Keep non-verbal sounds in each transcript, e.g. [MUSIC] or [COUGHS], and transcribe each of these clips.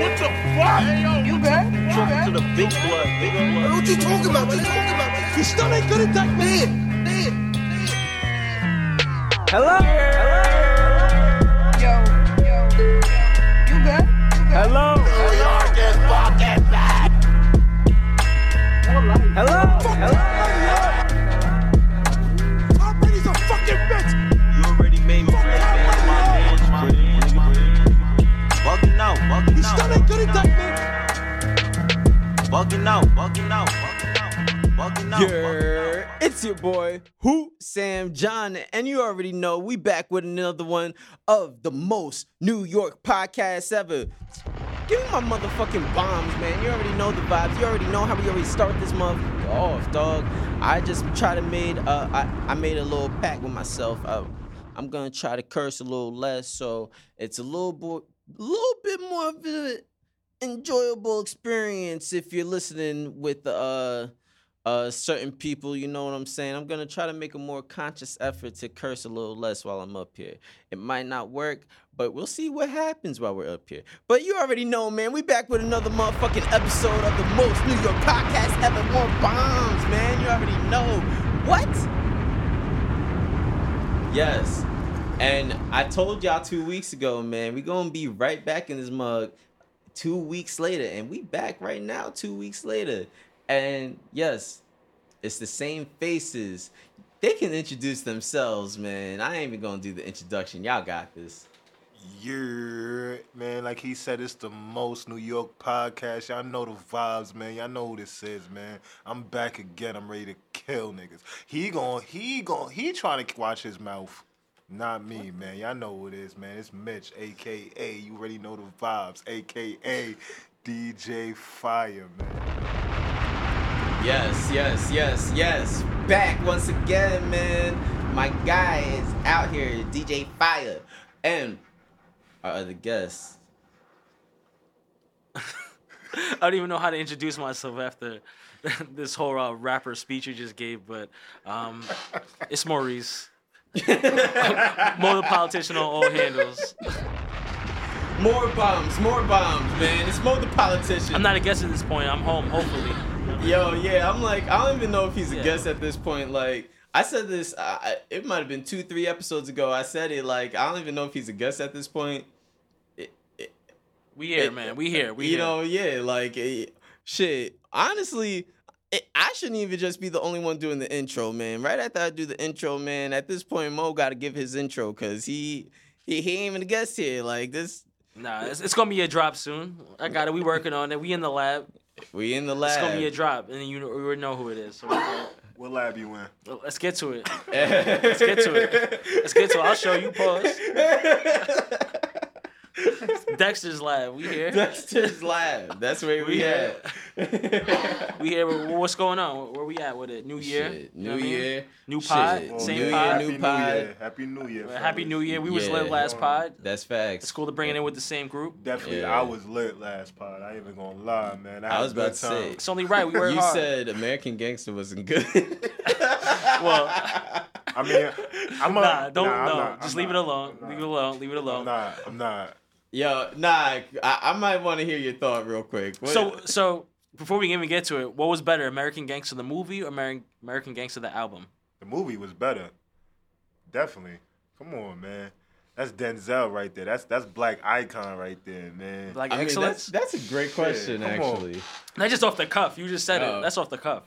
what the fuck? Hey, yo, You good? You good? to the big blood, big blood. What you talking about? What you talking about? You still ain't good at that, man. Man. Hello? Yo, yo, you good? Hello? New York is fucking back. Hello? Hello? Bugging out, bugging out, bugging out, bugging out. It's your boy, Who Sam John, and you already know we back with another one of the most New York podcasts ever. Give me my motherfucking bombs, man. You already know the vibes. You already know how we already start this month off, dog. I just try to made uh I, I made a little pact with myself. I, I'm gonna try to curse a little less, so it's a little bit, little bit more of an enjoyable experience if you're listening with uh uh certain people. You know what I'm saying? I'm gonna try to make a more conscious effort to curse a little less while I'm up here. It might not work, but we'll see what happens while we're up here. But you already know, man. We back with another motherfucking episode of the most New York podcast ever. More bombs, man. You already know. What? Yes. And I told y'all two weeks ago, man, we gonna be right back in this mug two weeks later. And we back right now, two weeks later. And yes, it's the same faces. They can introduce themselves, man. I ain't even gonna do the introduction. Y'all got this. Yeah, man, like he said, it's the most New York podcast. Y'all know the vibes, man. Y'all know who this is, man. I'm back again. I'm ready to kill niggas. He gon' he gon' he trying to watch his mouth. Not me, man. Y'all know who it is, man. It's Mitch, aka you already know the vibes, aka DJ Fire, man. Yes, yes, yes, yes. Back once again, man. My guy is out here, DJ Fire. And our other guest. [LAUGHS] I don't even know how to introduce myself after [LAUGHS] this whole uh, rapper speech you just gave, but um, it's Maurice. [LAUGHS] More the politician on all handles. More bombs, more bombs, man. It's more the politician. I'm not a guest at this point. I'm home, hopefully. Yo, yeah, I'm like, I don't even know if he's a Yeah. guest at this point. Like, I said this, I- it might have been two, three episodes ago. I said it, like, I don't even know if he's a guest at this point. We here, It- man. We here. We you here. know, yeah, like, shit. Honestly, it, I shouldn't even just be the only one doing the intro, man. Right after I do the intro, man, at this point, Mo got to give his intro because he, he he ain't even a guest here. Like this, Nah, it's, it's gonna be a drop soon. I got it. We working on it. We in the lab. we in the lab. It's gonna be a drop, and you know, we already know who it is. So [LAUGHS] What lab you in? let's get to it. [LAUGHS] Let's get to it. Let's get to it. I'll show you. Pause. [LAUGHS] [LAUGHS] Dexter's lab. We here. Dexter's lab. That's where we, We at. [LAUGHS] We here. What's going on? Where we at with it? New year. Shit, You New know what I mean? year. New Shit, pod. New Same year, pod. new Happy pod. Year. Happy New Year. Happy. New Year. We was lit last pod. That's facts. It's cool to bring it in with the same group. Definitely, Yeah. I was lit last pod. I ain't even gonna lie, man. I, I was a good about to say. time. It's only right. We work You hard. said American Gangster wasn't good. [LAUGHS] well, I mean, I'm a, nah, don't. nah, I'm no, not, just I'm leave not, it alone. Leave it alone. Leave it I'm alone. not. I'm not. Yo, nah, I, I might want to hear your thought real quick. What- So, so before we even get to it, what was better, American Gangster the movie or American American Gangster the album? The movie was better. Definitely. Come on, man. That's Denzel right there. That's that's black icon right there, man. Like I mean, excellence? that's, that's a great question, come on. actually. That's just off the cuff. You just said Oh. it. That's off the cuff.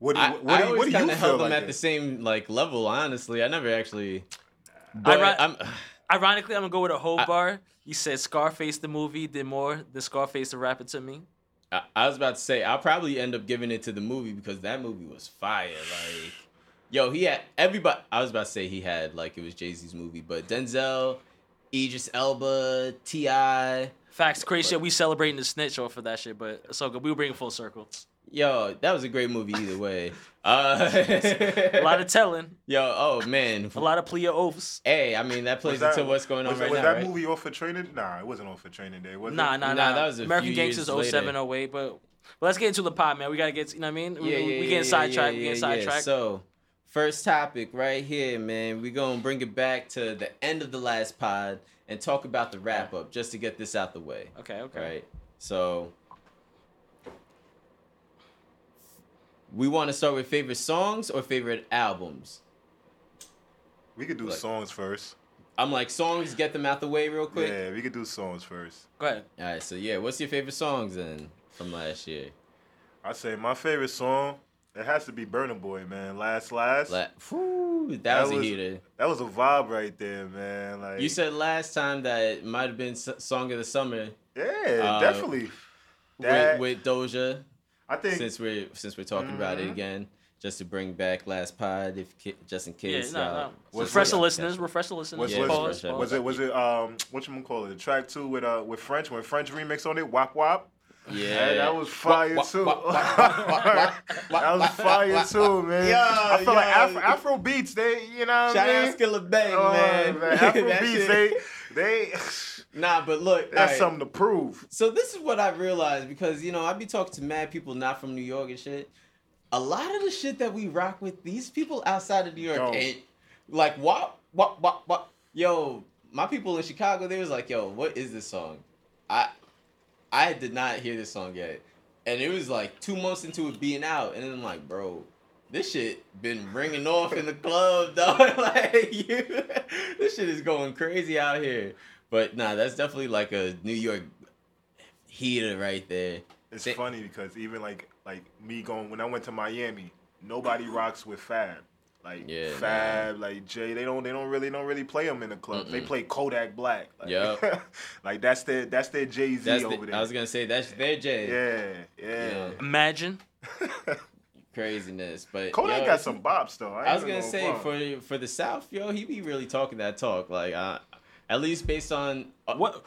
what do, I, what, what, I do, what do you kind of held feel them like at the same like level. Honestly, I never actually. But ra- I'm, Ironically, I'm gonna go with a I- bar. You said Scarface the movie did more than Scarface the rapper to me. I, I was about to say I'll probably end up giving it to the movie because that movie was fire. Like, yo, he had everybody. I was about to say he had like it was Jay Z's movie, but Denzel, Idris Elba, T.I. Facts, crazy shit. We celebrating the snitch off of that shit, but it's all good. We were bringing full circle. Yo, that was a great movie either way. [LAUGHS] Uh, A lot of telling, [LAUGHS] yo, oh man, a lot of plea of oaths. Hey, I mean that plays that- into what's going on was, right was now, that right? movie off for training? Nah, it wasn't off for training day. Was Nah, it? nah, Nah, nah. that was a American few Gangsters years 07, 08, but but let's get into the pod, man. We gotta get, you know what I mean? We, Yeah, yeah, we yeah, getting yeah, sidetracked. yeah, we getting yeah, yeah. sidetracked. So, first topic right here, man. We're gonna bring it back to the end of the last pod and talk about the wrap up just to get this out the way. Okay, okay. Right. So we want to start with favorite songs or favorite albums. We could do Like- songs first. I'm like songs, get them out the way real quick. Yeah, we could do songs first. Go ahead. All right. So yeah, what's your favorite songs then from last year? I say my favorite song. It has to be Burna Boy, man. Last, last. La- Whew, that, was, was- a heater. That was a vibe right there, man. Like You said last time that it might have been s- song of the summer yeah, uh, definitely. That, with, with Doja. I think Since we're since we're talking about it Mhm. again, just to bring back last pod, if just in case. Yeah, case. no, uh, no. Was Refresh it- the listeners. Refresh the listeners. was, Yeah, was, Pause, refresh was pause. it was it um what you gonna call it? The track two with uh with French when French remix on it, Wop Wop. Yeah, That, that was fire too. wah, [LAUGHS] that was fire too, man. Yo, I feel like yo. Afro, Afro beats, they you know what Shout I mean? out Skilla Bang, Oh, man. [LAUGHS] Afro beats, they they [SIGHS] Nah, but look, that's alright. something to prove. So this is what I realized because you know I be talking to mad people not from New York and shit. A lot of the shit that we rock with, these people outside of New York ain't like what what what what. Yo, my people in Chicago, they was like, "Yo, what is this song?" I I did not hear this song yet, and it was like two months into it being out, and then I'm like, "Bro, this shit been ringing off in the club, [LAUGHS] dog. [LAUGHS] like you, [LAUGHS] this shit is going crazy out here." But nah, that's definitely like a New York heater right there. It's Say- funny because even like like me going when I went to Miami, nobody rocks with Fab. Like Yeah, Fab, like Jay, they don't they don't really don't really play them in the club. They Mm-mm. play Kodak Black. Like, Yup. [LAUGHS] like that's their that's their Jay Z over the, there. I was gonna say that's their Jay. yeah, yeah. Yeah. Imagine. [LAUGHS] Craziness, but Kodak yo, got some bops though. I was gonna gonna say for for the South, yo, he be really talking that talk. Like, uh, at least based on uh, What?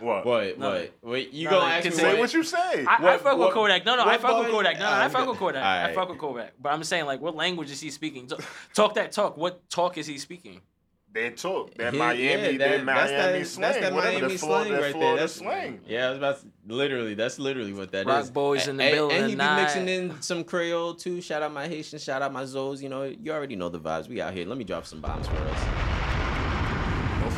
What? What? No. What? Wait, you No, gonna no, ask me Say What- what you say. I, I What- fuck what- with Kodak. No, no, I what fuck with boy- Kodak. No, no, I Alright, fuck with Kodak. I fuck with Kodak. But I'm saying, like, what language is he speaking? Talk, talk that talk. What talk is he speaking? they talk that He- Miami, yeah, that, that- Miami that's slang, that, that's that whatever, Miami the Florida, slang right there. That's slang. Yeah, I was about to, literally. That's literally what that is. Rock boys in the and, building and he be mixing in some Creole too. Shout out my Haitian. Shout out my Zoes. You know, you already know the vibes. We out here. Let me drop some bombs for us.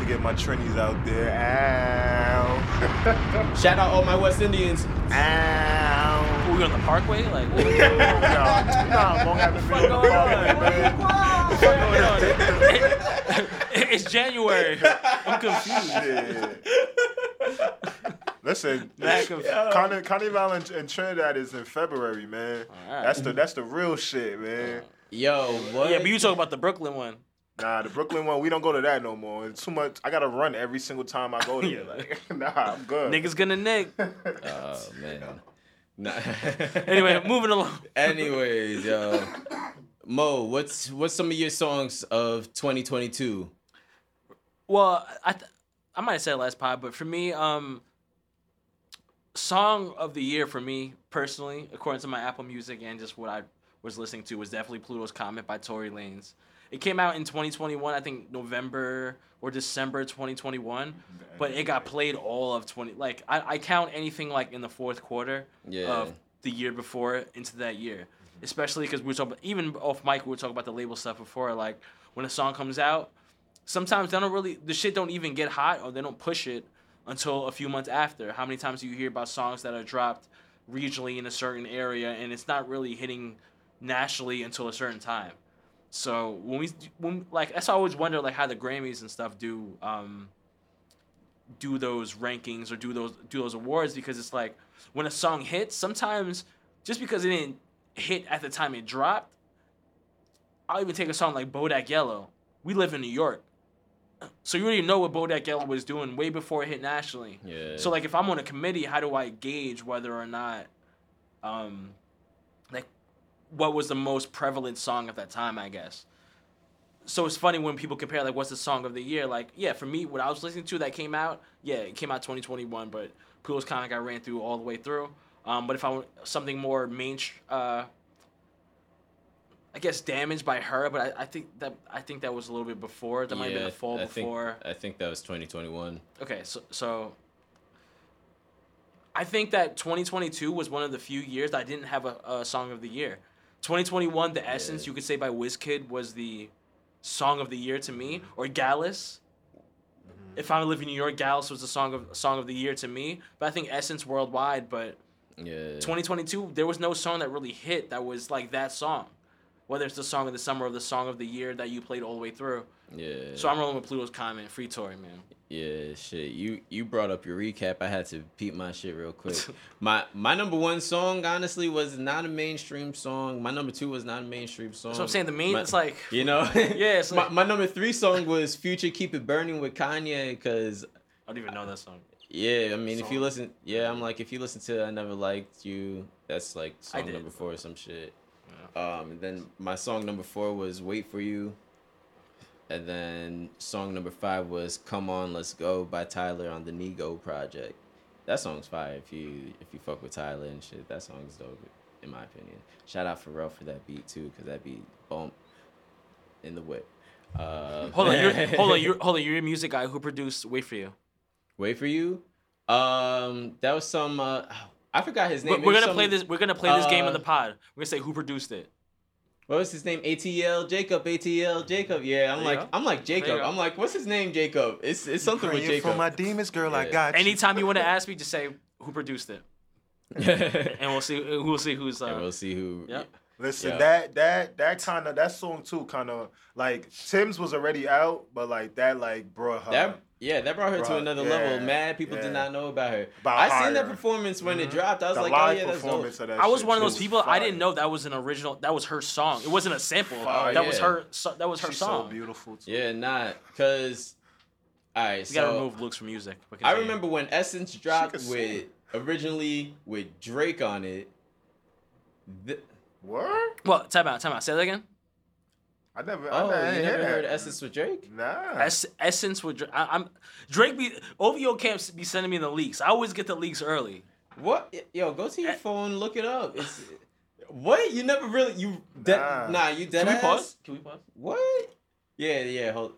Don't my Trinis out there. Ow. [LAUGHS] Shout out all my West Indians. Ow. Are we on the Parkway? Like, what, no, no, won't have to be What's on the going park, on? man. [LAUGHS] [LAUGHS] it's January. I'm confused. Yeah. Listen, Back of- Carni- Carnival in, in Trinidad is in February, man. Alright. That's the that's the real shit, man. Uh, yo, what? Yeah, but you talk about the Brooklyn one. Nah, the Brooklyn one, we don't go to that no more. It's too much. I gotta run every single time I go there. Like, [LAUGHS] [LAUGHS] nah, I'm good. Niggas gonna nick. [LAUGHS] Oh man. Nah. Anyway, moving along. Anyways, yo, Mo, what's what's some of your songs of 2022? Well, I th- I might have said last pod, but for me, um, song of the year for me personally, according to my Apple Music and just what I was listening to, was definitely Pluto's Comet by Tory Lanez. It came out in 2021, I think November or December 2021, but it got played all of 20. Like I, I count anything like in the fourth quarter Yeah. of the year before into that year, especially because we were talking about, even off mic we were talking about the label stuff before. Like when a song comes out, sometimes they don't really the shit don't even get hot or they don't push it until a few months after. How many times do you hear about songs that are dropped regionally in a certain area and it's not really hitting nationally until a certain time? So when we when like that's why I always wonder like how the Grammys and stuff do um do those rankings or do those do those awards because it's like when a song hits, sometimes just because it didn't hit at the time it dropped, I'll even take a song like Bodak Yellow. We live in New York. So you already know what Bodak Yellow was doing way before it hit nationally. Yeah. So like if I'm on a committee, how do I gauge whether or not um what was the most prevalent song at that time, I guess. So it's funny when people compare like what's the song of the year? Like, yeah, for me, what I was listening to that came out, yeah, it came out 2021, but Pluto's Comet I ran through all the way through. Um, but if I want something more main, uh, I guess damaged by H.E.R., but I, I think that I think that was a little bit before. That might have been the fall I think, before. I think that was 2021. Okay, so so I think that 2022 was one of the few years that I didn't have a, a song of the year. 2021, The Essence, you could say by Wizkid was the song of the year to me, or Gallus. Mm-hmm. If I live in New York, Gallus was the song of song of the year to me. But I think Essence worldwide. But Yeah. 2022, there was no song that really hit that was like that song. Whether it's the song of the summer or the song of the year that you played all the way through. Yeah. So I'm rolling with Pluto's Comet. Free Tory, man. Yeah, shit. You you brought up your recap. I had to peep my shit real quick. [LAUGHS] my my number one song, honestly, was not a mainstream song. My number two was not a mainstream song. So I'm saying the main, My- it's like, you know. [LAUGHS] Yeah, it's my, like- my number three song was Future "Keep It Burning" with Kanye, because I don't even know that song. yeah, I mean, if you listen, yeah, I'm like, if you listen to "I Never Liked You," that's like song number four or some shit. Um, and then my song number four was "Wait for You." And then song number five was "Come On, Let's Go" by Tyler on the NIGO project. That song's fire if you if you fuck with Tyler and shit. That song's dope, in my opinion. Shout out Pharrell for that beat too, cause that beat bump in the whip. Uh, Hold on, you're, [LAUGHS] hold on, you're, hold on. You're a music guy who produced "Wait for You." Wait for you. Um, that was some. Uh, I forgot his name. We're, we're gonna some- play this. We're gonna play this game on uh, the pod. We're gonna say who produced it. What was his name? ATL Jacob. ATL Jacob. Yeah, I'm like. I'm like Jacob. I'm like, what's his name? Jacob. It's it's something with Jacob. for my demons, girl. I got you. Anytime you want to ask me, just say who produced it, [LAUGHS] and we'll see. We'll see who's. Uh, and we'll see who. Yep. Listen, Yeah. that that that kind of that song too, kind of like Tems was already out, but like that like brought her. That yeah, that brought her to another yeah, level. Mad people yeah. did not know about her. About I seen that performance when it Mhm. dropped. I was the like, live oh yeah, that's dope. performance of that. I was shit one of those people. I didn't know that was an original. That was her song. It wasn't a sample. Fire, that was her. So, that was her She's song. so beautiful. Too. Yeah, not because. All right, We so gotta remove looks from music. I continue. remember when Essence dropped could with originally with Drake on it. Th- What? Well, time out. Time out. Say that again. I never. oh, I you never never heard. Essence with Drake? Nah. Es- Essence with Drake. I, I'm Drake. Be OVO can't be sending me the leaks. I always get the leaks early. What? Yo, go to your Eh. phone, look it up. It's what? You never really you de- Nah. nah. you dead Can we ass? pause? Can we pause? What? Yeah, yeah. Hold.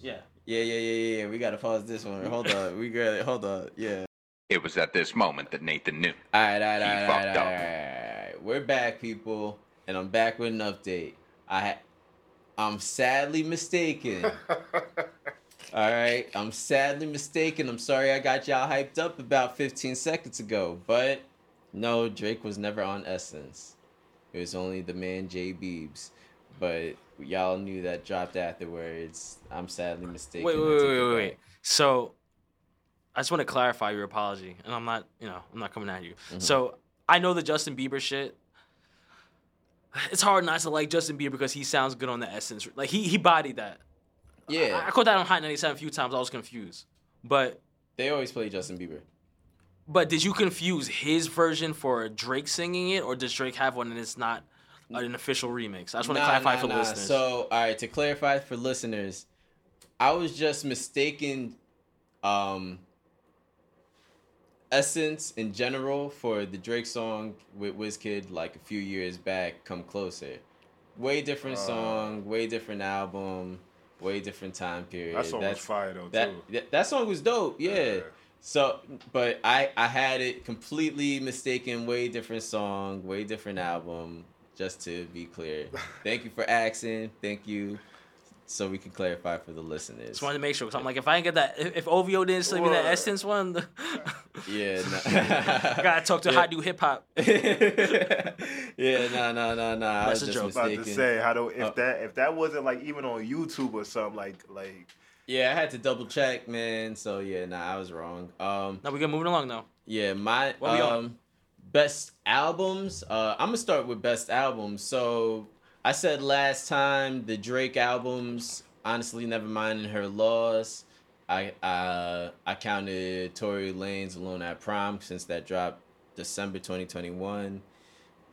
Yeah. Yeah, yeah, yeah, yeah. yeah. We gotta pause this one. Hold on. We got to hold on. Yeah. It was at this moment that Nathan knew. All right, all right, He all right, all fucked right, up. all right, all right. We're back, people, and I'm back with an update. I, I'm sadly mistaken. [LAUGHS] All right, I'm sadly mistaken. I'm sorry I got y'all hyped up about 15 seconds ago, but no, Drake was never on Essence. It was only the man Jay Beebs, but y'all knew that dropped afterwards. I'm sadly mistaken. Wait, wait, wait, wait, wait. So, I just want to clarify your apology, and I'm not, you know, I'm not coming at you. Mm-hmm. So, I know the Justin Bieber shit. It's hard not to like Justin Bieber because he sounds good on the Essence. Like he he bodied that. Yeah, I, I caught that on Hot 97 a few times. I was confused, but they always play Justin Bieber. but did you confuse his version for Drake singing it, or does Drake have one and it's not an official remix? I just want to clarify nah, for nah. listeners. So, all right, to clarify for listeners, I was just mistaken um essence in general for the Drake song with Wizkid like a few years back, Come Closer. Way different Uh. song, way different album, way different time period. That song was That's- fire though that, too. that that song was dope, yeah. Yeah. So, but I I had it completely mistaken. Way different song, way different album. Just to be clear, [LAUGHS] thank you for asking. Thank you, so we can clarify for the listeners. just wanted to make sure because I'm like, if I didn't get that, if, if OVO didn't send me that Word. Essence one, [LAUGHS] [LAUGHS] Yeah, I [LAUGHS] gotta talk to Yeah. how do hip hop. [LAUGHS] yeah, no, no, no, no. I was That's a just joke. about to say how do if Uh, that if that wasn't like even on YouTube or something like like Yeah, I had to double check, man. So yeah, nah, I was wrong. Um, Now we got moving along now. Yeah, my What we um best albums. Uh I'm gonna start with best albums. So I said last time the Drake albums, honestly, never mind her loss. I uh I counted Tory Lanez Alone at Prom since that dropped December 2021.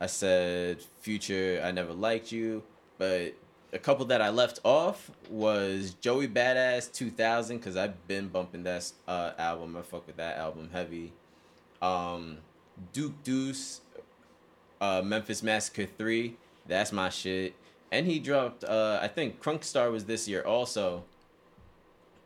I said Future I Never Liked You, but a couple that I left off was Joey Badass 2000 because I've been bumping that uh, album. I fuck with that album heavy. Um, Duke Deuce, uh, Memphis Massacre 3, that's my shit. And he dropped, uh, I think Crunk Star was this year also.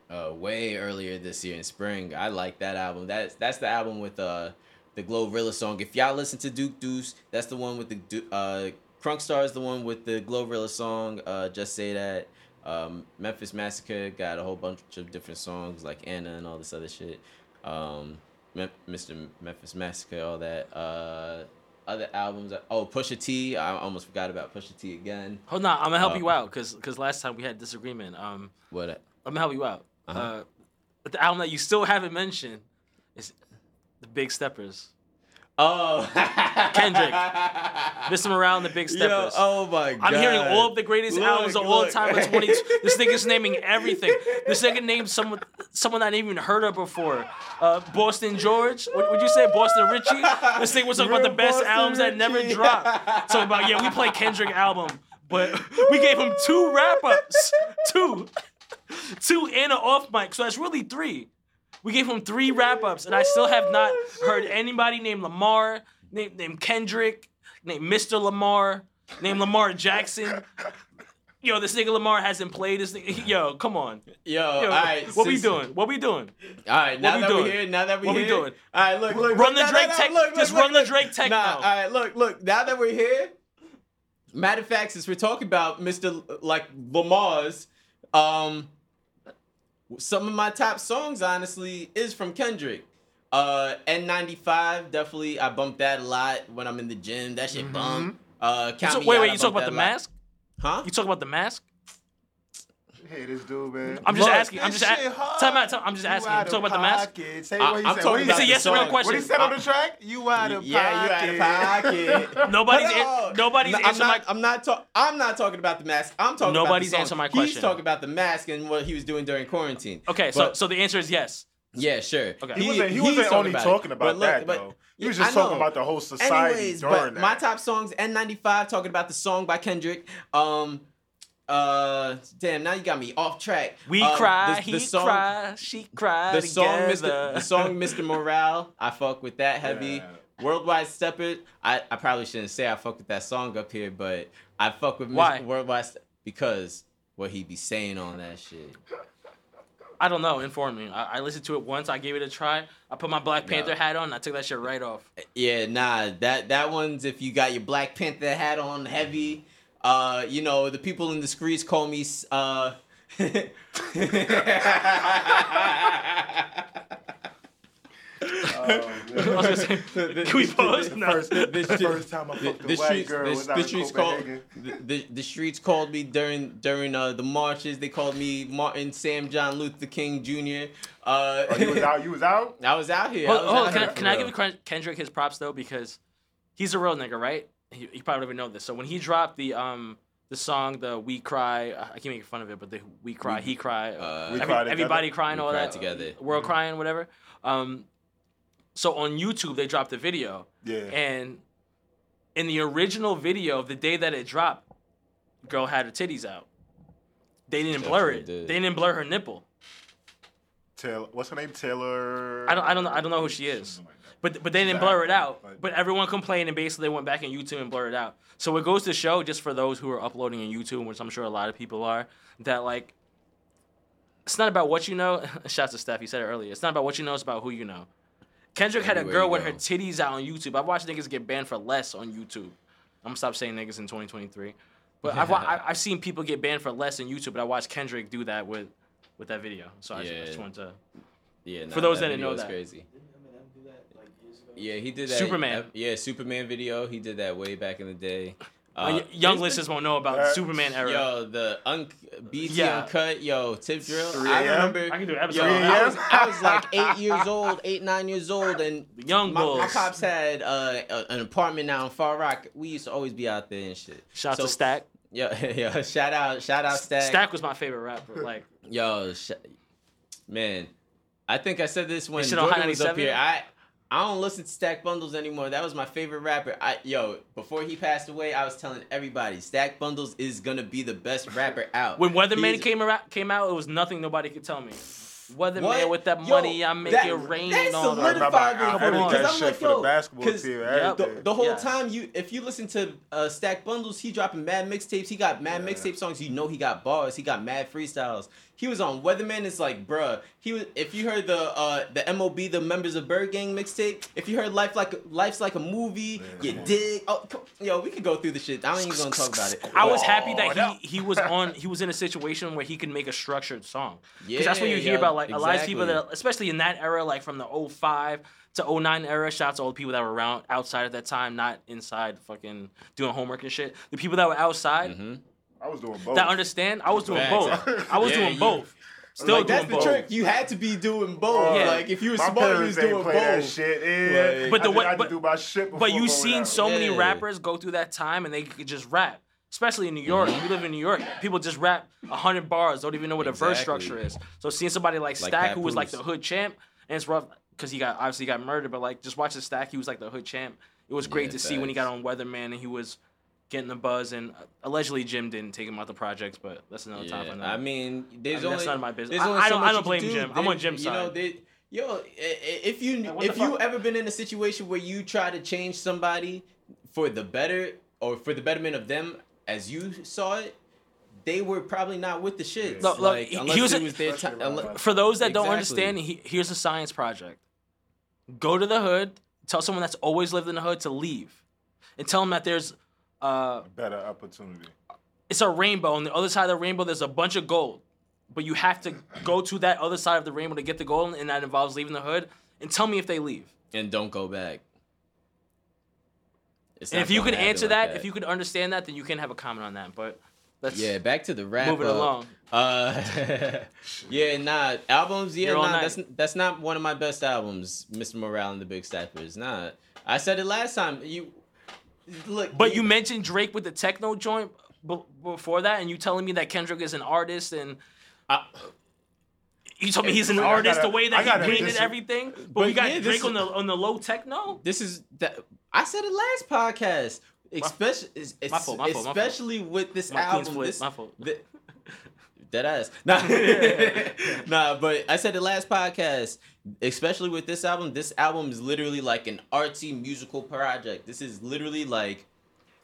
Uh, way earlier this year in spring. I like that album. That's that's the album with uh the Glorilla song. If y'all listen to Duke Deuce, that's the one with the uh Crunk Star is the one with the Glorilla song. Uh, Just say that. Um, Memphis Massacre got a whole bunch of different songs like Anna and all this other shit. Um, Mem- Mr. Memphis Massacre, all that. Uh, other albums. Oh, Pusha T. I almost forgot about Pusha T again. Hold on, I'm gonna help Uh, you out because last time we had disagreement. Um, What? I'm gonna help you out. Uh-huh. Uh, but the album that you still haven't mentioned is the Big Steppers. Oh, [LAUGHS] Kendrick. Mr. Morale and the Big Yo, Steppers. oh my god. I'm hearing all of the greatest Look, albums of all time of 20. [LAUGHS] This nigga's naming everything. This nigga named someone someone I didn't even heard of before. Uh, Boston George. What would you say? Boston Richey. This thing was talking about the [LAUGHS] best Boston albums that never dropped. Talking about yeah, we play Kendrick album, but we gave him two wrap ups, two, two and an off mic. So that's really three. We gave him three wrap ups, and I still have not heard anybody named Lamar, named, named Kendrick, named Mr. Lamar, named Lamar Jackson. Yo, this nigga Lamar hasn't played this nigga. Yo, come on. Yo, Yo, all right. what we doing? What we doing? All right, now we that doing? we're here, now that we're What we doing? All right, look, look, Run look, the no, Drake no, tech- look, just look, run the. Drake tech Nah, now. all right, look, look. Now that we're here, matter of fact, since we're talking about Mr. L- like Lamar's, um, some of my top songs, honestly, is from Kendrick. Uh, N95, definitely, I bump that a lot when I'm in the gym. That shit bump. Uh, So, wait, Out, wait, I you talk about the lot. mask? Huh? You talk about the mask? Hey, this dude, man. I'm just Look, asking. I'm just shit a- hard. time out. time- I'm just asking. out You of talk about the mask? pocket. Say I- what he I'm said. talking What he about It's a said? the yes or no song. question. What he said on the track? You out of Yeah, you out of pocket. [LAUGHS] Nobody's an- No. nobody's No, I'm answering not, my- I'm not talking. I'm not talking about the mask. I'm talking. Nobody's about the song. answering my He's talking about the mask and what he was doing during quarantine. Okay, so But- so the answer is yes. yeah, sure. Okay. He wasn't, he wasn't only it. talking about But look, that, but- though. He was just I talking know. about the whole society Anyways, during but that. my top songs N95 talking about the song by Kendrick. Um, uh, damn, now you got me off track. We Uh, cry, the- he the song- cry, she cry the song together. Mr. the song Mr. Morale, I fuck with that heavy. Yeah. Worldwide Stepper, I, I probably shouldn't say I fuck with that song up here, but I fuck with Why? Mr. Worldwide Ste- because what he be saying on that shit. I don't know. Inform me. I, I listened to it once. I gave it a try. I put my Black Panther No. hat on. And I took that shit right off. Yeah, nah, that that one's if you got your Black Panther hat on heavy. Uh, you know, the people in the streets call me uh I was gonna say, [LAUGHS] can we pause? No. first, [LAUGHS] the, the shit- first time I the, fucked a the white streets, girl the, was the streets called the, the, the streets called me during during uh, the marches. They called me Martin Sam John Luther King Jr. Uh, Oh, you was out. You was out. [LAUGHS] I was out here. Hold, I was hold, out can, here I, can I give Kendrick his props though because he's a real nigga, right? He, he probably don't even know this. So when he dropped the um the song, the We Cry, I can't make fun of it, but the We Cry, He Cry, Uh, We every- Cry Together? everybody crying, We all Cry that Together. world crying, whatever. Um, so on YouTube they dropped the video, Yeah. and in the original video, the day that it dropped, girl had her titties out. They didn't blur it. Did. They didn't blur her nipple. Taylor. What's her name? Taylor. I don't, I don't know. I don't know who she is. But but they didn't blur it out. But everyone complained and basically they went back on YouTube and blurred it out. So it goes to show, just for those who are uploading on YouTube, which I'm sure a lot of people are, that like it's not about what you know. [LAUGHS] Shouts to Steph, he said it earlier. It's not about what you know, it's about who you know. Kendrick had a girl with her titties out on YouTube. I've watched niggas get banned for less on YouTube. I'm gonna stop saying niggas in 2023. But I've, [LAUGHS] I- I've seen people get banned for less on YouTube, but I watched Kendrick do that with with that video. So I, just, I just wanted to. Yeah, nah, For those that video didn't know was that. crazy. Yeah, he did that. Superman. yeah, Superman video. He did that way back in the day. Uh, Uh, young there's listeners won't know about Uh, Superman era. Yo, the un- BET Yeah. uncut, yo, tip drill. 3 I remember. I can do an Yo. I was, I was like eight years old, eight nine years old, and Young my, Bulls. my pops had uh, a- an apartment now in Far Rock. We used to always be out there and shit. Shout out So- to Stack. Yo, [LAUGHS] yo, shout out, shout out, Stack. Stack was my favorite rapper. [LAUGHS] Like, Yo, sh- man, I think I said this when Jordan was up here. I I don't listen to Stack Bundles anymore. That was my favorite rapper. I yo, before he passed away, I was telling everybody Stack Bundles is gonna be the best rapper [LAUGHS] out. when Weatherman He's- came around, came out, it was nothing nobody could tell me. Weatherman What? with that Yo, money, I make that- it rain that and all I that. remember solidified I it for Come me on. edited because that I'm shit like, for the yo, basketball 'cause team. Yep. the, the whole Yeah. time you if you listen to uh, Stack Bundles, he dropping mad mixtapes. He got mad Yeah. mixtape songs. You know he got bars. He got mad freestyles. He was on Weatherman. It's like, bruh, he was. If you heard the uh the MOB, the members of Byrd Gang mixtape, if you heard Life Like Life's Like a Movie, you dig. Oh, co- yo, we could go through the shit. I ain't even gonna talk about it. I was happy that he, he was on he was in a situation where he could make a structured song. Yeah, that's what you hear yeah, about like a lot of people that especially in that era, like from the 05 to 09 era, shouts to all the people that were around outside at that time, not inside fucking doing homework and shit. The people that were outside Mm-hmm. I was doing both. that understand, I was doing Facts. both. I was Yeah, doing you- both. Still like doing that's the both. trick. You had to be doing both. Yeah. Like if you were my smart, you parents was ain't doing play that both. shit. Yeah. Like- But the I, way- did, I had but- to do my shit before But you've going seen out. so many Yeah. rappers go through that time and they could just rap. Especially in New York. Mm-hmm. You live in New York. People just rap hundred bars, don't even know what a verse Exactly. structure is. So seeing somebody like Like Stack, Pat who was like Poose. the hood champ, and it's rough because he got obviously got murdered, but like just watching Stack, he was like the hood champ. It was great Yeah, to see when he got on Weatherman and he was getting the buzz. And allegedly Jim didn't take him out the projects, but that's another time for Yeah, that. I mean, there's I mean, only that's none of my business. I- I don't- I don't blame do. Jim. I'm on Jim's You know, side. they, yo, i- i- if you what if you ever been in a situation where you try to change somebody for the better or for the betterment of them as you saw it, they were probably not with the shit. Look, look, like, he- unless he was it a- was their Especially time. around for those that don't understand, he, here's a science project. Go to the hood, tell someone that's always lived in the hood to leave, and tell them that there's uh, Better opportunity. it's a rainbow. On the other side of the rainbow, there's a bunch of gold, but you have to go to that other side of the rainbow to get the gold, and that involves leaving the hood. And tell me if they leave. and don't go back. It's And if you gonna could answer like that, if you can understand that, then you can have a comment on that. But let's Yeah, back to the rap. Moving along. Uh, [LAUGHS] yeah, nah, albums. Yeah, You're nah, that's that's not one of my best albums, Mr. Morale and the Big Steppers. Nah, I said it last time. You look, But you mentioned Drake with the techno joint b- before that, and you telling me that Kendrick is an artist, and I- you told me he's an I artist gotta- the way that gotta he painted dis- everything. But, But we got yeah, Drake is- on the on the low techno. this is that I said it last podcast. Especially, My my fault, my fault. especially with this My album. flip, this, my fault. the- Dead ass. Nah. [LAUGHS] nah, but I said the last podcast. Especially with this album, this album is literally like an artsy musical project. This is literally like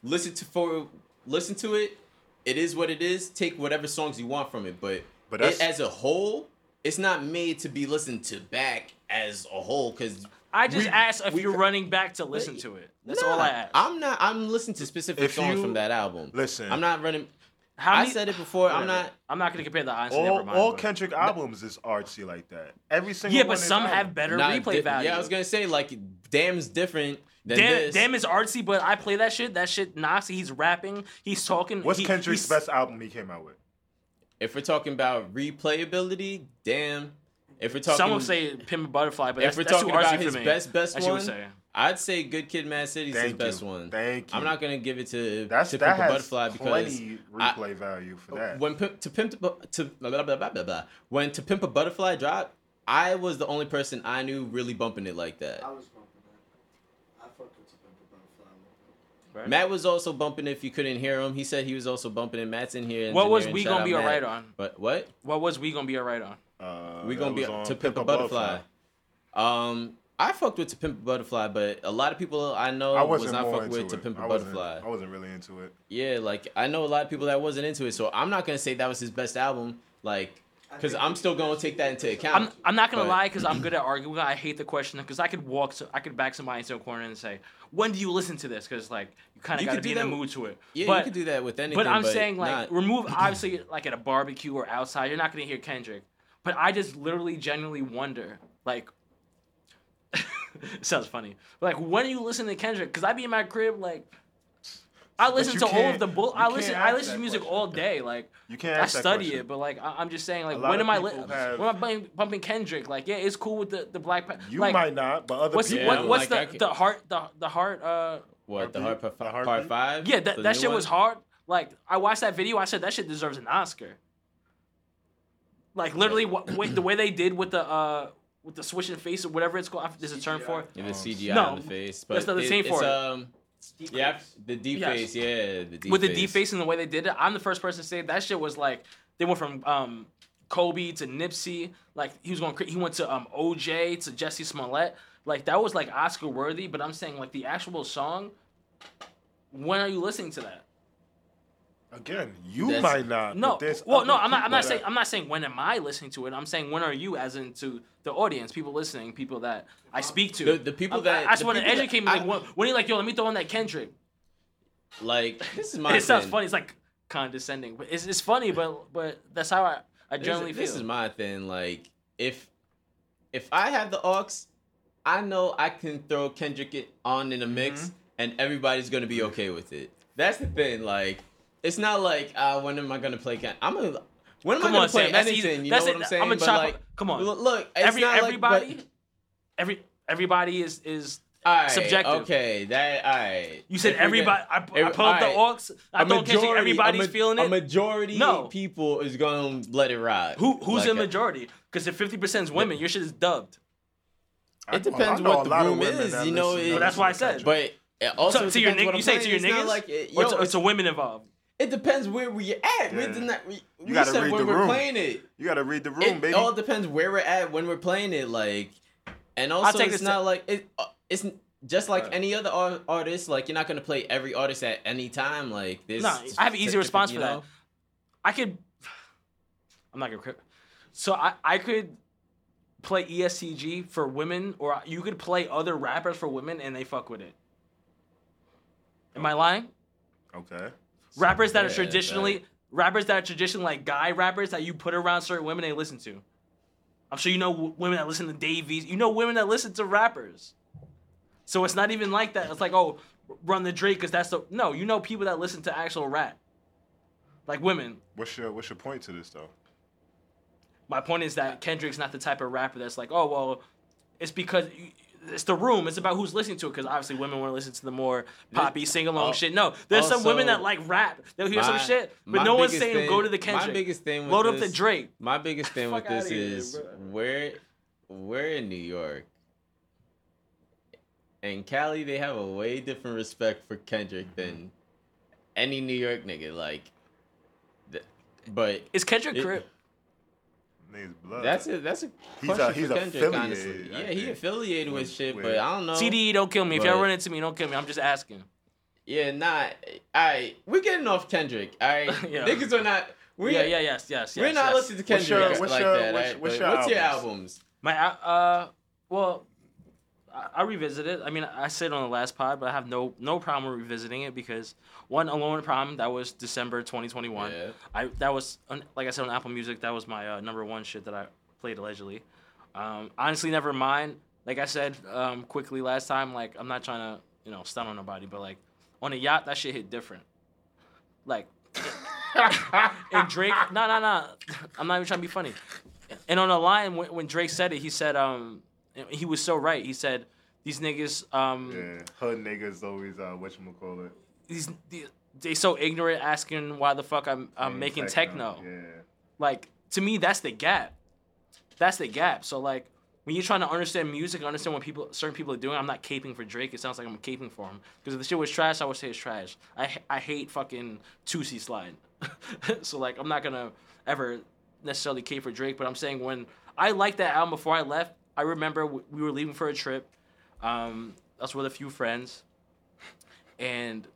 listen to for listen to it. It is what it is. Take whatever songs you want from it, but But it, as a whole, it's not made to be listened to back as a whole. Because I just We- asked if we- you're running back to listen to it. That's all I asked. I'm not. I'm listening to specific If songs you- from that album. listen. I'm not running. How I many- said it before. I'm not. I'm not gonna compare the honest. All, never mind. all but- Kendrick albums is artsy like that. Every single yeah, but is some album. have better not replay di- value. Yeah, I was gonna say like, damn's different than Damn, this. damn is artsy, but I play that shit. That shit knocks. He's rapping. He's talking. What's he- Kendrick's best album he came out with? If we're talking about replayability, damn. If we're talking, Some would say Pimp a Butterfly, but if that's, we're that's too talking about his for me. best best As you one, say. I'd say Good Kid, Mad City's his best you. one. Thank you. I'm not gonna give it to That's to that Pimp a has Butterfly because plenty I- replay value for that. when Pimp, to pimp to blah, blah, blah, blah, blah, blah. when to pimp a butterfly dropped, I was the only person I knew really bumping it like that. I was bumping that. I fucked with Pimp a Butterfly a little bit. Right. Matt was also bumping if you couldn't hear him. He said he was also bumping it. Matt's in here. What was. We Gonna Be Matt. Alright on? But what? What was we gonna be alright on? Uh, We that gonna be was on to pimp a butterfly. Um, I fucked with to pimp a butterfly, but a lot of people I know I was wasn't not more fuck with into to pimp a I butterfly. I wasn't really into it. Yeah, like I know a lot of people that wasn't into it, so I'm not gonna say that was his best album, like, because I'm still gonna take that into account. I'm, I'm not gonna lie because I'm good at arguing. I hate the question because I could walk, so I could back somebody into a corner and say, "When do you listen to this?" Because like you kind of You got to could be do in the that- mood to it. Yeah, but, you could do that with anything. But I'm saying like not- remove obviously like at a barbecue or outside, you're not gonna hear Kendrick. But I just literally genuinely wonder like. [LAUGHS] it sounds funny. But, like when are you listening to Kendrick? Because I be in my crib like. I listen to all of the bull. I listen. I listen to music question. all day. Like You can't I ask that study question. it, but like I, I'm just saying, like when am I li- have- when am I bumping, bumping Kendrick? Like yeah, it's cool with the the Black. Pa- You like, might not, but other What's people. what, Yeah, what's like, the the heart the the heart uh what the Heartbeat? heart part, The part five? yeah that that shit one? was hard. Like I watched that video, I said that shit deserves an Oscar. Like literally, what wait, the way they did with the uh with the switching face or whatever it's called. There's a term for it. Yeah, the CGI No, on the face, but that's not the it- same it's, for it. Um, yeah, the D Yes. face, yeah, the D with the D face and the way they did it, I'm the first person to say that shit was like they went from um Kobe to Nipsey, like he was going he went to um OJ to Jussie Smollett, like that was like Oscar worthy. But I'm saying like the actual song, when are you listening to that? Again, you That's- might not. No, but there's well, no, I'm not. I'm not people saying. I'm not saying when am I listening to it. I'm saying when are you, as into the audience, people listening, people that I speak to. The- the people I- that- I, just want to people that- educate me. Like, I- when, when you like, yo, let me throw in that Kendrick. Like [LAUGHS] this is my. it sounds thing. funny. It's like condescending, but it's, it's funny. But but that's how I I generally this feel. This is my thing. Like if if I have the aux, I know I can throw Kendrick it on in a mix, Mm-hmm. and everybody's gonna be okay with it. That's the thing. Like it's not like uh, when am I gonna play? Ken- I'm gonna. When am Come I gonna on, play Sam, that's easy. anything? You That's know it. what I'm saying? I'ma chop like, come on. look, look it's Every not like- everybody, but- every everybody is is Alright, subjective. Okay, that all right. You said If everybody. gonna- I, I if- pull up the alright. aux. I A don't catch Everybody's a ma- feeling it. A majority No. of people is gonna let it ride. Who who's Like, the majority? Because if fifty percent is women, your shit is dubbed. I- It depends I what the room is, you know, it- that's why I said. But also So, to your depends nigg- what you I'm say to your niggas, like it, or yo, it's, it's a women involved. It depends where we at. We're Yeah. not, we, we gotta said read when the we're room. playing it. You gotta read the room, It baby. all depends where we're at when we're playing it. Like, and also take it's not to- like it. uh, It's just like any other ar- artist. Like you're not gonna play every artist at any time. Like this. No, I have an easy response for know? that. I could. [SIGHS] I'm not gonna. cri- So I I could play ESCG for women, or you could play other rappers for women, and they fuck with it. Am I lying? okay. Rappers that are Yeah, traditionally rappers that are traditionally like guy rappers that you put around certain women they listen to. I'm sure you know w- women that listen to Davies. You know women that listen to rappers. So it's not even like that. It's like oh, run the Drake because that's the no. You know people that listen to actual rap, like women. What's your What's your point to this though? My point is that Kendrick's not the type of rapper that's like oh well, it's because. It's the room. It's about who's listening to it because obviously women want to listen to the more poppy uh, sing along al- uh, shit. No, there's some women that like rap. They'll hear some shit, but no one's biggest saying go to the Kendrick. My biggest thing with Load up this, the Drake. My biggest thing with this here, is bro. we're we're in New York. and Cali, they have a way different respect for Kendrick than any New York nigga. Like, but Is Kendrick It- Crip? Niggas blood. that's a that's a He's a- question he's for Kendrick, honestly. affiliated, I Yeah, he affiliated with with- shit, with- but I don't know. CDE, don't kill me. If y'all run into me, don't kill me. I'm just asking. Yeah, nah. Alright, we're getting off Kendrick. Alright, [LAUGHS] Yeah. niggas are not. We're, yeah, yeah, yes, yes, yes. We're not yes. listening to What's Kendrick your- what's like your- that. what's- alright? what's your what's your albums? albums? My uh, well, I, revisit it. I mean, I said on the last pod, but I have no no problem revisiting it because one, Alone at Prom, that was December 2021. Yeah. I that was like I said on Apple Music, that was my uh, number one shit that I played allegedly. Um, honestly, never mind. Like I said um, quickly last time, like I'm not trying to you know stun on nobody, but like on a yacht, that shit hit different. Like [LAUGHS] and Drake, no, no, no. I'm not even trying to be funny. And on the line, when, when Drake said it, he said, um, he was so right. He said, these niggas, um, yeah. Hood niggas always uh, what you call it. these, they, so ignorant, asking why the fuck I'm, I'm making techno. Yeah. Like to me, that's the gap. That's the gap. So like when you're trying to understand music, and understand what people, certain people are doing. I'm not caping for Drake. It sounds like I'm caping for him. Because if the shit was trash, I would say it's trash. I I hate fucking Toosie Slide. [LAUGHS] so like I'm not gonna ever necessarily cape for Drake. But I'm saying when I liked that album before I left, I remember we were leaving for a trip. Um, I was with a few friends, and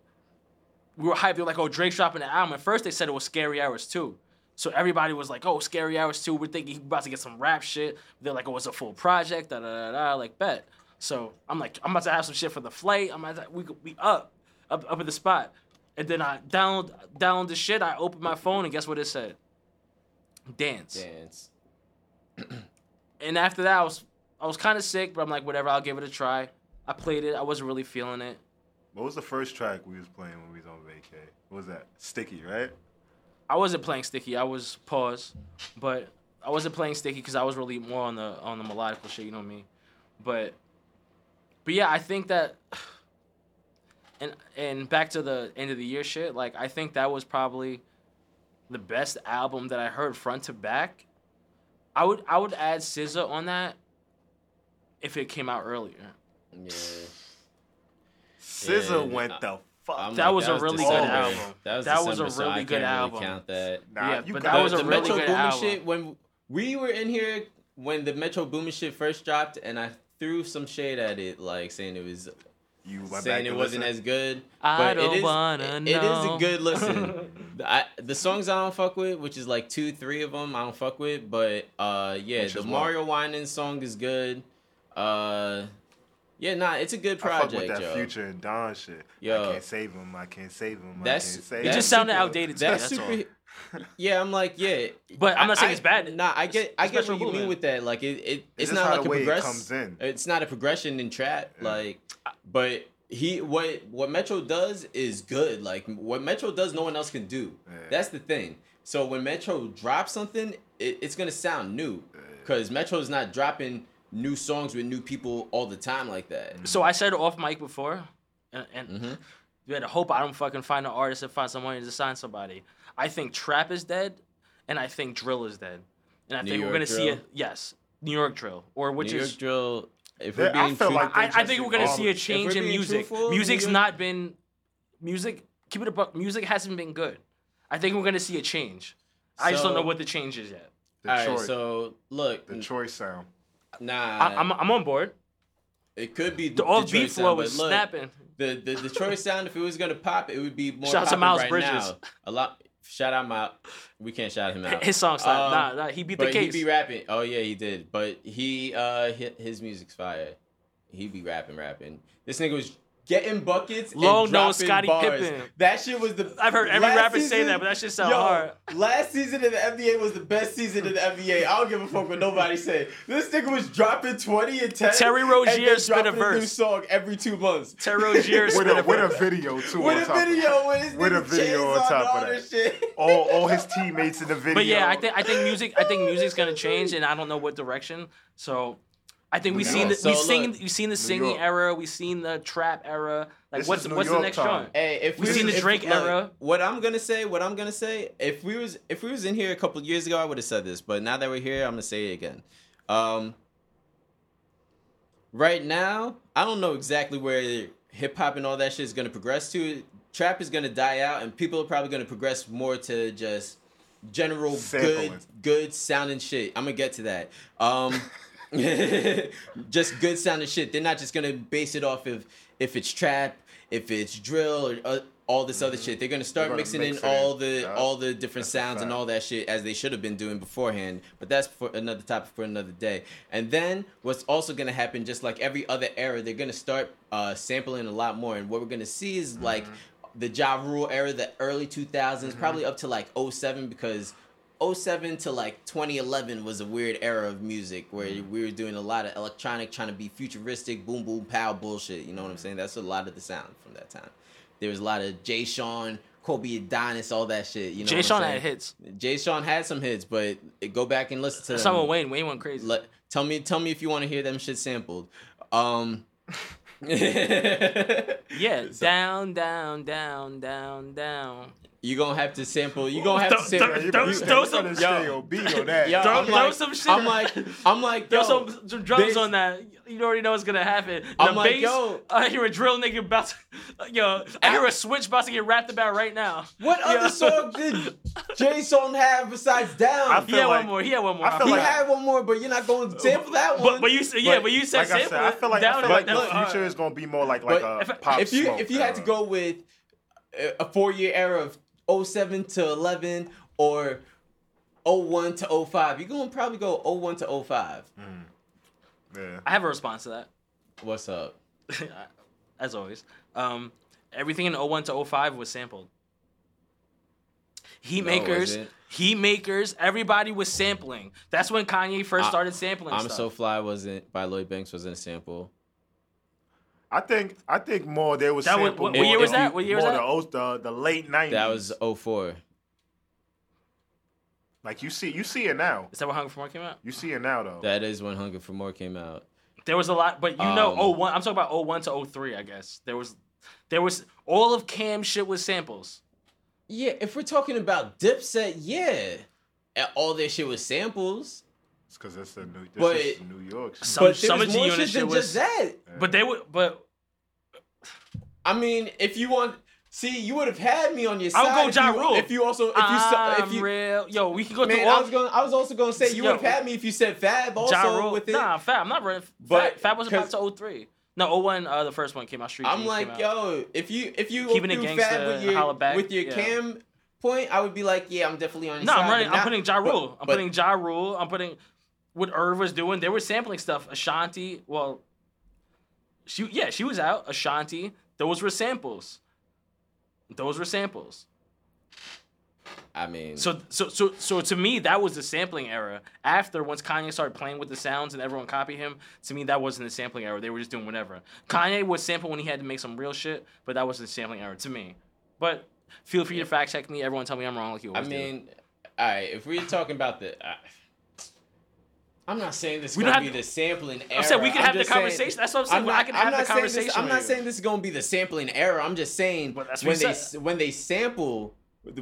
we were hyped. They were like, "Oh, Drake's dropping an album." At first, they said it was Scary Hours too. So everybody was like, "Oh, Scary Hours too." We're thinking he's about to get some rap shit. They're like, "Oh, it's a full project." Da da da da. Like bet. So I'm like, I'm about to have some shit for the flight. I'm about to, we we up up up at the spot, and then I download download the shit. I opened my phone and guess what it said? Dance. Dance. And after that, I was I was kind of sick, but I'm like, whatever. I'll give it a try. I played it. I wasn't really feeling it. What was the first track we was playing when we was on vacay? What was that? Sticky, right? I wasn't playing Sticky. I was pause, but I wasn't playing Sticky because I was really more on the on the melodical shit. You know what I mean? But but yeah, I think that [SIGHS] and and back to the end of the year shit. Like I think that was probably the best album that I heard front to back. I would I would add SZA on that if it came out earlier. Yeah. SZA Yeah, went I- the fuck. I'm That was a really good album. That was, That was a December, so really good can't really album. Count that. Nah, Yeah, you but that was a the really Metro good Boomin album. shit when we were in here when the Metro Boomin shit first dropped, and I threw some shade at it, like saying it was You went back saying it and wasn't listened? as good. I but don't it is, wanna it- it is a good listen. [LAUGHS] I, the songs I don't fuck with, which is like two, three of them, I don't fuck with. But uh, yeah, Which the? Mario Winans song is good. Uh, yeah, nah, it's a good project. I fuck with that yo. Future and Don shit. Yo. I can't save him. I can't save him. That's- I can't save It just sounded [LAUGHS] outdated. That's That's super. all. [LAUGHS] Yeah, I'm like, yeah, But I'm not saying I- it's bad. Nah, I get, I get what you mean Boomin. with that. Like, it, it it's just not like a way it progress. comes in. It's not a progression in trap. Yeah. Like, but he, what, what Metro does is good. Like, what Metro does, no one else can do. Yeah. That's the thing. So when Metro drops something, it, it's gonna sound new, because Metro's not dropping new songs with new people all the time like that. So I said off mic before, and, and Mhm. you had to hope I don't fucking find an artist and find someone to sign somebody. I think trap is dead, and I think drill is dead, and I New think we're gonna see drill? it. Yes, New York drill, or which New is York drill. If we're I feel true- like I, I think we're gonna see a change in music. truthful, Music's York- not been music. Keep it a buck. Music hasn't been good. I think we're gonna see a change. I just don't know what the change is yet. all right, so look, the choice sound. Nah, I, I'm I'm on board. it could be The off Detroit beat flow was snapping. The the Detroit sound, if it was gonna pop, it would be more. Shout out to Miles right Bridges. Now. A lot. Shout out Miles. We can't shout him out. [LAUGHS] His song slapped. Um, nah, nah, he beat the case. he be rapping. Oh yeah, he did. But he uh hi- his music's fire. He be rapping, rapping. This nigga was getting buckets. Long and nose dropping Scottie bars. Pippen. That shit was the. I've heard every last rapper say that, but that shit sound yo, hard. Last season of the NBA was the best season of the NBA. I don't give a fuck what nobody said. This nigga was dropping twenty and ten. Terry and Rozier spit a dropping new song every two months. Terry Rozier With spit a, a with a video too. on With a top of it. video, with With a video on top of that. shit. All, all his teammates in the video. But yeah, I think I think music I think music's gonna change, and I don't know what direction. So I think we've seen the, York. we've So, seen we've seen the singing York. era, we've seen the trap era. Like This what's what's York the next time. joint? Hey, if We've we seen the if- Drake look, era. What I'm gonna say, what I'm gonna say, if we was if we was in here a couple years ago, I would have said this. But now that we're here, I'm gonna say it again. Um, right now, I don't know exactly where hip hop and all that shit is gonna progress to. Trap is gonna die out, and people are probably gonna progress more to just general Sampling. good good sounding shit. I'm gonna get to that. Um, [LAUGHS] [LAUGHS] just good sounding shit. They're not just gonna base it off of if it's trap, if it's drill, or uh, all this other shit. They're gonna start Mm-hmm. gonna mixing mix in it in. all the Yeah. all the different That's sounds and all that shit as they should have been doing beforehand. But that's for another topic for another day. And then what's also gonna happen, just like every other era, they're gonna start uh, sampling a lot more. And what we're gonna see is like Mm-hmm. the Ja Rule era, the early 2000s, probably up to like 07 because 07 to like 2011 was a weird era of music where Mm-hmm. we were doing a lot of electronic, trying to be futuristic, boom boom pow bullshit. You know what I'm saying? That's a lot of the sound from that time. There was a lot of Jay Sean, Colby O'Donis, all that shit. You know, Jay Sean had hits. Jay Sean had some hits, but go back and listen to them. Some Wayne, Wayne went crazy. Let, tell me, tell me if you want to hear them shit sampled. Um, [LAUGHS] yeah, [LAUGHS] down, down, down, down, down. You gonna have to sample. You gonna have Throw- to sample. throw- You throw- better- throw some- better stay on that. Yo, Throw- I'm throw some shit. I'm like, I'm like, Throw yo, some, some drums this- on that. You already know what's gonna happen. I'm the like, bass, yo. I hear a drill nigga about to, yo, I hear a switch about to get rapped about right now. What Yo. other song did [LAUGHS] Jay Sean have besides Down? I He had like- one more. He had one more. I feel he like- had one more, but you're not going to sample that one. but, but you said yeah, But but you said Like I sample said, I feel like Down I feel it, like down the it hard. future is gonna be more like like a if- pop if you smoke if you had to go with a- a four year era of 07 to 11 or 01 to 05, you're gonna probably go 01 to 05. yeah. I have a response to that. What's up? [LAUGHS] As always, um, everything in 01 to 05 was sampled. Heat No, makers, was heat makers, everybody was sampling. That's when Kanye first I- started sampling I'm stuff. so fly wasn't by Lloyd Banks wasn't a sample. I think I think more there was That was- what- more what year was the- that? What year was more that? The, the the late nineties. That was 04. like you see you see it now. Is that when Hunger for More came out? You see it now though. That is when Hunger for More came out. There was a lot, but you know, Um, 01. I'm talking about 01 to 03, I guess. There was, there was all of Cam shit was samples. Yeah, if we're talking about Dipset, yeah. All their shit was samples. It's because that's a new. This But- is New York. shit. Some, but some there's of G more Unit shit shit than was, just that. but they would, but I mean, if you want, see, you would have had me on your side. I'll side. go if Ja you, Rule. If you also, if you, saw, I'm if you, real. Yo, we can go through man, I all. was going, I was also going to say you would have had me if you said Fab also Ja Rule. with it. Nah, Fab. I'm not running. But- Fab, Fab was about to 03. No, 01, uh, the first one came out. Street I'm Jeans like, yo, if you if you Keeping do it fab gangsta, with your back, with your yeah. cam point, I would be like, yeah, I'm definitely on your No, side. I'm but running. I'm not- putting Ja but- Rule. I'm but- putting Ja Rule. I'm putting what Irv was doing. They were sampling stuff. Ashanti. Well, she yeah, she was out. Ashanti. Those were samples. Those were samples. I mean, So so so so to me that was the sampling era. After once Kanye started playing with the sounds and everyone copied him, to me that wasn't the sampling era. They were just doing whatever. Kanye would sample when he had to make some real shit, but that wasn't the sampling era to me. But feel free to fact check me. Everyone tell me I'm wrong like you I always do. mean, all right. If we're talking about the, uh, I'm not saying this is gonna don't be the sampling era. I'm saying we can I'm have the just saying- conversation. That's what I'm saying. not, I can have the conversation This, I'm not saying this is gonna be the sampling era. I'm just saying that's when they said. when they sample.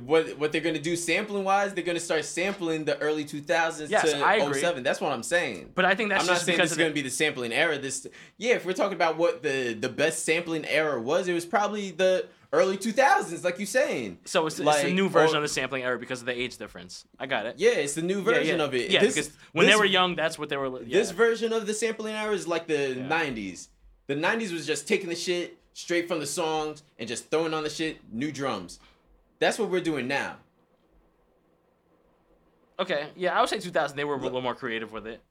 What what they're gonna do sampling wise? They're gonna start sampling the early 2000s Yes, to I oh agree. 07. That's what I'm saying. But I think that's I'm not saying this is gonna be the sampling era. This, yeah, if we're talking about what the the best sampling era was, it was probably the early 2000s, like you saying. So it's, it's a new version or- of the sampling era because of the age difference. I got it. Yeah, it's the new version yeah. of it. Yeah, This- because when they were young, that's what they were. Yeah. This version of the sampling era is like the Yeah. 90s. The 90s was just taking the shit straight from the songs and just throwing on the shit new drums. That's what we're doing now. okay, yeah, I would say 2000. They were a little more creative with it.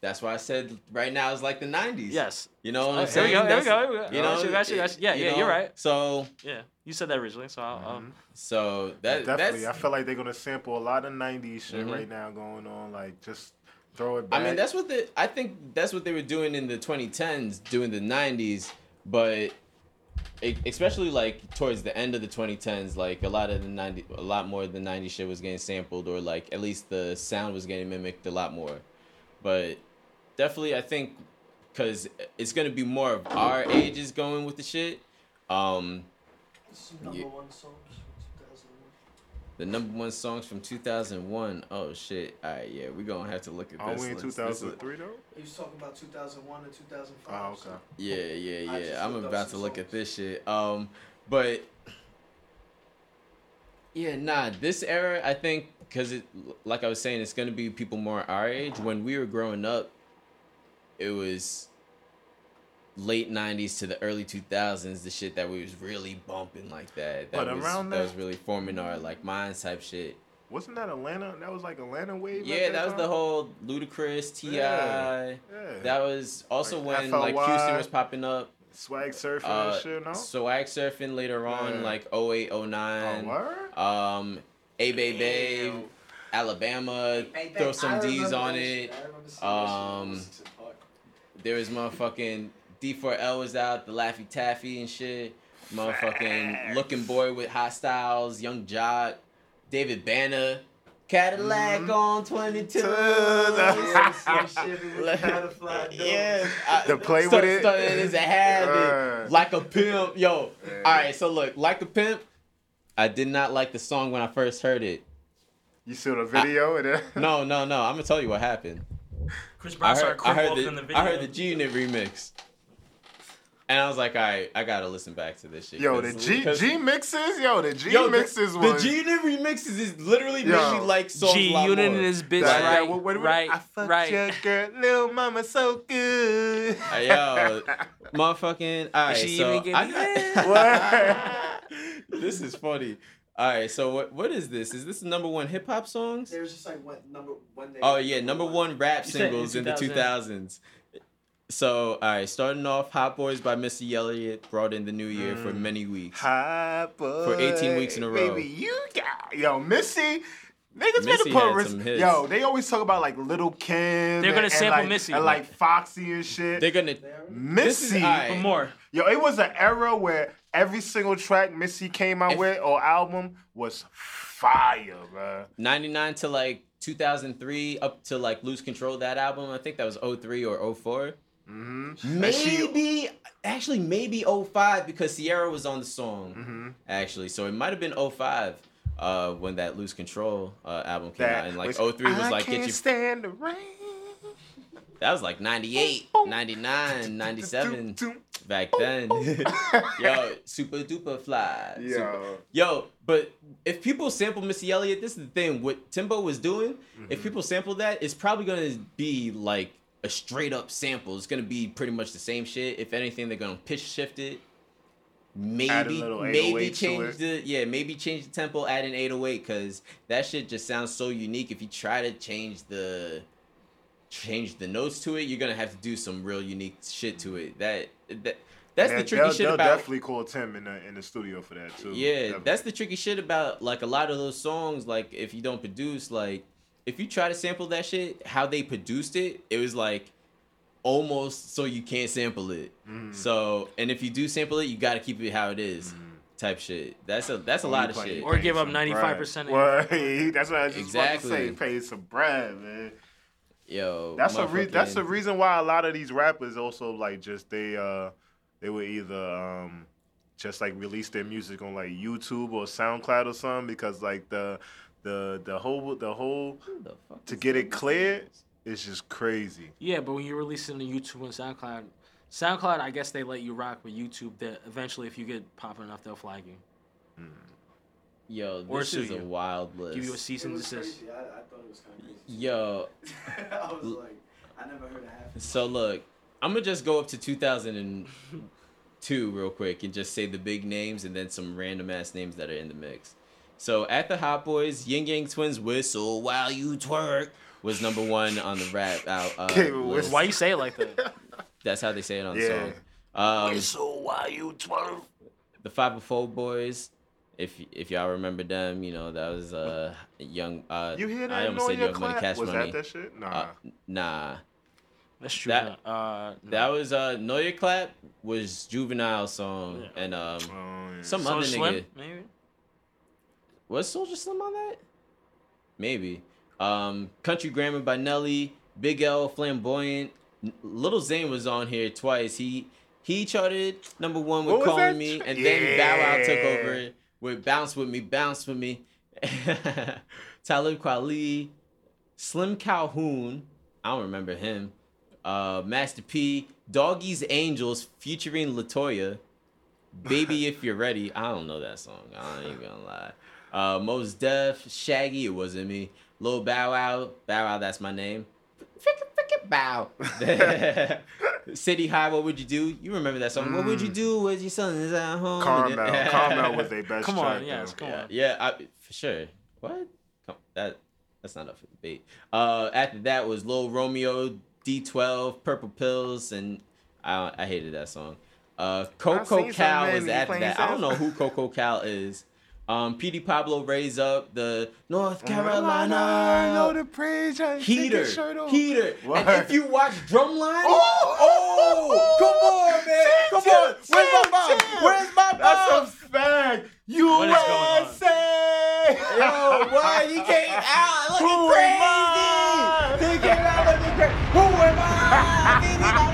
That's why I said right now is like the 90s. Yes. You know what I'm Here we saying? go. Here we go. Here we go. You know, got you, got you. Yeah, you yeah, know, you're right. So, Yeah, you said that originally, so I'll, um, so that Definitely, that's I feel like they're gonna sample a lot of '90s shit Mhm. right now going on. Like, just throw it back. I mean, that's what the I think that's what they were doing in the 2010s, doing the 90s, but especially like towards the end of the 2010s, like a lot of the 90, a lot more of the 90s shit was getting sampled, or like at least the sound was getting mimicked a lot more. But definitely, I think because it's gonna be more of our ages going with the shit. Um, number Yeah. one songs the number one songs from 2001. Oh shit! All right, yeah, we're gonna have to look at Are this. we in 2003 though? He was talking about 2001 and 2005. Oh, so- okay. Yeah, yeah, yeah. I'm about to some look at this shit. Um, but yeah, nah. This era, I think, because it, like I was saying, it's gonna be people more our age. When we were growing up, it was late '90s to the early 2000s. The shit that we was really bumping like that. That But was around that that- was really forming our like minds type shit. Wasn't that Atlanta? That was like Atlanta wave. Yeah, at that was time? the whole Ludacris, T.I. Yeah. Yeah. That was also Like when like Houston was popping up. swag surfing Uh, and shit. No. Swag surfing later on, Yeah. like 08, oh, 09. word. um, A Bay Bay, Damn. Alabama, Hey, throw I some D's on it. I remember seeing shit Um, when I was in Park. There was motherfucking D4L was out, the Laffy Taffy and shit. Motherfucking. Looking Boy with Hot Styles, Yung Joc, David Banner, Cadillac Mhm. on 22. Yeah, some shit with Like- kinda fly dope. Yeah, I- To play start- with it? started as a habit, Uh. like a pimp. Yo, Yeah. all right. So look, like a pimp. I did not like the song when I first heard it. You saw the video and then [LAUGHS] No, no, no. I'm gonna tell you what happened. Chris Brown I heard, started I heard walking the, in the video. I heard the G Unit remix, and I was like, all right, I gotta listen back to this shit. Yo, the G G mixes, yo, the G yo, mixes the, was G Unit remixes is literally Yo. made me like songs G a lot Unit more. and his bitch, That- right, yeah, what- what- what- right, I fucked right. your girl, little mama, so good. Uh, yo, [LAUGHS] motherfucking. All right, She so even gave I me got. [LAUGHS] [LAUGHS] this is funny. All right, so what what is this? Is this the number one hip hop songs? There's just like what number one day. Oh yeah, number one rap You said in singles in the 2000. two thousands. So all right, starting off, "Hot Boys" by Missy Elliott brought in the new year for Mm. many weeks. Hot Boys For 18 weeks in a row. Baby, you got yo, Missy. Niggas Missy better put had res- Yo, they always talk about like Lil Kim. They're gonna and, sample like, Missy. and like Foxy and shit. They're gonna. There. Is- Missy, alright. But more. yo, it was an era where every single track Missy came out If- with or album was fire, bro. 99 to like 2003 up to like lose control that album i think that was 03 or 04 Mm-hmm. maybe actually maybe 05 because Ciara was on the song hmm actually so it might have been 05 uh when that lose control uh album came out and like was, 03 was I like can't get you stand the rain. that was like 98 99 97 back then yo super duper fly Super- Yo. Yo, but if people sample Missy Elliott, this is the thing. What Timbo was doing, Mm-hmm. if people sample that, it's probably gonna be like a straight up sample. It's gonna be pretty much the same shit. If anything, they're gonna pitch shift it. Maybe maybe oh change the yeah maybe change the tempo, add an 808 because that shit just sounds so unique. If you try to change the change the notes to it, you're gonna have to do some real unique shit to it. That that that's the tricky they'll, shit they'll about definitely call Tim in the in the studio for that too. yeah, Definitely. that's the tricky shit about like a lot of those songs. Like if you don't produce, like if you try to sample that shit, how they produced it, it was like almost so you can't sample it. Mm. So and if you do sample it, you got to keep it how it is, type shit. That's a that's a Oh, lot of shit. Or give up 95% of Well, that's what I was just Exactly. about to say. Pay some bread, man. Yo, That's a re- that's the reason why a lot of these rappers also like just they uh they would either um just like release their music on like YouTube or SoundCloud or something because like the the the whole the whole the to get it cleared is just crazy. Yeah, but when you release it on YouTube and SoundCloud, SoundCloud, I guess they let you rock, but YouTube, that eventually, if you get popping enough, they'll flag you, hmm. Yo, Or this sue is a wild list. give you a cease It and desist. crazy. I, I thought it was kind of crazy. Yo, [LAUGHS] I was like, I never heard of happen. So look, I'm gonna just go up to 2002 real quick and just say the big names and then some random ass names that are in the mix. So at the Hot Boys, Ying Yang Twins "Whistle While You Twerk" was number one on the rap out. Uh, Okay, list. Why you say it like that? [LAUGHS] That's how they say it on the song. Um, so why you twerk? the Five of Four Boys. If if y'all remember them, you know that was uh young. Uh, You hear that? I almost know said your Young Money, clap? Cash Was Money. that that shit? Nah. Uh, nah. That's true. That- uh, no. That was uh Nolia Clap was Juvenile song Yeah. and um Oh, yeah. some Soulja other Slim, nigga maybe. was Soulja Slim on that? Maybe. Um Country Grammar by Nelly, Big L Flamboyant, Lil Zane was on here twice. He he charted number one with Calling Me, and then Bow Wow took Yeah. over with Bounce with Me, Bounce with Me. [LAUGHS] Talib Kweli, Slim Calhoun, I don't remember him. Uh, Master P, Doggy's Angels featuring Latoya. Baby, [LAUGHS] if you're ready. I don't know that song. I ain't even gonna lie. Uh, Mos Def, Shaggy, it wasn't me. Lil Bow Wow, Bow Wow, that's my name. Frickin' frickin' Bow. [LAUGHS] City High, what would you do? You remember that song? What would you do with your son is at home? Carmel. [LAUGHS] Carmel was their best Come track. on, yes, though. come Yeah, on. yeah, I, for sure. What? Come, that that's not up for debate. Uh, after that was Lil Romeo, D12, Purple Pills, and I I hated that song. Uh, Coco seen some Cal was after that. I don't know who Coco Cal is. Um, Petey Pablo raise up the North Carolina, Carolina. know the praise. I take Heater, his shirt heater, What? and if you watch Drumline, Oh! oh, come on, man, come Chill, on, where's my chill, bomb? chill. Where's my bomb? That's a fact. What is going on? USA. Yo, why [LAUGHS] he came out looking Who am I? crazy? He came out looking crazy. Who am I?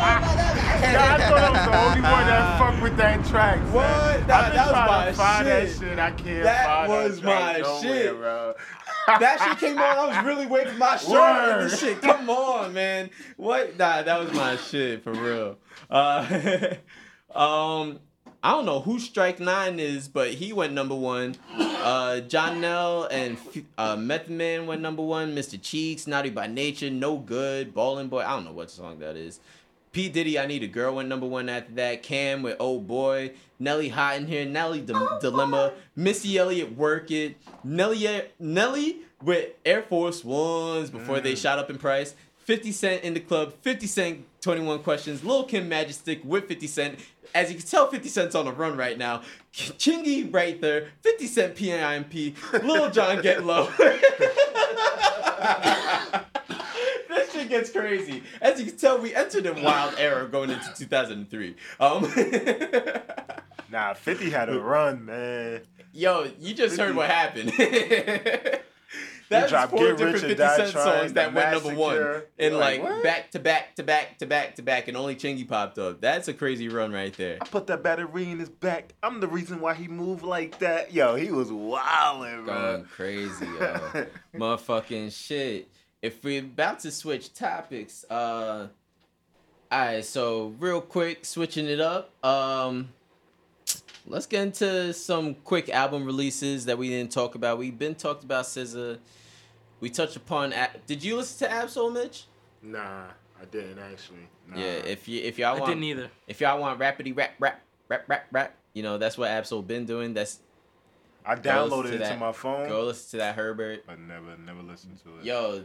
I thought I was the only one that fucked with that track. son. What? Nah, that was my find shit. that shit. I can't That was that my nowhere, shit. bro. that shit came on. I was really waving my [LAUGHS] shirt and this shit. Come on, man. What? Nah, that was my shit for real. Uh, [LAUGHS] um, I don't know who Strike Nine is, but he went number one. Uh, John Nell and uh, Method Man went number one. Mr. Cheeks, Naughty by Nature, No Good, Ballin' Boy. I don't know what song that is. P Diddy, I Need a Girl went number one after that. Cam with Oh Boy. Nelly Hot in here. Nelly Di- oh, Dilemma. Missy Elliott Work It. Nelly Nelly with Air Force Ones before they mm. shot up in price. 50 Cent in the club. 50 Cent 21 questions. Lil Kim Magic Stick with 50 Cent. As you can tell, 50 Cent's on the run right now. Chingy right there. 50 Cent PIMP. Lil Jon Get Low. [LAUGHS] [LAUGHS] shit gets crazy. As you can tell, we entered a wild era going into 2003. Um, [LAUGHS] Nah, 50 had a run, man. yo, you just heard what happened. [LAUGHS] That's dropped four Get different Rich 50 Cent songs that went number one. And Like, like back to back to back to back to back, and only Chingy popped up. That's a crazy run right there. I put that battery in his back. I'm the reason why he moved like that. Yo, he was wildin', bro. Going crazy, yo. [LAUGHS] Motherfucking shit. If we're about to switch topics, uh Alright, so real quick, switching it up. Um let's get into some quick album releases that we didn't talk about. We've been talked about SZA. We touched upon A- did you listen to Ab-Soul Mitch? Nah, I I didn't actually. Nah. Yeah, if you if y'all want, I didn't either. if y'all want rapidy rap rap rap rap rap, you know that's what Ab-Soul been doing. That's I downloaded to it to my phone, Go listen to that Herbert. but never never listened to it. Yo,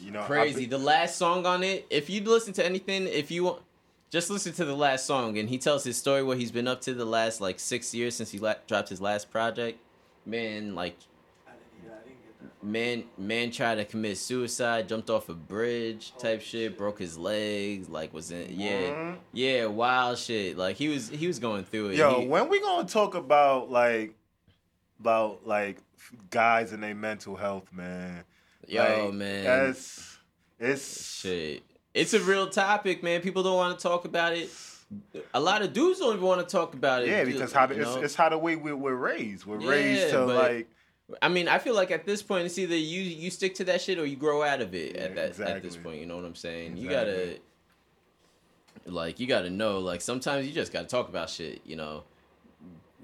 you know, crazy. be- The last song on it. If you listen to anything, if you want, just listen to the last song, and he tells his story what he's been up to the last like six years since he la- dropped his last project. Man, like I didn't, yeah, I didn't get that. man, man tried to commit suicide, jumped off a bridge type shit, broke his legs, like was in yeah, Mhm. yeah, wild shit. Like he was he was going through it. Yo, He- when we gonna talk about like about like guys and their mental health, man? Yo, Like, man, that's it's shit. It's a real topic, man. People don't want to talk about it. A lot of dudes don't even want to talk about it. yeah, because how it's, it's how the way we, we're raised. We're raised to like I mean, I feel like at this point, it's either you you stick to that shit or you grow out of it. Yeah, at that at this point, you know what I'm saying? You gotta like you gotta know. Like sometimes you just gotta talk about shit. You know,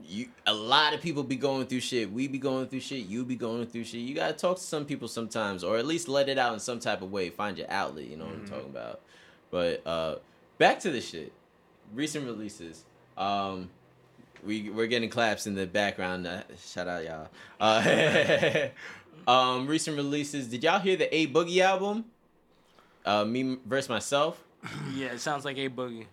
you a lot of people be going through shit. We be going through shit. You be going through shit. You gotta talk to some people sometimes, or at least let it out in some type of way. Find your outlet. You know what I'm talking about. But uh back to the shit. Recent releases. Um, we we're getting claps in the background. Uh, shout out y'all. Uh, [LAUGHS] um, recent releases. Did y'all hear the A Boogie album? Uh, me versus myself. Yeah, it sounds like a boogie.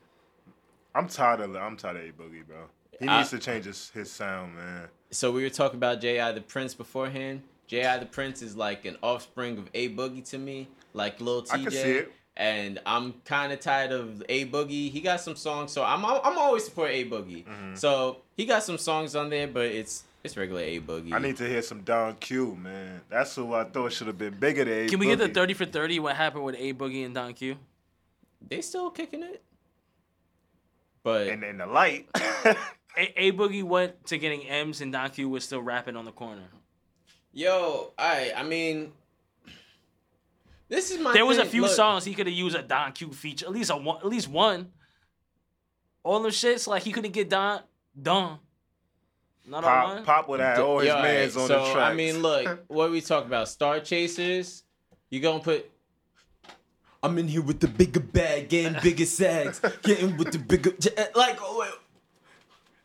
I'm tired of I'm tired of A Boogie, bro. He I- needs to change his, his sound, man. So we were talking about J.I. the Prince beforehand. J.I. the Prince is like an offspring of A Boogie to me, like Lil Tjay. I can see it. And I'm kind of tired of A Boogie. He got some songs, so I'm I'm always support A Boogie. Mm-hmm. So he got some songs on there, but it's it's regular A Boogie. I need to hear some Don Q, man. That's who I thought should have been bigger than A Can we get the 30 for 30? What happened with A Boogie and Don Q? They still kicking it, but And in the light. [LAUGHS] A, a Boogie went to getting M's and Don Q was still rapping on the corner. yo, I I mean, this is my. There was a few Look, songs he could have used a Don Q feature, at least a one, at least one. All them shits like he couldn't get Don Don. Not on Pop, one. Pop would have all his Yo, mans alright, on so, the track. I mean, look, what we talk about? Star Chasers. You gonna put? I'm in here with the bigger bag, getting bigger sags, getting with the bigger eh, like.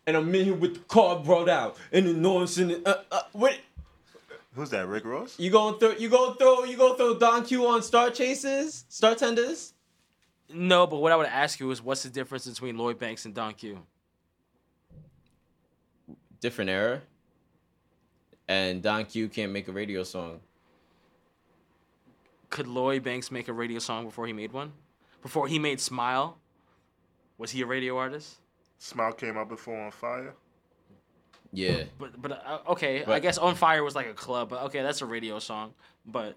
Wait. And I'm in here with the car brought out, and the noise and it. Uh, uh, what? Who's that? Rick Ross? You gonna throw? You gonna throw? You gonna throw Don Q on Star Chasers? Star Tenders? No, but what I would ask you is what's the difference between Lloyd Banks and Don Q? Different era. And Don Q can't make a radio song. Could Lloyd Banks make a radio song before he made one? Before he made Smile? Was he a radio artist? Smile came out before on fire. Yeah. But but uh, okay, I guess On Fire was like a club, but okay, that's a radio song. But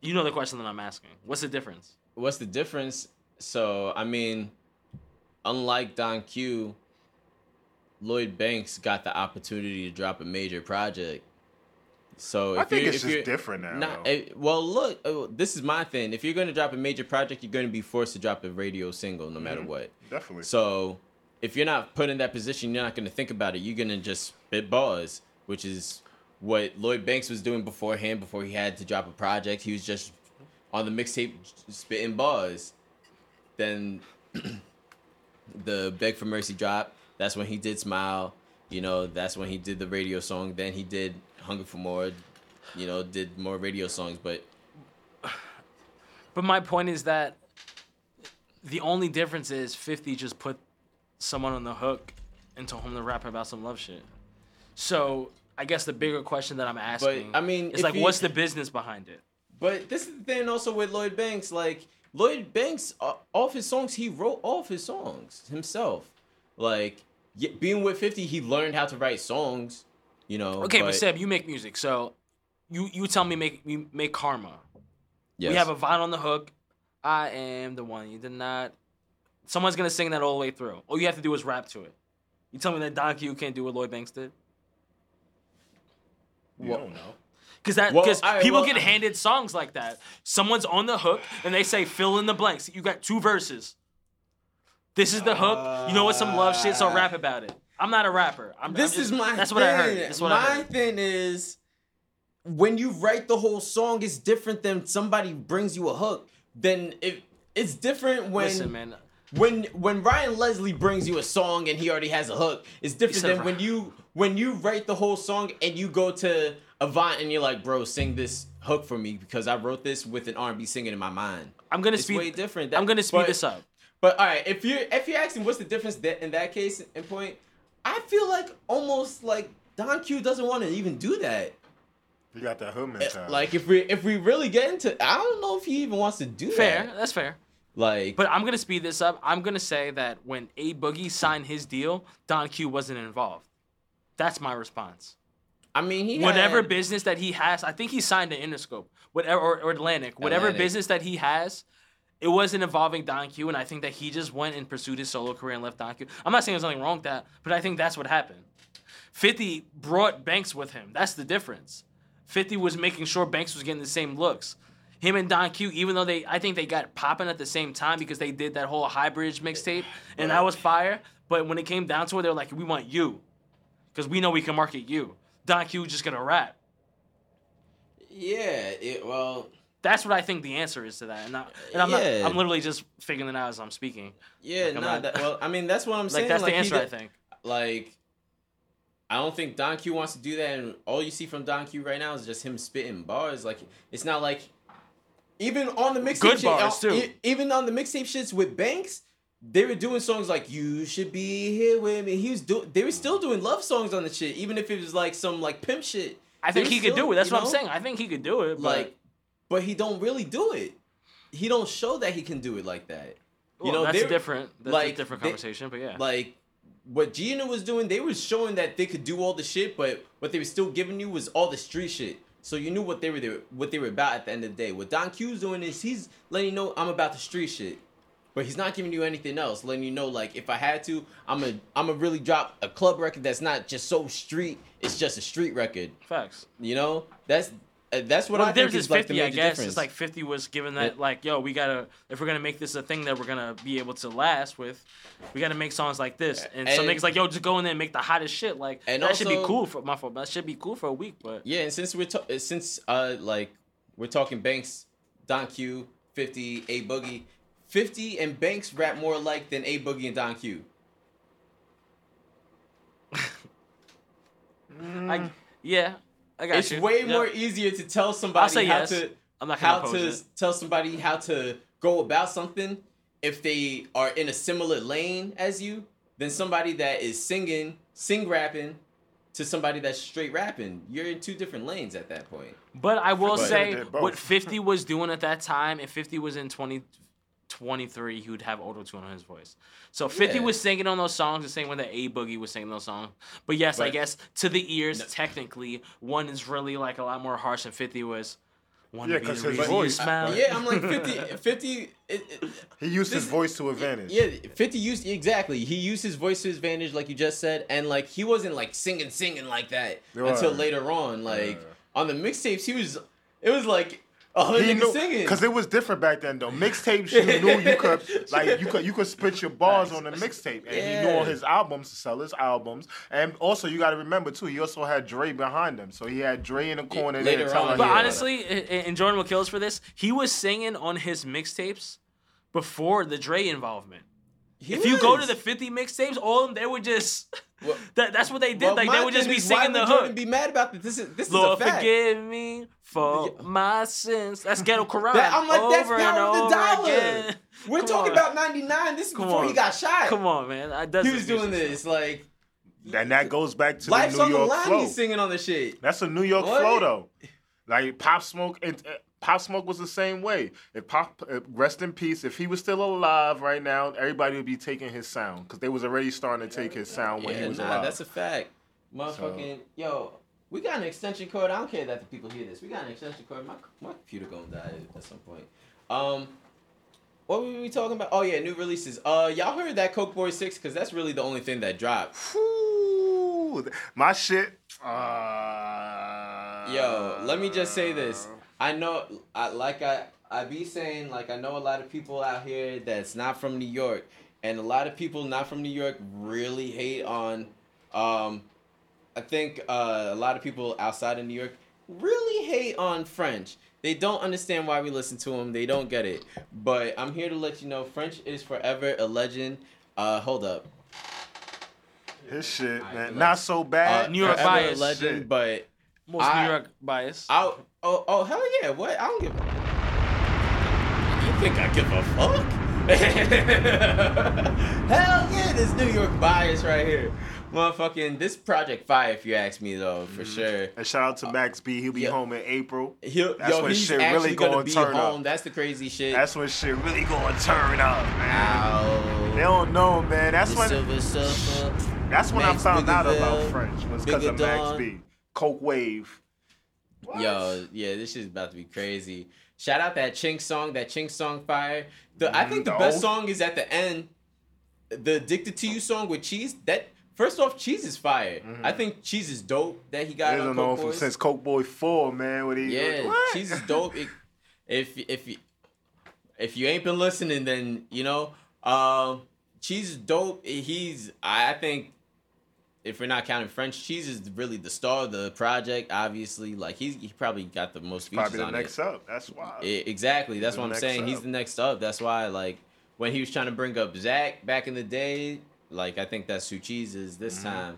you know the question that I'm asking. What's the difference? what's the difference? So I mean, unlike Don Q, Lloyd Banks got the opportunity to drop a major project. So I think it's just different now. Not, eh, well, look, uh, this is my thing. If you're going to drop a major project, you're going to be forced to drop a radio single, no matter what. Definitely. So if you're not put in that position, you're not going to think about it. You're going to just spit bars, which is what Lloyd Banks was doing beforehand. Before he had to drop a project, he was just on the mixtape spitting bars. Then [CLEARS THROAT] the Beg for Mercy drop. That's when he did Smile. You know, that's when he did the radio song. Then he did Hunger for More. You know, did more radio songs. But But my point is that the only difference is 50 just put someone on the hook and told him to rap about some love shit. So I guess the bigger question that I'm asking but, I mean, is if like, you- what's the business behind it? But this is the thing also with Lloyd Banks. Like Lloyd Banks, uh, off his songs, he wrote off his songs himself. Like being with Fifty, he learned how to write songs. You know. Okay, but, Seb, you make music, so you you tell me make you make Karma. yes. We have a vine on the hook. I am the one you did not. Someone's gonna sing that all the way through. All you have to do is rap to it. You tell me that Don Q can't do what Lloyd Banks did? you don't know. Because that because I- people well, get I- handed songs like that. Someone's on the hook and they say fill in the blanks. You got two verses. This is the hook. You know what? Some love shit. So rap about it. I'm not a rapper. I'm, this I'm just- is my. That's thing. what I heard. That's what my I heard. thing is, when you write the whole song, it's different than somebody brings you a hook. Then it it's different when Listen, man. when when Ryan Leslie brings you a song and he already has a hook, it's different than when you when you write the whole song and you go to Avant and you're like, bro, sing this hook for me because I wrote this with an R&B singing in my mind. I'm gonna It's speed. way different. I'm gonna speed but- this up. But all right, if you're if you're asking what's the difference that, in that case and point, I feel like almost like Don Q doesn't want to even do that. You got that hood Eh, mentality. Like if we if we really get into, I don't know if he even wants to do Fair. that. Fair, that's fair. Like, But I'm gonna speed this up. I'm gonna say that when A Boogie signed his deal, Don Q wasn't involved. That's my response. I mean, he whatever had- business that he has, I think he signed to Interscope, whatever or, or Atlantic, whatever Atlantic. business that he has, it wasn't involving Don Q, and I think that he just went and pursued his solo career and left Don Q. I'm not saying there's nothing wrong with that, but I think that's what happened. 50 brought Banks with him. That's the difference. 50 was making sure Banks was getting the same looks. Him and Don Q, even though they, I think they got popping at the same time because they did that whole hybrid mixtape, and that was fire. But when it came down to it, they were like, "We want you, because we know we can market you." Don Q just gonna rap. yeah, it, well, That's what I think the answer is to that, and, I, and I'm Yeah. not. I'm literally just figuring it out as I'm speaking. yeah, Like, I'm nah, not- that, [LAUGHS] well, I mean, that's what I'm saying. Like that's the he answer, I think. Like, I don't think Don Q wants to do that, and all you see from Don Q right now is just him spitting bars. Like, it's not like even on the mixtape, Good shit, bars, uh, too. even on the mixtape shits with Banks, they were doing songs like "You Should Be Here with Me." He was doing. they were still doing love songs on the shit, even if it was like some like pimp shit. I think he could still, do it. That's what I'm saying. I think he could do it. But, Like, but he don't really do it. He don't show that he can do it like that. You well, know, that's different. That's like, a different they- conversation. but yeah, Like what Gina was doing, they were showing that they could do all the shit, but what they were still giving you was all the street shit. So you knew what they were there, what they were about at the end of the day. What Don Q's doing is he's letting you know I'm about the street shit. But he's not giving you anything else, letting you know like if I had to, I'm a I'm a really drop a club record that's not just so street, it's just a street record. facts. You know? That's that's what Well, I there's think this is like the 50, I guess. difference. It's like 50 was given that, Yeah. like, yo, we gotta, if we're gonna make this a thing that we're gonna be able to last with, we gotta make songs like this. And, some niggas like, yo, just go in there and make the hottest shit. Like, And that should be cool for my fault. That should be cool for a week, but Yeah, and since we're ta- uh, since uh like we're talking Banks, Don Q, Fifty, A Boogie, Fifty and Banks rap more alike than A Boogie and Don Q. [LAUGHS] I, yeah, I got It's you. way Yep. more easier to tell somebody I'll say how yes. to I'm not how to it. tell somebody how to go about something if they are in a similar lane as you than somebody that is singing, sing rapping to somebody that's straight rapping. You're in two different lanes at that point. But I will But- say what 50 was doing at that time, if 50 was in 2023, he would have auto tune on his voice. So 50 Yeah. was singing on those songs the same way that A Boogie was singing those songs. But yes, I guess to the ears, No. technically, one is really like a lot more harsh than 50 was. One Yeah, to be 'cause the his reason voice- smile. Yeah, I'm like 50 [LAUGHS] 50 it, it, he used his voice to advantage. Yeah, Fifty used exactly. He used his voice to his advantage, like you just said, and like he wasn't like singing, singing like that Right. until later on. Like Yeah. on the mixtapes, he was. It was like a hundred He knew singing. because it was different back then though. Mixtapes, you knew you could [LAUGHS] like you could you could spit your bars on the mixtape, and he knew Yeah. on his albums to sell his albums. And also, you got to remember too, he also had Dre behind him, so he had Dre in the corner there later on, But honestly, a- a- and Jordan will kill us for this, he was singing on his mixtapes before the Dre involvement. He if you go to the 50 mixtapes, all of them, they were just. [LAUGHS] Well- that, that's what they did. Well, like, they would just be is, why singing the would Jordan hook. Be mad about this. This is this Lord, is a fact. forgive me for my sins. That's ghetto Quran. That, I'm like, that's over and power of the dollar. again. We're Come talking on. about '99. This is Come before on. he got shot. Come on, man. I, that's he was doing this like and that goes back to life's the on New the York line. flow. He's singing on the shit. That's a New York What? flow though. Like Pop Smoke and uh, Pop Smoke was the same way. If Pop, rest in peace. If he was still alive right now, everybody would be taking his sound because they was already starting to take his sound when yeah, he was nah, alive. that's a fact. Motherfucking yo, we got an extension cord. I don't care that the people hear this. We got an extension cord. My my computer gonna die at some point. Um, what were we talking about? Oh yeah, new releases. Uh, y'all heard that Coke Boy Six? Cause that's really the only thing that dropped. Whew, my shit. Uh, Yo, let me just say this. I know, I, like I, I be saying, like I know a lot of people out here that's not from New York, and a lot of people not from New York really hate on. Um, I think uh, a lot of people outside of New York really hate on French. They don't understand why we listen to them. They don't get it. But I'm here to let you know French is forever a legend. Uh, hold up. His shit, man, not so Uh, bad. New York forever bias. a legend, Shit. but Most I- New York bias. I oh oh hell yeah! What I don't give. A... You think I give a fuck? [LAUGHS] hell yeah! This New York bias right here, motherfucking. This Project Fire, if you ask me though, for mm-hmm. sure. And shout out to uh, Max B. He'll be Yeah. home in April. He'll, That's yo, when he's shit actually really gonna gonna be turn up. That's the crazy shit. That's when shit really gonna turn up, man. Ow. They don't know, man. That's The when Silver Surfer. that's when Max I found out Biggerville, about French was because of Max B. Coke Wave. Yo, yeah, this shit's about to be crazy. Shout out that Chinx song, that Chinx song fire. The I think the No. best song is at the end. The Addicted to You song with Cheese. That first off, Cheese is fire. I think Cheese is dope that he got They on don't know Coke since Coke Boy Four, man. What he? Yeah, what? Cheese is [LAUGHS] dope. It- if if you if you ain't been listening, then you know, um, Cheese is dope. He's I think if we're not counting French, Cheese is really the star of the project. Obviously, like he's he probably got the most features Probably the on next it. up. That's why. I- exactly. That's the what I'm saying. He's the next up. That's why, like, when he was trying to bring up Zach back in the day, like, I think that's who Cheese is this Mm-hmm. time.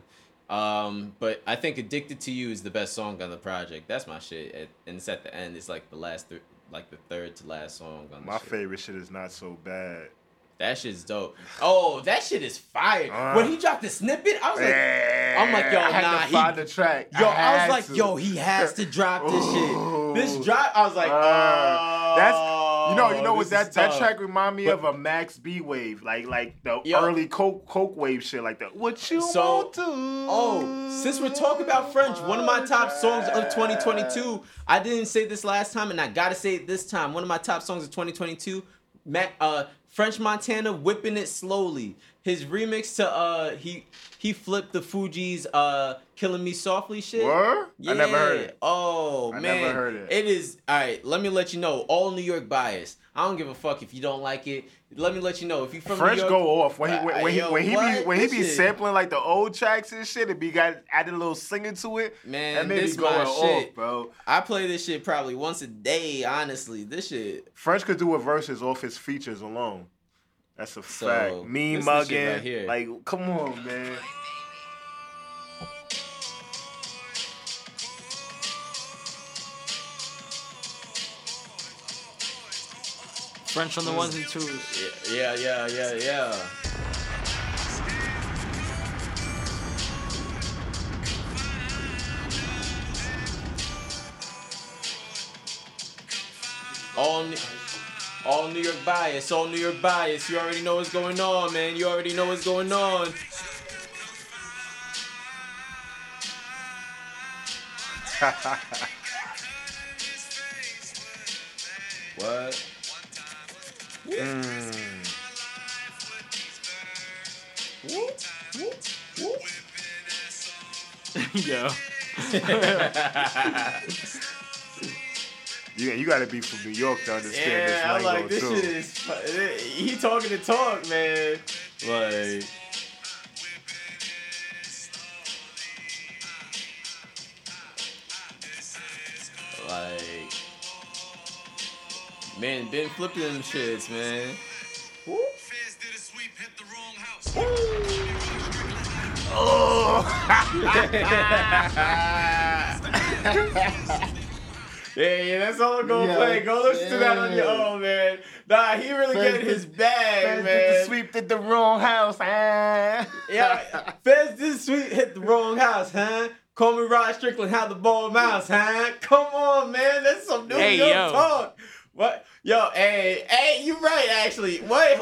Um, but I think "Addicted to You" is the best song on the project. That's my shit, At- and it's at the end. It's like the last, th- like the third to last song on the My shit. favorite shit is not so bad. That shit's dope. Oh, that shit is fire. Uh. when he dropped the snippet, I was like, I'm like, yo, I had nah, to he- find the track. yo, I, had was like, to. yo, he has to drop this Ooh. shit. This drop, I was like, Uh, oh, that's you know you know what that that track remind me But- of a Max B wave like like the Yo. early Coke Coke wave shit like that. What you So- want to? Oh, since we're talking about French, one of my top songs of 2022. I didn't say this last time, and I gotta say it this time. One of my top songs of 2022, Mac, uh, French Montana, whipping it slowly. His remix to uh, he he flipped the Fugees uh, "Killing Me Softly" shit. Word? I never heard it. Oh I man, never heard it. It is all right. Let me let you know. All New York bias. I don't give a fuck if you don't like it. Let me let you know if you from French New York. go off when he when, when he when he be when he be shit- sampling like the old tracks and shit. It be got added a little singing to it. Man, that this me going my shit. off, bro. I play this shit probably once a day. Honestly, this shit. French could do a verses off his features alone. That's a So, fact. Me this is the shit mugging, right like, come on, man. French on the ones and twos. Yeah, yeah, yeah, yeah. All, all New York bias, all New York bias. You already know what's going on, man. You already know what's going on. [LAUGHS] What? Mm. Whoop, whoop, whoop. Yo. [LAUGHS] You, you gotta be from New York to understand Yeah, I'm this like, lingo this too. shit is. He talking to talk, man. Like. Like. Man, been flipping them shits, man. Woo. [LAUGHS] Yeah, yeah, that's all I'm gonna Yeah, play. Go listen to that on your own, man. Nah, he really Fez getting his bag, Man, man. did the sweep did the wrong house. Ah. Yeah, Fez did sweet hit the wrong house, huh? Call me Rod Strickland, how the ball mouse, huh? Come on, man, that's some New Hey, York yo. talk. What? Yo, hey, hey, you right actually. Wait,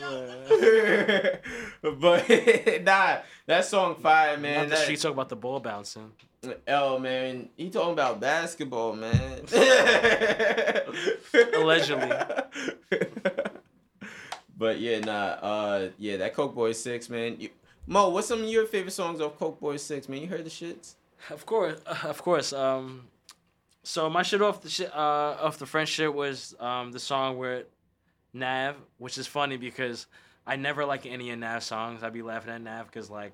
[LAUGHS] but [LAUGHS] nah, that song fire, man. Not the That- streets talk about the ball bouncing. Oh man, he talking about basketball, man. [LAUGHS] Allegedly. But yeah, nah, uh, yeah, that Coke Boy Six, man. You, Mo, what's some of your favorite songs of Coke Boy Six, man? You heard the shits? Of course, of course. Um, so my shit off the shit uh off the French shit was um the song where Nav, which is funny because I never like any of Nav songs. I'd be laughing at Nav because like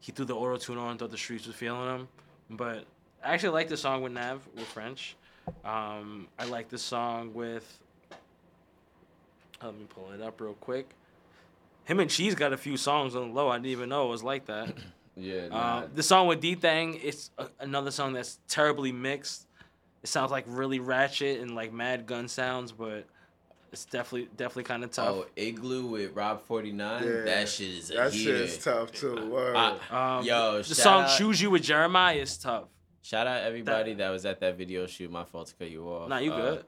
he threw the auto tune on, and thought the streets was feeling him, but I actually like the song with Nav with French. Um, I like the song with. Let me pull it up real quick. Him and Cheese got a few songs on the low. I didn't even know it was like that. [COUGHS] Yeah. Nah. Um, the song with D Thang, it's a, another song that's terribly mixed. It sounds like really ratchet and like mad gun sounds, but it's definitely definitely kind of tough. oh, Igloo with Rob 49. Yeah, that shit is a That heater. shit's tough too. Word. I- Um, Yo, the shout song out- "Choose You" with Jeremih is tough. Shout out everybody that, was at that video shoot. My fault to cut you off. Nah, you Uh, good.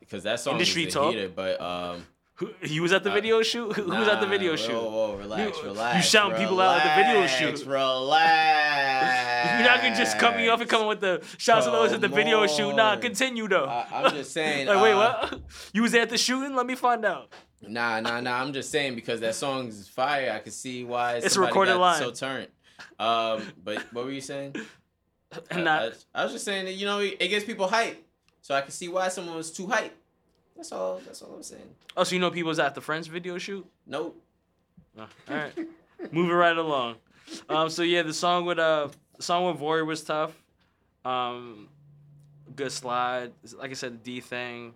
Because that song Industry is a talk. heater, but um, Who, he was at the Uh, video shoot. Who, who was at the video whoa, shoot? Whoa, relax, You- you relax. shouting people out at the video shoot. Relax. You're not gonna just cut me off and come with the shouts and those at the video shoot. Nah, continue though. I, I'm just saying. [LAUGHS] like, wait, uh, what? You was at the shooting? Let me find out. Nah, nah, nah. I'm just saying because that song is fire. I can see why It's a recorded line. so turned. Um, but what were you saying? [LAUGHS] And I, I, was just saying that you know it gets people hype, so I can see why someone was too hype. That's all. That's all I'm saying. oh, so you know people was at the Friends video shoot? Nope. Oh, all right, moving right along. Um, so yeah, the song with uh, song with Warrior was tough. Um, good slide. Like I said, the D thing.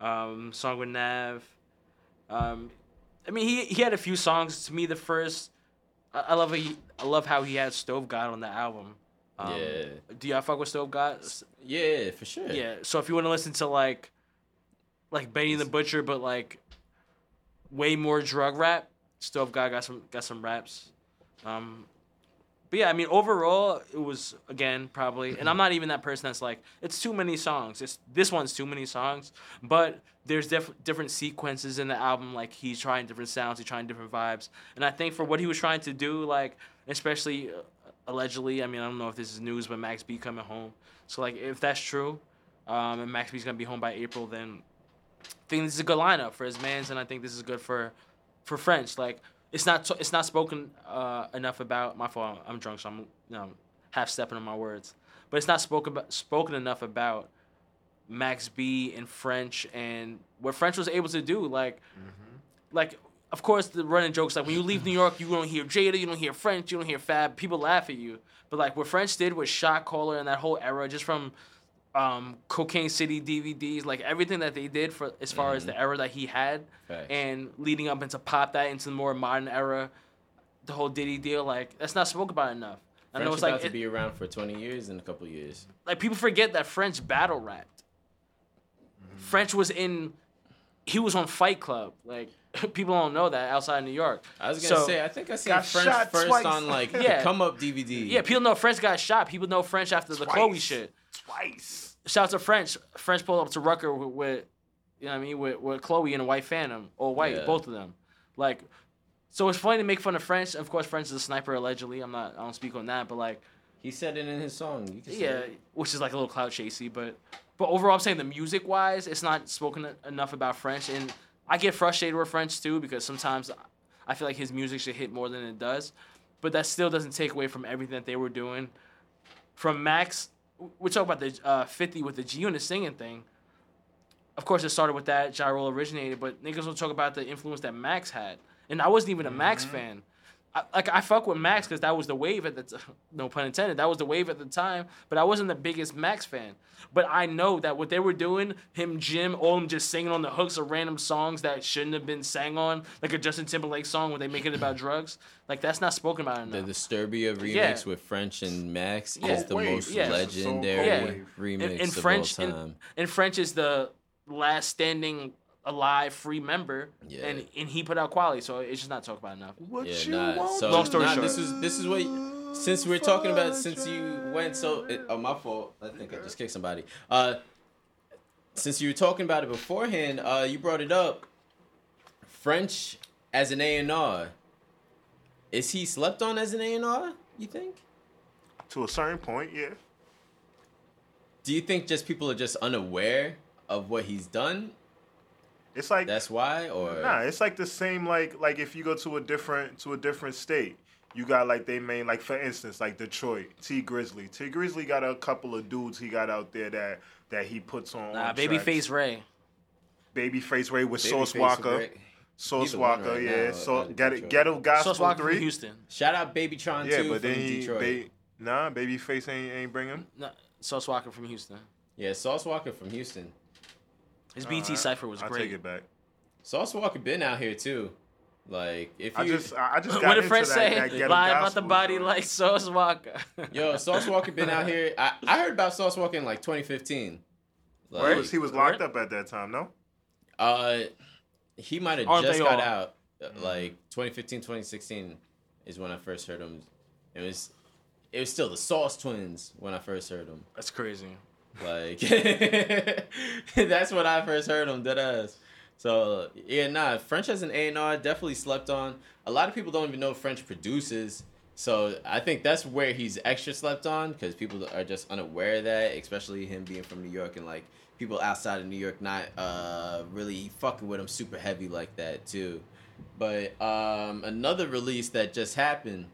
Um, song with Nav. Um, I mean, he he had a few songs. To me, the first, I, I love he, I love how he had Stove God on the album. Um, Yeah. Do y'all fuck with Stove God? Yeah, for sure. Yeah. So if you want to listen to like, like Benny the Butcher, but like, way more drug rap, Stove God got some got some raps. Um, but yeah, I mean overall it was again probably, and I'm not even that person that's like it's too many songs. It's this one's too many songs, but there's diff- different sequences in the album. Like he's trying different sounds, he's trying different vibes, and I think for what he was trying to do, like especially uh, allegedly, I mean I don't know if this is news, but Max B coming home. So like if that's true, um, and Max B's gonna be home by April, then I think this is a good lineup for his mans, and I think this is good for for French. Like it's not t- it's not spoken uh, enough about. My fault. I'm drunk, so I'm you know half stepping on my words. But it's not spoken about, spoken enough about Max B and French and what French was able to do. Like like. Of course, the running jokes like when you leave New York, you don't hear Jada, you don't hear French, you don't hear Fab. People laugh at you, but like what French did with Shot Caller and that whole era, just from um, Cocaine City DVDs, like everything that they did for as far as the era that he had, Facts. and leading up into pop that into the more modern era, the whole Diddy deal, like that's not spoken about enough. I French know it's about like to it- be around for 20 years in a couple years. like people forget that French battle rapped. French was in, he was on Fight Club. Like [LAUGHS] people don't know that outside of New York. I was gonna So- say I think I seen French first twice. on like [LAUGHS] Yeah. the come up DVD. Yeah, people know French got shot. People know French after the Khloe shit. Twice. Shout out to French. French pulled up to Rucker with, with you know what I mean, with, with Khloe and a white Phantom, or white, Yeah. both of them. Like, so it's funny to make fun of French. Of course, French is a sniper allegedly. I'm not. I don't speak on that, but like, He said it in his song. You can yeah, it. which is like a little cloud chasey, but but overall, I'm saying the music wise, it's not spoken enough about French, and I get frustrated with French too because sometimes I feel like his music should hit more than it does, but that still doesn't take away from everything that they were doing. From Max, we're talking about the uh, 50 with the G Unit singing thing. Of course, it started with that. Gyro originated, but niggas will talk about the influence that Max had, and I wasn't even a Max fan. I, like I fuck with Max because that was the wave at the t- [LAUGHS] no pun intended. That was the wave at the time, but I wasn't the biggest Max fan. But I know that what they were doing, him, Jim, all them just singing on the hooks of random songs that shouldn't have been sang on, like a Justin Timberlake song where they make it about drugs. Like that's not spoken about enough. The enough. Disturbia remix Yeah. with French and Max Yeah. is the Wave. most Yeah. legendary Yeah. remix And, and of French, all and, time. and French is the last standing alive free member, Yeah. and and he put out quality, so it's just not talked about enough. What yeah, you nah. want? So Long story nah, short. this is this is what since we're talking about since you went so it, oh my fault. I think I just kicked somebody. Uh, since you were talking about it beforehand, uh, you brought it up. French as an A and R. Is he slept on as an A and R? You think? To a certain point, yeah. Do you think just people are just unaware of what he's done? It's like That's why, or Nah, it's like the same like like if you go to a different to a different state, you got like they main like for instance like Detroit Tee Grizzley. Tee Grizzley got a couple of dudes he got out there that that he puts on. Nah, on Babyface tracks. Ray. Babyface Ray with Sauce Walker. Ray. Sauce He's Walker, right yeah. now So out of ghetto, Detroit. ghetto Sauce gospel Walker from three. Houston. Shout out Baby Babytron Yeah, too but from then he Detroit. they, nah Babyface ain't ain't bring him. Nah, Sauce Walker from Houston. Yeah, Sauce Walker from Houston. His BET Alright, cipher was I'll great. take it back. Sauce Walker been out here too. Like if I you just, I I just [LAUGHS] got What did Fred French that, say? that Lie about the body joint. like Sauce Walker. [LAUGHS] yo Sauce Walker been out here. I, I heard about Sauce Walker in like 2015. He Like, was, he was locked up at that time, no? uh, he might have Aren't just got all? out. Uh, Like 2015, 2016 is when I first heard him. It was it was still the Sauce Twins when I first heard him. That's crazy. Like [LAUGHS] that's when I first heard him, dead ass. So yeah, nah, French as an A and R definitely slept on. A lot of people don't even know French produces. So I think that's where he's extra slept on because people are just unaware of that, especially him being from New York and like people outside of New York not uh really fucking with him super heavy like that too. But um another release that just happened,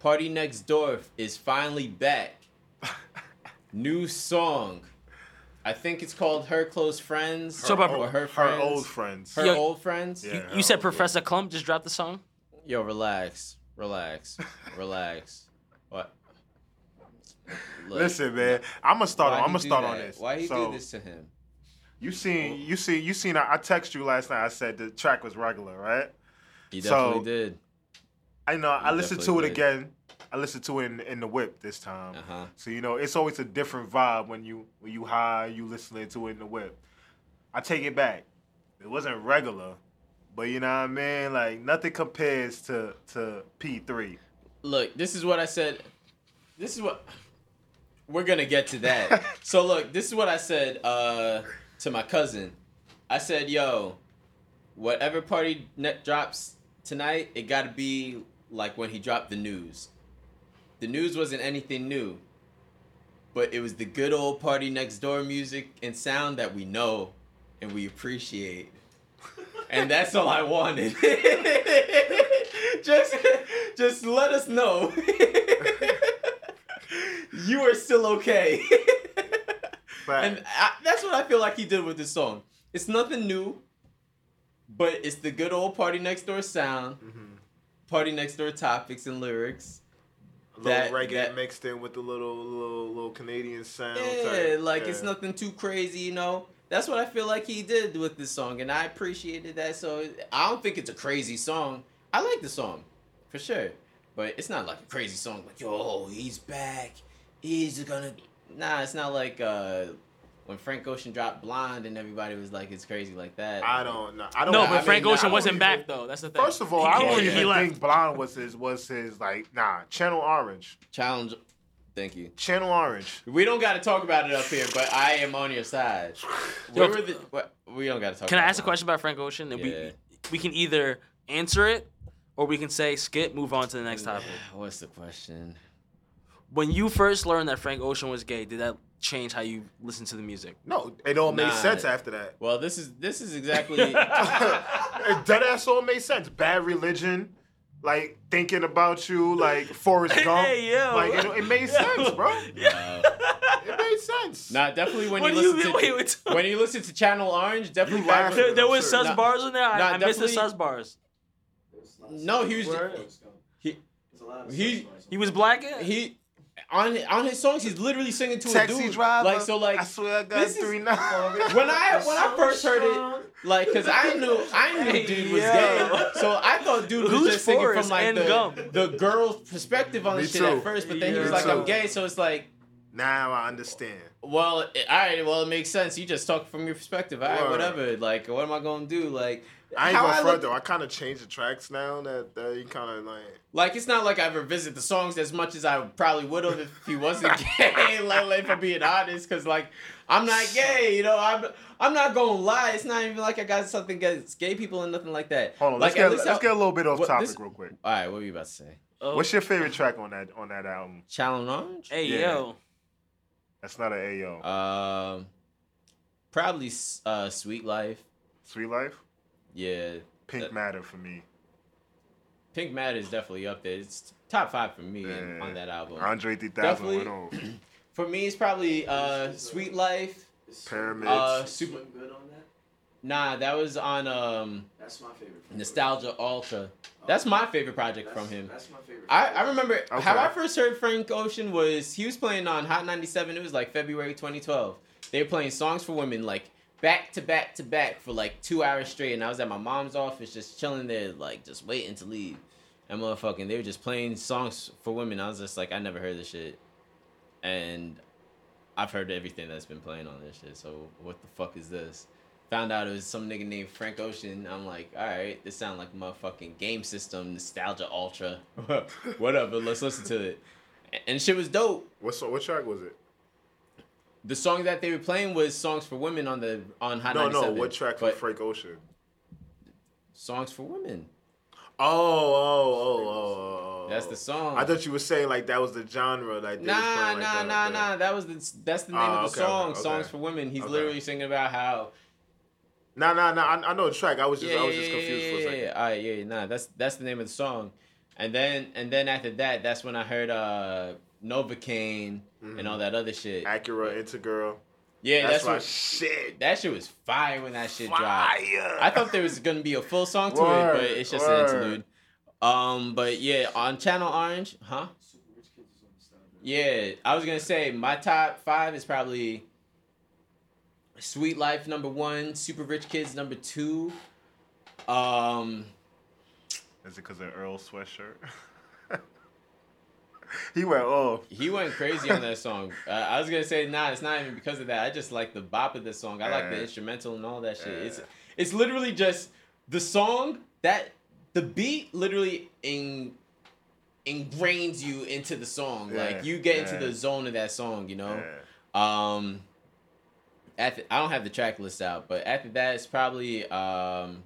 Party Next Door is finally back. [LAUGHS] New song. I think it's called Her Close Friends. So about- or her Her friends. old friends. Her Yo- old friends. Yeah. You, her you said old Professor Clump just dropped the song? Yo, relax, relax, relax. What? Look, Listen, man, I'm gonna start. why'd I'm he gonna do start on this. Why he so, do this to him? You seen, you seen, you seen. I, I text you last night. I said the track was regular, right? He So- definitely did. I know. I listened to it did. again. I listened to it in, in the whip this time. Uh-huh. So you know, it's always a different vibe when you when you high, you listening to it in the whip. I take it back. It wasn't regular, but you know what I mean. Like nothing compares to to P3. Look, this is what I said. This is what we're gonna get to that. [LAUGHS] so look, this is what I said uh, to my cousin. I said, "Yo, whatever party net drops tonight, it got to be like when he dropped the news. The news wasn't anything new, but it was the good old party next door music and sound that we know and we appreciate." And that's all I wanted. [LAUGHS] just, just let us know [LAUGHS] you are still okay. [LAUGHS] and I, that's what I feel like he did with this song. It's nothing new, but it's the good old party next door sound, mm-hmm. party next door topics and lyrics. That- reggae that- mixed in with the little little little Canadian sound. Yeah, type. like it's nothing too crazy, you know. That's what I feel like he did with this song, and I appreciated that. So I don't think it's a crazy song. I like the song, for sure, but it's not like a crazy song. Like yo, he's back. He's gonna. Nah, it's not like uh, when Frank Ocean dropped "Blonde" and everybody was like, "It's crazy" like that. I don't know. I don't. No, I but mean, Frank nah, Ocean don't wasn't even- back though. That's the thing. First of all, He I came- don't he even left. think Blonde was his was his like nah. Channel Orange. Challenge. Thank you. Channel Orange. We don't got to talk about it up here, but I am on your side. [LAUGHS] Yo, Where were the, what, we don't got to talk. Can I about ask a question about Frank Ocean? And Yeah. we we can either answer it or we can say skip, move on to the next topic. What's the question? When you first learned that Frank Ocean was gay, did that change how you listen to the music? No, it all made Nah. sense after that. Well, this is this is exactly. [LAUGHS] Dead ass all made sense. Bad religion, like thinking about you, like Forrest Gump. Hey, yo. Like it, it made Yo. sense, bro. [LAUGHS] uh, It made sense. Nah, definitely when What you do you listen mean? to Wait, wait. when you listen to Channel Orange, definitely You back- laugh. There, there was Sure. sus Nah. bars in there. I, Nah, I missed the sus bars. No, he was Word? he There's a lot of He- He was black. Yeah? he on on his songs. He's literally singing to a dude. driver. Like so, like I swear I got this is- three now. [LAUGHS] when I when I first heard it, like, cause I knew I knew Hey, dude was yo. gay, so I thought dude was Who's just singing from like the, Gum? the girl's perspective on Me the shit at first, but then he was Me like, I'm gay, so it's like. now I understand. Well, it, all right. Well, it makes sense. You just talk from your perspective. All right, Word. whatever. Like, what am I gonna do? Like, I ain't how going I front look- though. I kind of changed the tracks now that, that you kind of like. Like, it's not like I revisit the songs as much as I probably would have if he wasn't [LAUGHS] gay. like, like, if I'm being honest, because like, I'm not gay. You know, I'm I'm not gonna lie. It's not even like I got something against gay people and nothing like that. Hold on, like, let's, get, let's I- get a little bit off What, topic this- real quick. All right, what were you about to say? Oh. What's your favorite track on that on that album? Challenge Orange? Hey Yeah. yo, That's not an AO. Um, probably uh, Sweet Life. Sweet Life, Yeah, Pink Uh, Matter for me. Pink Matter is definitely up there. It's top five for me Yeah. on that album. Andre 3000 Definitely. went [CLEARS THROAT] over. For me, it's probably uh, Sweet Life. Is Pyramids. Uh, Swim super. good on that? Nah, that was on um That's my favorite. Nostalgia Ultra. That's my favorite project That's- from him. That's my favorite. I, I remember how I first heard Frank Ocean was he was playing on Hot 97. It was like February 2012. They were playing songs for women like back to back to back for like two hours straight. And I was at my mom's office just chilling there, like just waiting to leave. And motherfucking, they were just playing songs for women. I was just like, I never heard this shit. And I've heard everything that's been playing on this shit. So what the fuck is this? Found out it was some nigga named Frank Ocean. I'm like, all right, this sound like motherfucking game system nostalgia ultra. [LAUGHS] Whatever, let's listen to it. And shit was dope. What what track was it? The song that they were playing was songs for women on the on Hot No, 97. no. What track from Frank Ocean? Songs for women. Oh, oh, oh, oh, oh. That's the song. I thought you were saying like that was the genre like Nah, playing like nah, that, nah, nah. That was the that's the name Ah, of the okay, song. okay, Songs for women. He's Okay. literally singing about how Nah, nah, nah. I, I know the track. I was just, yeah, I was just confused yeah, for a second. Yeah, right, yeah, yeah, nah, that's that's the name of the song, and then and then after that, that's when I heard uh Novocaine and all that other shit. Acura Integurl. Yeah, That's that's, my what shit. that shit was fire when that shit dropped. Fire. I thought there was gonna be a full song to Word, it, but it's just word. an interlude. Um, but yeah, on Channel Orange, huh? Super Rich Kids is on Nostalgia. Yeah, I was gonna say my top five is probably Sweet Life number one, Super Rich Kids number two. Um, Is it because of Earl sweatshirt? [LAUGHS] [LAUGHS] He went oh. he went crazy on that song. [LAUGHS] Uh, I was gonna say nah, it's not even because of that. I just like the bop of the song. I like the instrumental and all that shit. It's it's literally just the song that the beat literally in ingrains you into the song. Yeah, Like you get into the zone of that song. You know. Yeah. Um, after I don't have the track list out, but after that, it's probably um.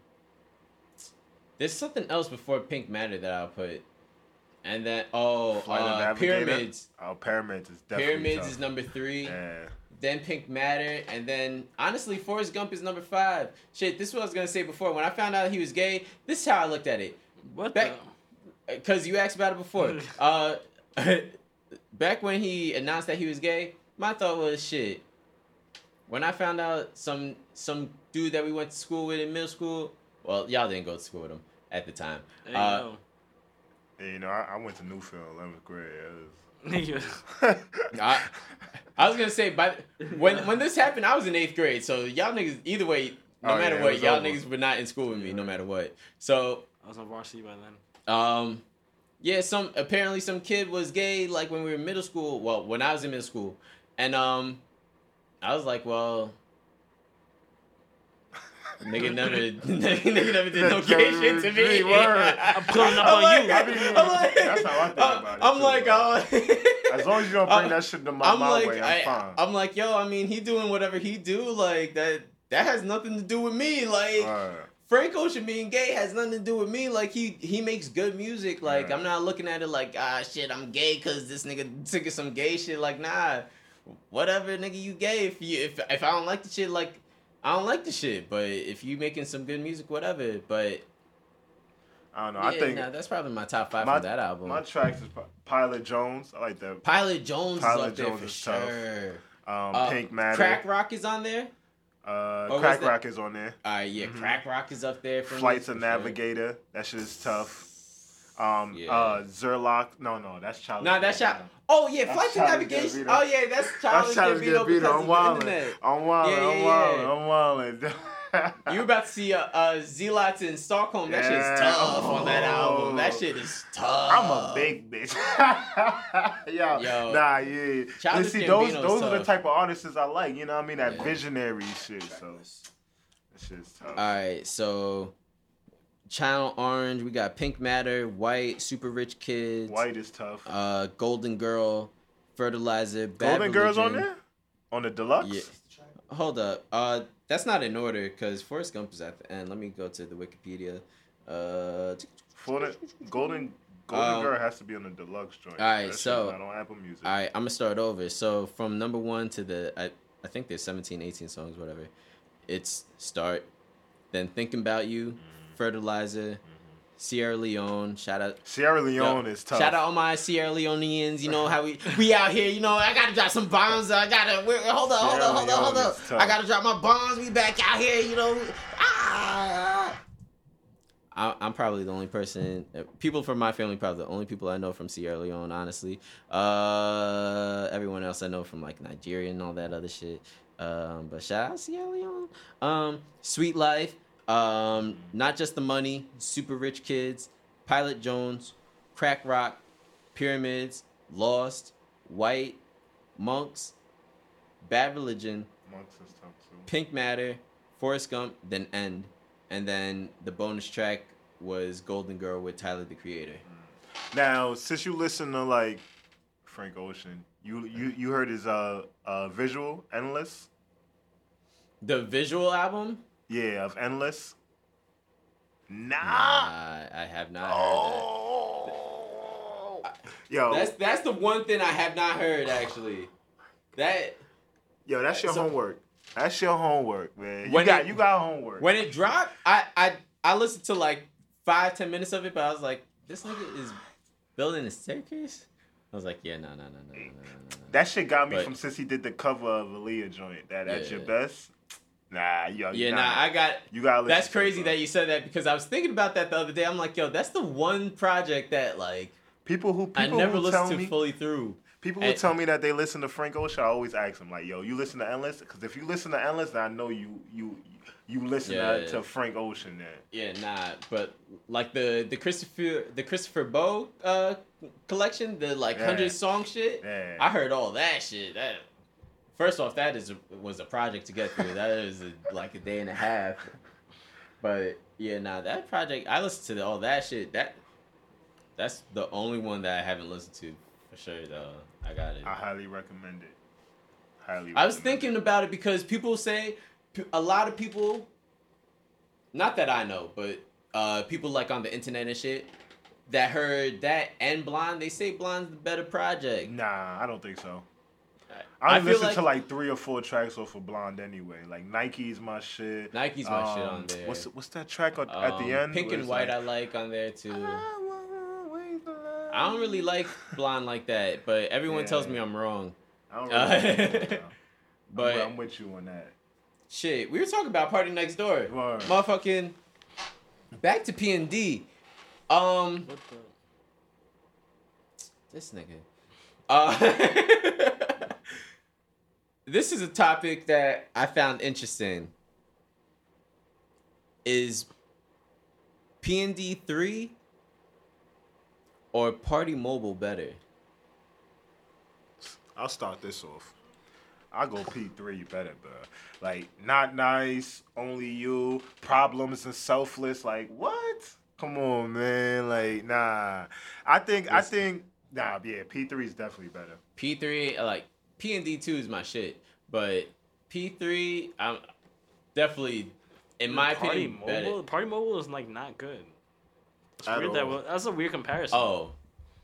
There's something else before Pink Matter that I'll put, and then oh, Flight of uh, Navigator? Pyramids. Oh, Pyramids is definitely Pyramids tough. is number three. Yeah. Then Pink Matter, and then honestly, Forrest Gump is number five. Shit, this is what I was gonna say before. When I found out he was gay, this is how I looked at it. What Back- the? Cause you asked about it before. [LAUGHS] uh, [LAUGHS] back when he announced that he was gay, my thought was shit. When I found out some some dude that we went to school with in middle school, well, y'all didn't go to school with him at the time. There you Uh, go. Yeah, you know, I, I went to Newfield, 11th grade. Nigga. was- [LAUGHS] I, I was gonna say, by when when this happened, I was in eighth grade. So y'all niggas, either way, no Oh, matter yeah, what, y'all over. niggas were not in school with me, no matter what. So I was on varsity by then. Um, yeah, some apparently some kid was gay like when we were in middle school. Well, when I was in middle school, and um, I was like, well, nigga [LAUGHS] never, nigga never did no gay shit to me. Word. [LAUGHS] I'm pulling up I'm on like, you. I mean, I'm like, that's how I think about it, I'm too, like, uh, [LAUGHS] As long as you don't bring I'm- that shit to my, I'm my like, way, I'm I, fine. I'm like, yo, I mean, he doing whatever he do, like that. That has nothing to do with me. Like, Word. Frank Ocean being gay has nothing to do with me. Like he he makes good music. Like Yeah. I'm not looking at it like ah shit I'm gay because this nigga took some gay shit. Like nah, whatever nigga you gay. If you if if I don't like the shit like I don't like the shit. But if you making some good music, whatever. But I don't know. yeah, I think nah, that's probably my top five my, from that album. my tracks is Pilot Jones. I like that. Pilot Jones Pilot is up there Jones for is tough. sure. Um, Uh, Pink Matter. Crack Rock is on there. uh, Crack Rock is on there. All right, yeah, Mhm. Crack Rock is up there for me, Flights of sure. Navigator. That shit is tough. Um, Yeah. uh, Zerlock. No, no, that's Charlie. Nah, that's shot. Oh yeah, That's Flight to Navigation. Oh yeah, that's Childish That's Charlie Gambino because Gambino. of I'm the wildin'. internet. I'm wildin'. Yeah, I'm yeah, wildin'. yeah. I'm wildin'. You about to see uh, uh Zealots in Stockholm. That shit's Yeah. tough on that album. That Oh. shit is tough. I'm a big bitch. [LAUGHS] Yo, Yo. nah, yeah. Childish see, those those are the type of artists I like. You know what I mean? That Yeah. visionary shit. So that shit's tough. All right, so Channel Orange, we got Pink Matter, White, Super Rich Kids, White is tough. uh, Golden Girl, Fertilizer, Bad Golden Girls on there? On the deluxe? Yeah. Hold up. Uh, that's not in order because Forrest Gump is at the end. Let me go to the Wikipedia. Uh, For the Golden Golden Um, Girl has to be on the deluxe joint. all right, that so not on Apple Music. all right, I'm gonna start over. So from number one to the, I, I think there's 17, 18 songs, whatever. It's start, then thinking about you, Mm-hmm. Fertilizer, Sierra Leone. Shout out. Sierra Leone Yo, is tough. Shout out all my Sierra Leoneans. You know how we we out here. You know I gotta drop some bombs. I gotta hold up, hold up, hold up, hold up. I gotta drop my bombs. We back out here. You know. Ah. I, I'm probably the only person. People from my family probably the only people I know from Sierra Leone. Honestly, uh, everyone else I know from like Nigeria and all that other shit. Um, but shout out Sierra Leone. Um, Sweet Life. Um, not just the money. Super rich kids. Pilot Jones. Crack Rock. Pyramids. Lost. White. Monks. Bad Religion. Monks is tough too. Pink Matter, Forrest Gump, then End, and then the bonus track was Golden Girl with Tyler the Creator. Now, since you listen to like Frank Ocean, you you you heard his uh uh visual Endless? The visual album? Yeah, of Endless. Nah. nah I have not oh. heard that. Oh. Yo, that's that's the one thing I have not heard actually. That. Yo, that's your so, homework. That's your homework, man. You got it, you got homework. When it dropped, I I I listened to like five ten minutes of it, but I was like, this nigga is building a staircase. I was like, yeah, no, no, no, no, no, no. no. That shit got me but, from since he did the cover of Aaliyah joint. That yeah, at your best, Nah, yo, Yeah, nah, nah, I got. you gotta. That's listen it, crazy that you said that because I was thinking about that the other day. I'm like, yo, that's the one project that like people who people I never listened to me fully through. people who and- tell me that they listen to Frank Ocean. I always ask them like, yo, you listen to Endless? Because if you listen to Endless, then I know you you you listen Yeah, to, yeah. to Frank Ocean. Then Yeah, nah, but like the the Christopher the Christopher Breaux uh collection, the like Yeah. hundred song shit. Yeah. I heard all that shit. That first off, that is was a project to get through. that is a, like a day and a half. But yeah, nah, that project I listened to all that shit. That that's the only one that I haven't listened to for sure. Though I got it. I highly recommend it. Highly. I was thinking about it because people say a lot of people, not that I know, but uh, people like on the internet and shit that heard that and Blonde, they say Blonde's the better project. Nah, I don't think so. I I, listen like- to like three or four tracks off of Blonde anyway. Like Nike's my shit. Nike's my shit on Um, there. What's what's that track at, at the Um, end? Pink and White, like, I like on there too. I don't really like Blonde like that, but everyone tells me I'm wrong. I don't Uh, really like [LAUGHS] But I'm, I'm with you on that. shit, we were talking about Party Next Door. Word. Motherfucking back to P and D. Um, What the? This nigga. Uh, [LAUGHS] this is a topic that I found interesting. Is P and D three or Party Mobile better? I'll start this off. I go P3 better, bro. Like, not nice, only you, problems and selfless. Like, what? Come on, man. Like, nah. I think, I think, nah, yeah, P3 is definitely better. P three like P and D two is my shit, but P three I'm definitely in my Party opinion better. Mobile. Party Mobile is like not good. It's At weird that all. wa- that's a weird comparison. Oh,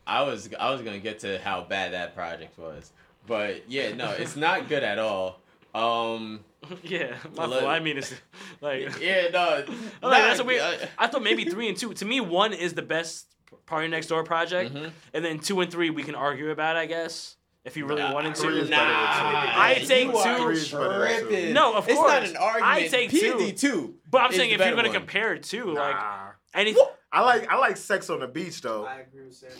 I was I was gonna get to how bad that project was, but yeah, no, it's [LAUGHS] not good at all. Um, [LAUGHS] yeah, my Look-. I mean, it's [LAUGHS] like yeah, no, like, that's a weird. uh, I thought maybe three and two. To me, one is the best Party Next Door project, Mhm. and then two and three we can argue about, I guess, if you really Nah, wanted three to. is Nah, better than two. I take you two. Is better than two. tripping. No, of it's course. not an argument. I take P and two. two. But I'm is saying if you're better gonna one. compare it to like Nah. anything, I like, I like sex on the beach, though. I agree with Santa.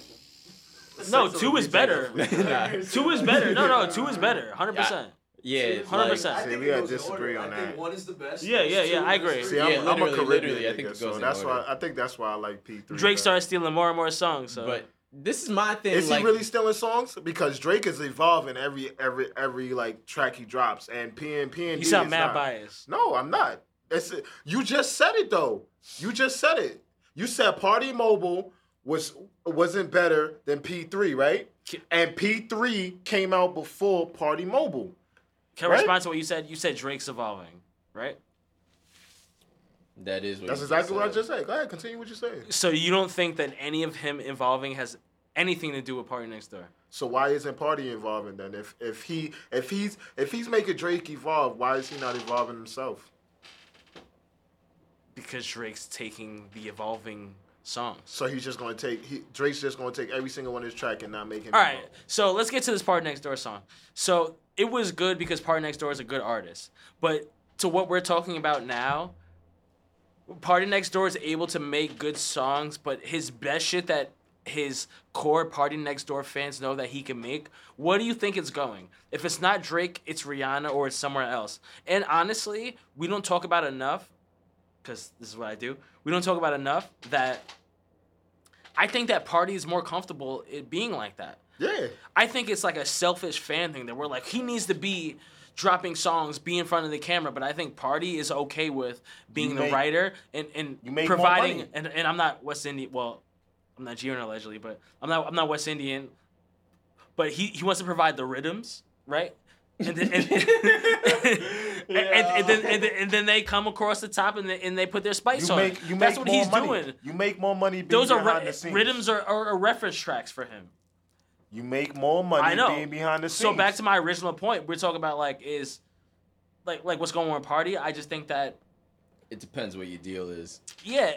no, Sex on two the is Beach better. definitely [LAUGHS] Nah. two is better. No, no, two is better. Hundred percent. Yeah, hundred percent. I See, we gotta disagree order. on I that. think one is the best. Yeah, yeah, yeah, I agree. See, I'm, Yeah, I'm a literally, Caribbean literally, I think nigga, it goes so in that's order. why I think that's why I like P3. Drake better. started stealing more and more songs. So. but this is my thing. Is like, he really stealing songs? Because Drake is evolving every every every like track he drops, and P and P and you sound mad not. biased. No, I'm not. It's you just said it though. You just said it. You said Party Mobile was wasn't better than P3, right? And P3 came out before Party Mobile. Can I Right? respond to what you said? You said Drake's evolving, right? That is what That's you exactly what I just said. Go ahead, continue what you're saying. So you don't think that any of him evolving has anything to do with Party Next Door? So why isn't Party evolving then? If if he if he's if he's making Drake evolve, why is he not evolving himself? Because Drake's taking the evolving songs. So he's just gonna take he, Drake's just gonna take every single one of his track and not make him. All right, so let's get to this Party Next Door song. So it was good because Party Next Door is a good artist, but to what we're talking about now, Party Next Door is able to make good songs, but his best shit that his core Party Next Door fans know that he can make. What do you think it's going? If it's not Drake, it's Rihanna or it's somewhere else. And honestly, we don't talk about enough because this is what I do. We don't talk about enough that I think that Party is more comfortable it being like that. Yeah. I think it's like a selfish fan thing that we're like, he needs to be dropping songs, be in front of the camera, but I think Party is okay with being You the make- writer and, and providing and, and I'm not West Indian well, I'm not Nigerian allegedly, but I'm not I'm not West Indian. But he, he wants to provide the rhythms, right? And then, and, [LAUGHS] then, and, then, and then they come across the top and they, and they put their spice You on make make That's what he's money. doing. You make more money. Being Those are behind ri- the scenes. rhythms are, are, are reference tracks for him. You make more money I know. being behind the scenes. So back to my original point, we're talking about like is like like what's going on with party. I just think that It depends what your deal is. yeah,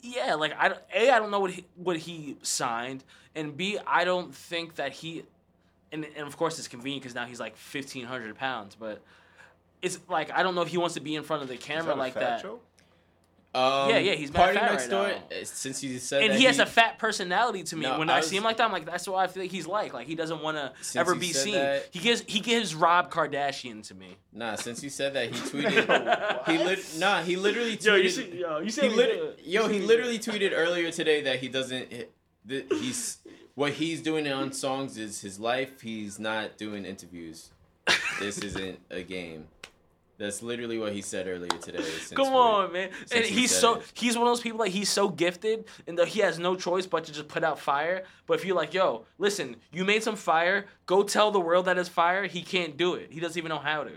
yeah. Like I don't- a I don't know what he, what he signed, and b I don't think that he, and and of course it's convenient because now he's like fifteen hundred pounds, but it's like I don't know if he wants to be in front of the Is camera that a like fat that. joke? Um, Yeah, yeah, he's party fat next right door. now. uh, Since you said And that he has a fat personality to me. No, when I I, was- see him like that, I'm like, that's what I feel like he's like. Like he doesn't want to ever be seen. that- He gives he gives Rob Kardashian to me. Nah, since you said that, he [LAUGHS] tweeted. he lit. Nah, he literally tweeted. yo, you he lit- yo, he [LAUGHS] literally tweeted earlier today that he doesn't. that He's what he's doing on songs is his life. He's not doing interviews. This isn't a game. That's literally what he said earlier today. Come on, man. And he's so it. he's one of those people like he's so gifted and that he has no choice but to just put out fire. But if you're like, yo, listen, you made some fire, go tell the world that it's fire. He can't do it. He doesn't even know how to.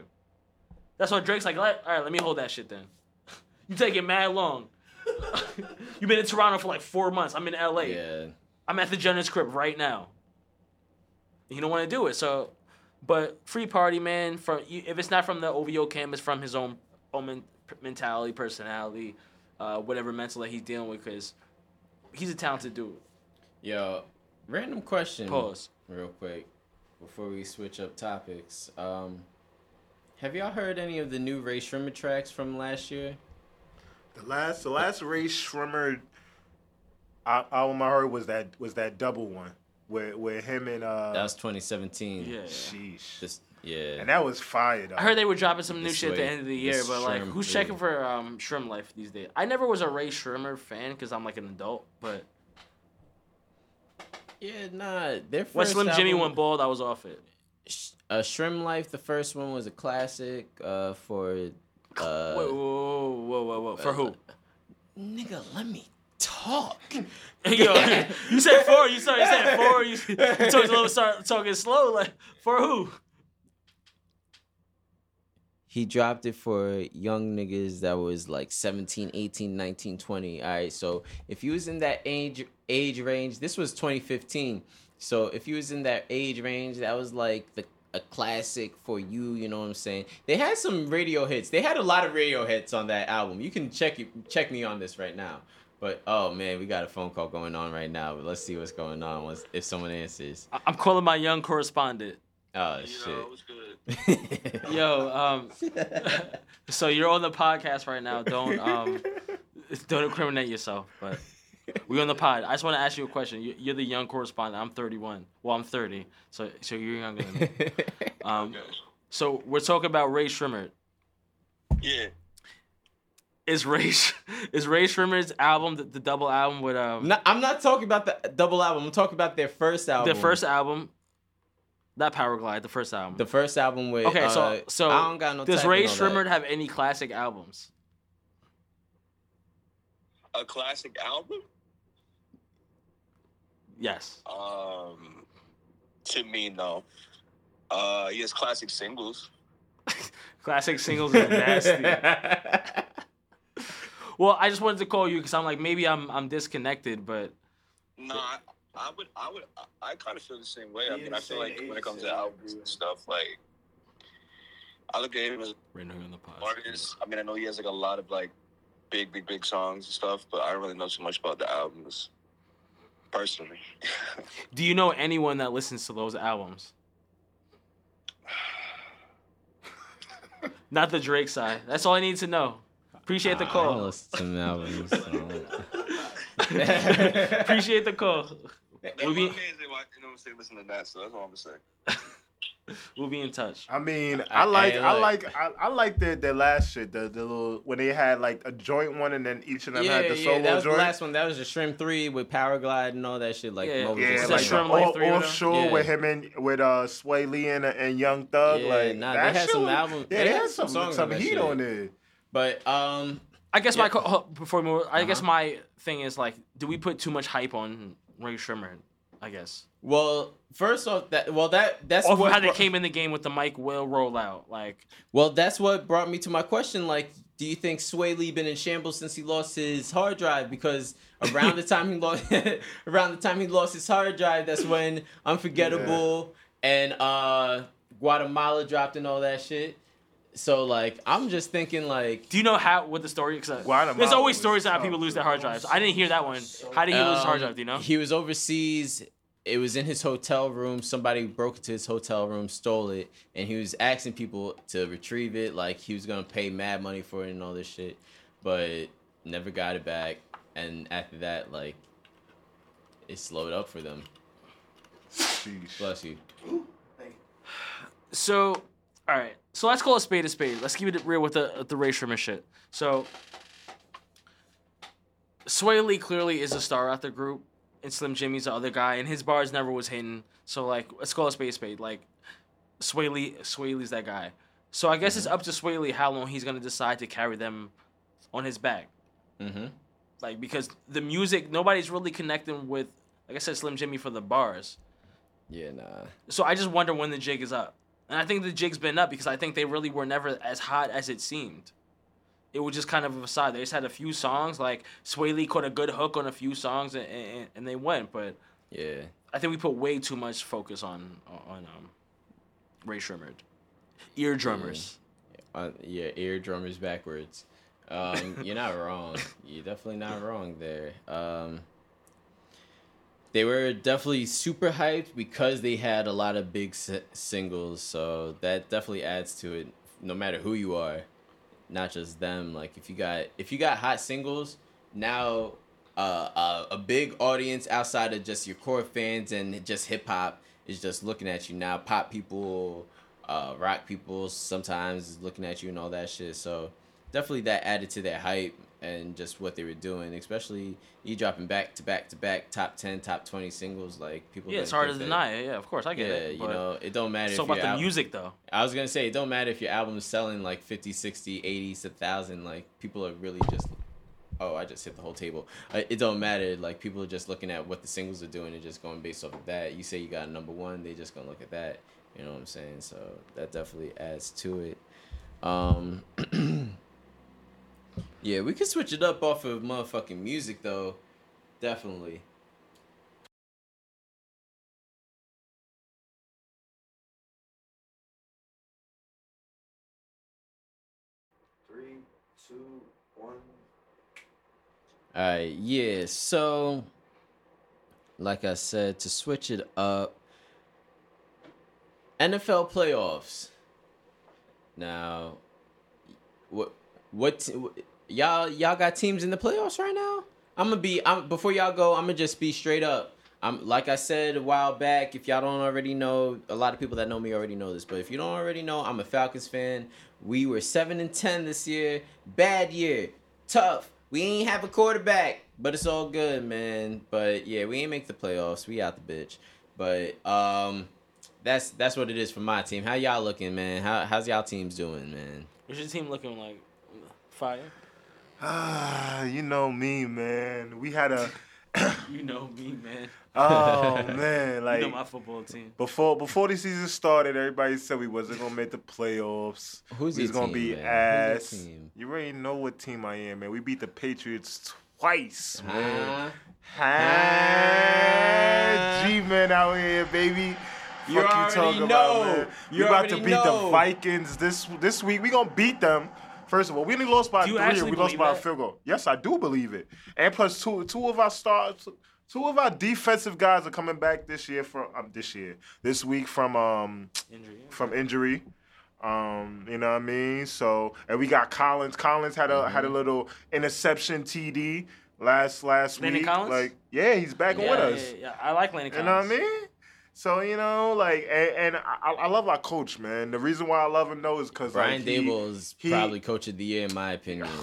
That's why Drake's like, all right, let me hold that shit then. [LAUGHS] You take it mad long. [LAUGHS] You've been in Toronto for like four months. I'm in LA. Yeah. I'm at the Jenner's crib right now. You don't want to do it, so. But free party, man. From if it's not from the OVO camp, it's from his own own mentality, personality, uh, whatever mental that he's dealing with. Because he's a talented dude. Yo, random question. Pause. Real quick, before we switch up topics. Um, have y'all heard any of the new Rae Sremmurd tracks from last year? The last, the last Rae Sremmurd album I heard was that was that double one where where him and uh. That was 2017. Yeah. Sheesh. Just yeah. And that was fire though. I heard they were dropping some new This shit at the end of the year, this but like, Shrimp, who's yeah. checking for um, SremmLife these days? I never was a Rae Sremmurd fan because I'm like an adult, but yeah, nah. Their first when Slim Jxmmi album- went bald, I was off it. Sh- uh, SremmLife, the first one was a classic. Uh, for uh, Whoa, whoa, whoa, whoa, whoa. For who? nigga, let me talk. Yo, [LAUGHS] you said four. You started saying four. You, you told a little start talking slow. Like for who? He dropped it for young niggas that was like 17, 18, 19, 20. All right. So if you was in that age age range, this was 2015. So if you was in that age range, that was like the a classic for you, you know what I'm saying? They had some radio hits. They had a lot of radio hits on that album. You can check check me on this right now. But oh man, we got a phone call going on right now. But let's see what's going on. Let's- If someone answers. I- I'm calling my young correspondent. Oh shit. [LAUGHS] Yo, um, [LAUGHS] so you're on the podcast right now. Don't um, [LAUGHS] don't incriminate yourself. But we on the pod. I just want to ask you a question. You- You're the young correspondent. I'm 31. Well, I'm 30. So so you're younger than me. Um, so we're talking about Rae Sremmurd. Yeah. Is Ray Sh- [LAUGHS] is Rae Sremmurd's album the, the double album with um No, I'm not talking about the double album. I'm talking about their first album. the first album? Not Power Glide, the first album. The first album with okay, so uh, so I don't got no does Ray and. Shrimmer have any classic albums? A classic album? Yes. Um, to me, no. Uh, he has classic singles. [LAUGHS] Classic singles are nasty. [LAUGHS] well, I just wanted to call you because I'm like maybe I'm I'm disconnected, but No, I, I would, I would, I, I kind of feel the same way. I mean, I feel like when it comes to albums and stuff, like I look at him as right on the pod. an artist. I mean, I know he has like a lot of like big, big, big songs and stuff, but I don't really know too much about the albums personally. [LAUGHS] Do you know anyone that listens to those albums? [SIGHS] Not the Drake side. That's all I need to know. Appreciate the I don't call. listen to them albums. so- Appreciate the call. We'll be, you know what I'm saying? Listen to that, so that's all I'm gonna say. [LAUGHS] we'll be in touch. I mean, I- I like, I I like- like, I, I like the the last shit, the the little when they had like a joint one, and then each of them yeah, had the yeah, solo that was joint. the last one. That was the Shrimp Three with Powerglide and all that shit. Like, Yeah. Moses Yeah, Is was that like. Shrimp the Life off, three with offshore Yeah. with him and with uh Swae Lee and, and Young Thug. Yeah, like nah, that they had shit some album- Yeah, they, had some songs some heat shit. on there. But um, I guess Yeah. my before we move, I guess Uh-huh. my thing is like, do we put too much hype on Rae Sremmurd? I guess. well, first off, that well that that's Off what how they brought- came in the game with the Mike Will rollout, like Well, that's what brought me to my question. Like, do you think Swae Lee been in shambles since he lost his hard drive? Because around the [LAUGHS] time he lost, [LAUGHS] around the time he lost his hard drive, that's when Unforgettable and uh Guatemala dropped and all that shit. So like, I'm just thinking like, Do you know how what the story? Cause Guatemala there's always stories of how tough, people lose their hard drives. I didn't hear that one. How did he lose his hard drive? Do you know? He was overseas. It was in his hotel room. Somebody broke into his hotel room, stole it, and he was asking people to retrieve it. Like he was gonna pay mad money for it and all this shit, but never got it back. And after that, like, it slowed up for them. Sheesh. Bless you. So, all right. So let's call a spade a spade. Let's keep it real with the the Rae Sremmurd shit. So, Swae Lee clearly is a star at the group, and Slim Jxmmi's the other guy, and his bars never was hitting. So like, let's call a spade a spade. Like, Swae Lee, Swae Lee's that guy. So I guess it's up to Swae Lee how long he's gonna decide to carry them on his back. Mm-hmm. Like because the music, nobody's really connecting with. Like I said, Slim Jxmmi for the bars. Yeah, nah. So I just wonder when the jig is up. And I think the jig's been up because I think they really were never as hot as it seemed. It was just kind of a facade. They just had a few songs, like Swae Lee caught a good hook on a few songs, and, and, and they went. But Yeah. I think we put way too much focus on on um, Rae Sremmurd, ear drummers. Uh, yeah, ear drummers backwards. Um, you're not wrong. [LAUGHS] You're definitely not wrong there. Um, they were definitely super hyped because they had a lot of big si- singles, so that definitely adds to it. No matter who you are, not just them. Like if you got if you got hot singles, now uh, uh, a big audience outside of just your core fans and just hip hop is just looking at you now. Pop people, uh, rock people sometimes is looking at you and all that shit. So definitely that added to their hype and just what they were doing, especially you dropping back to back to back top ten, top twenty singles. Like people, Yeah, it's hard to deny it. Yeah, of course, I get Yeah, it. you know, it don't matter. it's if about the album- music, though. I was gonna say it don't matter if your album is selling like 50, 60, 80, 1000 like people are really just oh, I just hit the whole table. Uh, it don't matter like people are just looking at what the singles are doing and just going based off of that. You say you got a number 1, they just to look at that. You know what I'm saying? So that definitely adds to it. Um [CLEARS THROAT] Yeah, we could switch it up off of motherfucking music though. Definitely. Three, two, one. Alright, yeah, so like I said, to switch it up, NFL playoffs. Now, what what t- y'all y'all got teams in the playoffs right now? I'm gonna be I'm before y'all go. I'm gonna just be straight up. I'm like I said a while back. If y'all don't already know, a lot of people that know me already know this. But if you don't already know, I'm a Falcons fan. We were seven and ten this year. Bad year, tough. We ain't have a quarterback, but it's all good, man. But yeah, we ain't make the playoffs. We out the bitch. But um, that's that's what it is for my team. How y'all looking, man? How how's y'all teams doing, man? What's your team looking like? Fire. Ah, you know me, man. We had a [LAUGHS] You know me, man. oh [LAUGHS] man, you like know my football team. before before the season started, everybody said we wasn't gonna make the playoffs. Who's we was your gonna team, be man? ass. Who's your team? You already know what team I am, man. We beat the Patriots twice, Huh? man. Huh? G man out here, baby. You Fuck already you talking know. about, man? You we about to beat know. the Vikings this this week. We gonna beat them. First of all, we only lost by three. We lost by a field goal. Yes, I do believe it. And plus, two two of our stars, two of our defensive guys are coming back this year from um, this year, this week from um Injury. from injury. Um, you know what I mean? So, and we got Collins. Collins had a had a little interception TD last last Landon week. Collins? Like, yeah, he's back Yeah, with yeah, us. yeah, yeah. I like Landon Collins. You know what I mean? So you know, like, and, and I, I love our coach, man. The reason why I love him though is because Brian like, Daboll is he- probably coach of the year in my opinion. [SIGHS]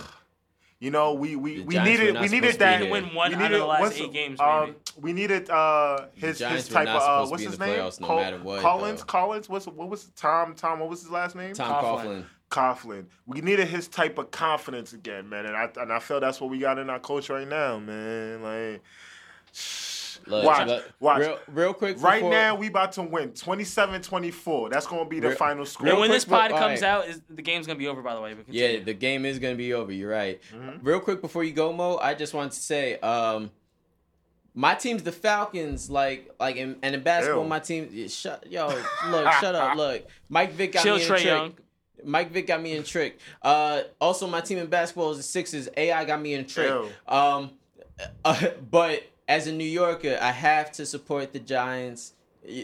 You know, we we, we needed we needed that. here. Win one we out needed of the last eight games, Um, we needed uh his his type of uh, supposed what's his name? playoffs no Col- what, Collins. though. Collins. What's what was Tom? Tom. What was his last name? Tom Coughlin. Coughlin. Coughlin. We needed his type of confidence again, man, and I and I feel that's what we got in our coach right now, man. Like, Look, watch, look, watch. Real, real quick. right before- now, we about to win 27-24. That's gonna be the Real- final score. And when quick, this pod all comes right. out, is the game's gonna be over. By the way, Yeah, the game is gonna be over. You're right. Mhm. Real quick before you go, Mo, I just wanted to say, um, my team's the Falcons. Like, like, in, and in basketball, Ew. my team. yeah, Shut, yo, look, [LAUGHS] shut up, look. Mike Vick got chill, me in Trae trick. Young. Mike Vick got me in trick. Uh, also, my team in basketball is the Sixers. AI got me in trick. Ew. Um, uh, [LAUGHS] but as a New Yorker, I have to support the Giants.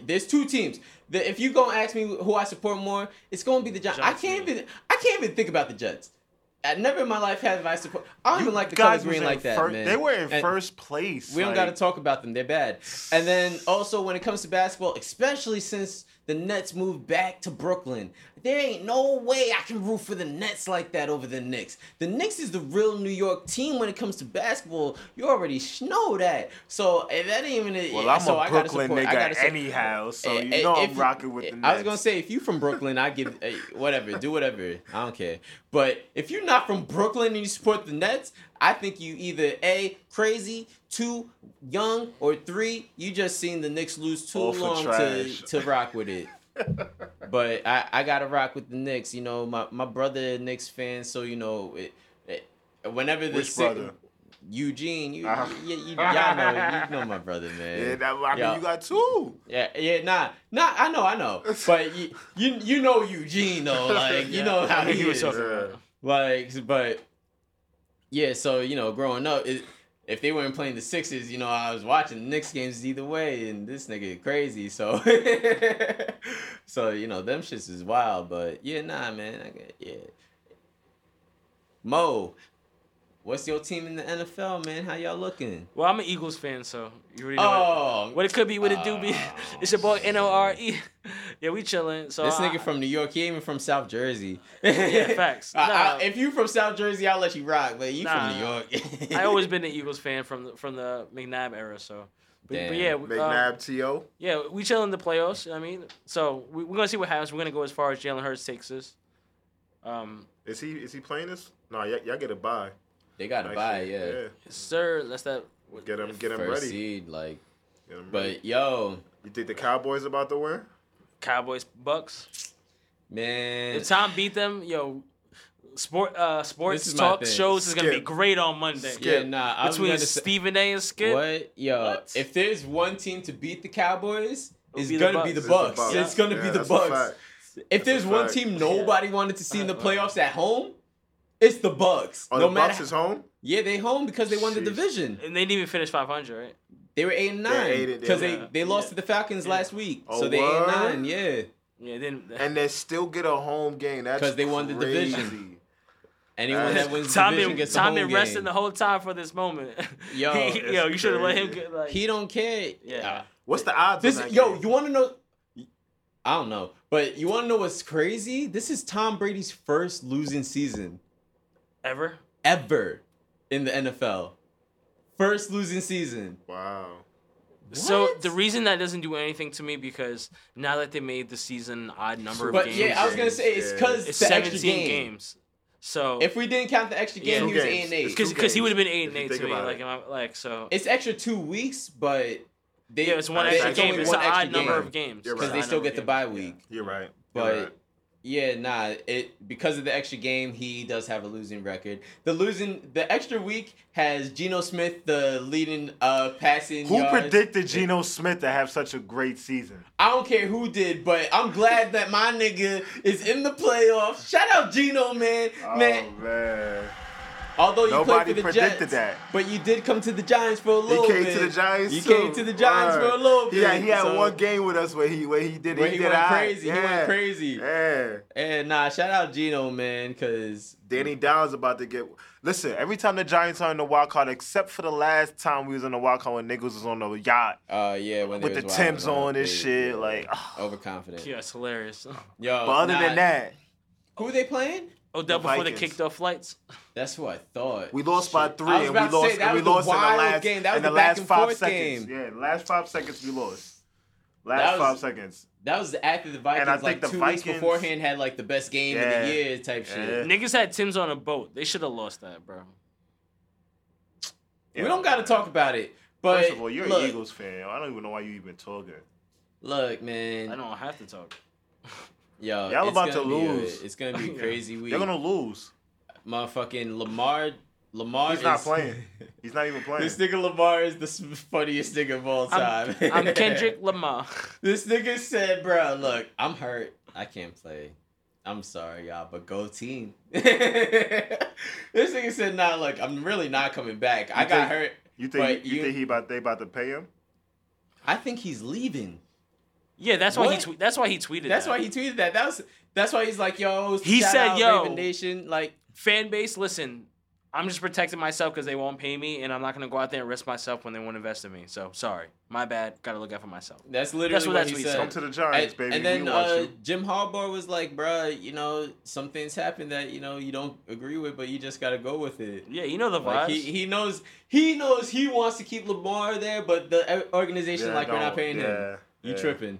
There's two teams. The, if you gonna ask me who I support more, it's gonna be the Giants. Giants, I can't even. I can't even think about the Jets. I never in my life have I support. I don't You even like the color green like that, fir- man. They were in And first place. We don't got to talk about them. They're bad. And then also when it comes to basketball, especially since the Nets moved back to Brooklyn, there ain't no way I can root for the Nets like that over the Knicks. The Knicks is the real New York team when it comes to basketball. You already know that. So if that ain't even. Well, I'm so a Brooklyn I nigga anyhow, so Eh, you eh, know if I'm rocking with the Nets. I was gonna say if you from Brooklyn, I give eh, whatever, do whatever. I don't care. But if you're not from Brooklyn and you support the Nets, I think you either a crazy, two young, or three you just seen the Knicks lose too All long to to rock with it. [LAUGHS] but I, I gotta rock with the Knicks. You know, my my brother a Knicks fan, so you know it. it whenever the Which sick- brother? Eugene, you, Uh-huh. you, you, y'all know, you know my brother, [LAUGHS] man. Yeah, that, I mean, Yeah. you got two. Yeah, yeah, nah, nah. I know, I know. But you, you, you know Eugene though. Like you [LAUGHS] know how he he was is. Yeah. Like, but yeah. So you know, growing up, it, if they weren't playing the Sixers, you know, I was watching the Knicks games either way, and this nigga crazy. So, [LAUGHS] so you know, them shits is wild. But yeah, nah, man. I yeah. Mo, what's your team in the NFL, man? How y'all looking? Well, I'm an Eagles fan, so you already know what, Oh, what it could be, what it do be. [LAUGHS] It's your boy N O R E. [LAUGHS] Yeah, we chilling. So this I- nigga from New York, he ain't even from South Jersey. [LAUGHS] Yeah, facts. I- I- if you from South Jersey, I'll let you rock. But you Nah. from New York. I always been an Eagles fan from the, from the McNabb era. So, but, but Damn. yeah, we- uh, McNabb T.O. yeah, we chilling the playoffs. you know I mean, so we, we're gonna see what happens. We're gonna go as far as Jalen Hurts takes us. Um, Is he is he playing this? No, y'all, y'all get a bye. They got to buy, yeah. sir, that's that. Get them, get him First ready. seed, like. Get 'em ready. But yo, you think the Cowboys about to win? Cowboys Bucks. man, If Tom beat them, yo, sport uh sports talk thing. shows is gonna be great on Monday. yeah, nah. I Between gonna say, Stephen A. and Skip. what, yo, What? if there's one team to beat the Cowboys, it's be gonna Bucks. be the It's the Bucks. Bucks. It's gonna Yeah, be the Bucks. If That's there's one team nobody wanted to see in the playoffs at home, it's the Bucks. Oh, no the matter Bucks is home. Yeah, they home because they won the Sheesh. division. And they didn't even finish 500, right? They were eight and nine because yeah. they, they lost Yeah. to the Falcons Yeah. last week. Oh, so they eight and nine, yeah. Yeah, then And they still get a home game. That's 'Cause they won the division. Anyone That's- that wins the Tom division been gets a Tom home been resting game. the whole time for this moment. [LAUGHS] Yo, He- yo, you should have let him crazy. get like. He don't care. Yeah. What's the odds? This yo, game? you want to know? I don't know, but you want to know what's crazy? This is Tom Brady's first losing season ever. ever in the NFL. First losing season. Wow. So the reason that doesn't do anything to me because now that they made the season odd number of But games, yeah, I was gonna say it's because it's the extra 17 game. games. So If we didn't count the extra game, two he was games. eight and eight. Because he would have been eight and eight to me, like it. I- like so. It's extra two weeks, but they yeah, it's one It's extra only game. It's one an extra odd number of games You're right. because they still get the bye games. week. You're right. You're But right. Yeah, nah. It because of the extra game, he does have a losing record. The losing, the extra week has Geno Smith the leading uh passing. Who yards. predicted Geno Smith to have such a great season? I don't care who did, but I'm glad that my nigga is in the playoffs. Shout out Geno, man. man, Oh man. Although you Nobody played for the predicted Jets, that. but you did come to the Giants for a little bit. He came bit. to the Giants. You too. came to the Giants Word. for a little bit. Yeah, he had so- one game with us where he where he did Where he, he did went all right. crazy. He went crazy. Yeah. And nah, shout out Geno, man, because Danny Downs about to get. Listen, every time the Giants are in the wild card, except for the last time we was in the wild card when niggas was on the yacht uh, yeah, when with the was Timbs on and they- shit, yeah, like. ah. overconfident. Yeah, it's hilarious. [LAUGHS] Yo, but other nah, than that, who they playing? Odell The before they Vikings. kicked off flights. That's what I thought. we lost by three, I was and we about to lost. say, that and we was the lost in the wild last game. That was in the the back last and five forth seconds. game. Yeah, last five seconds we lost. Last That was- five seconds. That was after the Vikings, I think like the two weeks Vikings- beforehand, had like the best game of Yeah. the year type shit. Niggas had Tim's on a boat. They should have lost that, bro. We don't got to talk about it. But First of all, you're look, an Eagles fan. I don't even know why you even talking. Look, man. I don't have to talk. [LAUGHS] yo, Y'all it's about gonna to be a- lose. it's gonna be [LAUGHS] Yeah. crazy week. They're gonna lose. Motherfucking Lamar, Lamar. He's not playing. [LAUGHS] He's not even playing. This nigga Lamar is the funniest nigga of all time. I'm, I'm Kendrick [LAUGHS] Lamar. This nigga said, bro, look, I'm hurt. I can't play. I'm sorry, y'all, but go team. this nigga said, nah, look, I'm really not coming back. I You got think- hurt. You think But you, you- think he about they about to pay him? I think he's leaving. Yeah, that's why he What? tweet. That's why he tweeted. That. That's that. why he tweeted that. That was that's why he's like, yo, He shout said, out yo. Raven Nation. Like, fan base. Listen, I'm just protecting myself because they won't pay me, and I'm not gonna go out there and risk myself when they won't invest in me. So sorry, my bad. Got to look out for myself. that's literally That's what what, that's he he said. said. Come to the Giants, and, baby. and then we watch uh, you. Jim Harbaugh was like, bruh, you know, some things happen that you know you don't agree with, but you just gotta go with it. Yeah, you know the vibes. Like he, he knows he knows he wants to keep Lamar there, but the organization Yeah, like we're not don't- paying him. yeah, You yeah. tripping?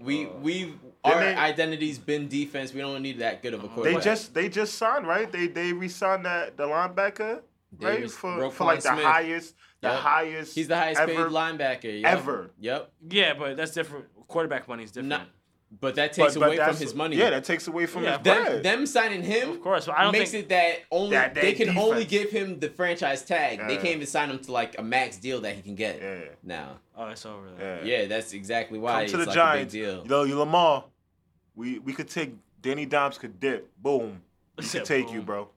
We Uh, we our they- identity's been defense. We don't need that good of a quarterback. They just they just signed right. They they re-signed that the linebacker They right re- for, for Roquan like the Smith. highest the Yep. highest. he's the highest paid linebacker yep. ever. Yep. yeah, but that's different. Quarterback money is different. Not- But that takes But- but away from his money. Yeah, that takes away from Yeah, his them, bread. them signing him of course, but I don't makes think. it that only That- that they can only give him the franchise tag. They can't even sign him to like a max deal that he can get yeah, now. oh, it's over. There. yeah. Yeah, that's exactly why Come it's to the like Giants. a big deal. Yo, you Lamar. We we could take Danny Dimes could dip. Boom. [LAUGHS] We Said could take you, bro.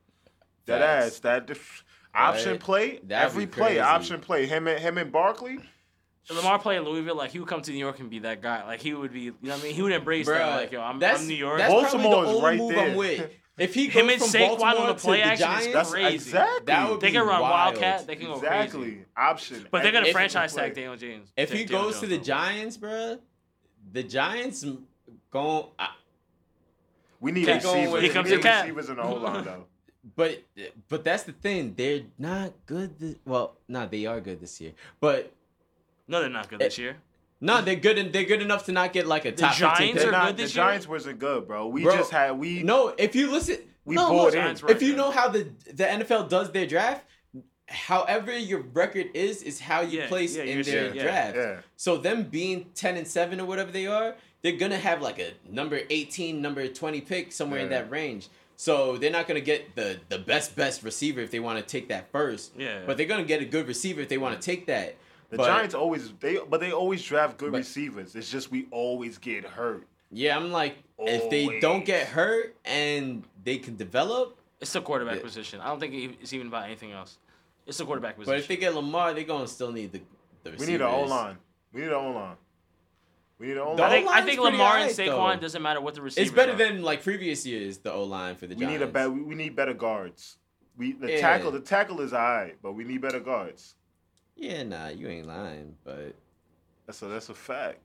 That Facts. ass. That option Right. play. That'd every play. Option play. Him and him and Barkley. Lamar played in Louisville, like he would come to New York and be that guy. Like he would be, you know what I mean? He would embrace that. Like yo, I'm, that's, I'm New York. That's Baltimore probably the is only right move there. I'm with. [LAUGHS] If he goes Him and from Saquon on the play to the action is Giants, That's crazy. exactly. that would They can run wild. Wildcat. They can go exactly. crazy. Option. But they're gonna If- franchise tag Daniel Jones. If he Daniel goes to the. Giants, bruh, the Giants going. We need Cat. receivers. Here We comes need the cat. receivers in the whole line though. But but that's the thing. They're not good. This, well, no, they are good this year. But No, they're not good eh, this year. no, they're good. And they're good enough to not get like a The top 15 Giants pick. They're not, good the this year? Giants wasn't good, bro. We Bro, just had we No, if you listen, we no, bought look, in. Giants if you know how the the NFL does their draft, however your record is is how you Yeah, place yeah, in their saying, yeah, draft. Yeah. So them being ten and seven or whatever they are, they're gonna have like a number eighteen, number twenty pick somewhere in that range. So they're not gonna get the the best best receiver if they want to take that first. Yeah. But they're gonna get a good receiver if they want to take that. The But- Giants always they but they always draft good But- receivers. It's just we always get hurt. Yeah, I'm like, if they don't get hurt and they can develop, It's the quarterback Yeah. position. I don't think it's even about anything else. It's the quarterback position. but if they get Lamar, they're gonna still need the the We need an O line. We need an O line. We need an O The I line. think I O-line's think pretty Lamar and alright, Saquon though. doesn't matter what the receivers It's better are. than like previous years. The O line for the We Giants. We need a better. We need better guards. We the Yeah. tackle. The tackle is alright, but we need better guards. Yeah, nah, you ain't lying, but That's a that's a fact.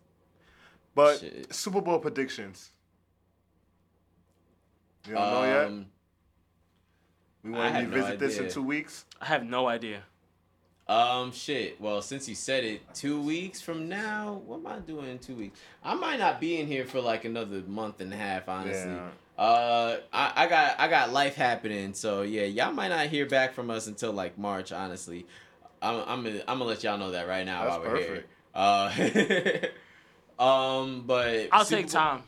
But Shit. Super Bowl predictions. You don't know yet. um, We I want to have no revisit this in two weeks. I have no idea. um, shit. Well, since you said it, two weeks from now, what am I doing in two weeks? I might not be in here for like another month and a half, honestly. Yeah. Uh, I, I got I got life happening, so yeah, y'all might not hear back from us until like March. Honestly, I'm I'm gonna, I'm gonna let y'all know that right now That's while we're here. Uh, [LAUGHS] um, but I'll Super take Bowl- time.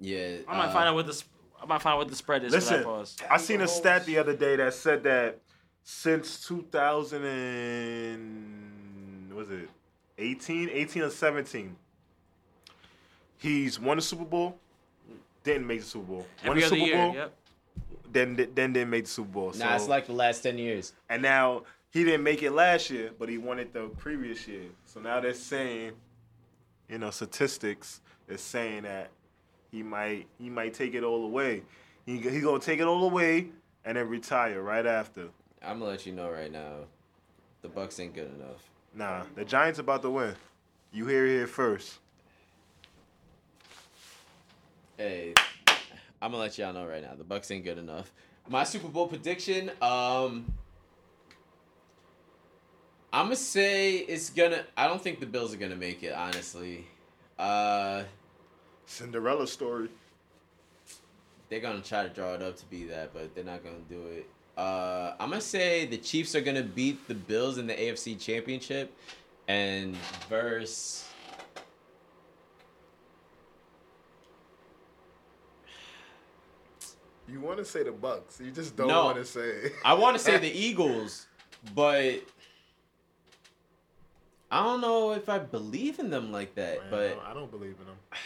Yeah. I might uh, find out what the sp- I might find out what the spread is for Listen, that pause. I seen a stat the other day that said that since 2000 and was it 18, 18 or 17, he's won the Super Bowl, didn't make the Super Bowl. Won Every the other Super year. Bowl, Yep. then then didn't make the Super Bowl. Nah, it's like the last ten years. and now he didn't make it last year, but he won it the previous year. So now they're saying, you know, statistics is saying that he might he might take it all away. He he gonna take it all away and then retire right after. I'm gonna let you know right now, the Bucks ain't good enough. Nah, the Giants about to win. You hear it here first. Hey, I'm gonna let y'all know right now, the Bucks ain't good enough. My Super Bowl prediction, um, I'm gonna say it's gonna. I don't think the Bills are gonna make it. Honestly, uh, Cinderella story. they're gonna try to draw it up to be that, but they're not gonna do it. Uh, I'm gonna say the Chiefs are gonna beat the Bills in the AFC Championship, and verse. You want to say the Bucks. You just don't No. want to say. I want to say [LAUGHS] the Eagles, but I don't know if I believe in them like that. Man, but I don't believe in them. [SIGHS]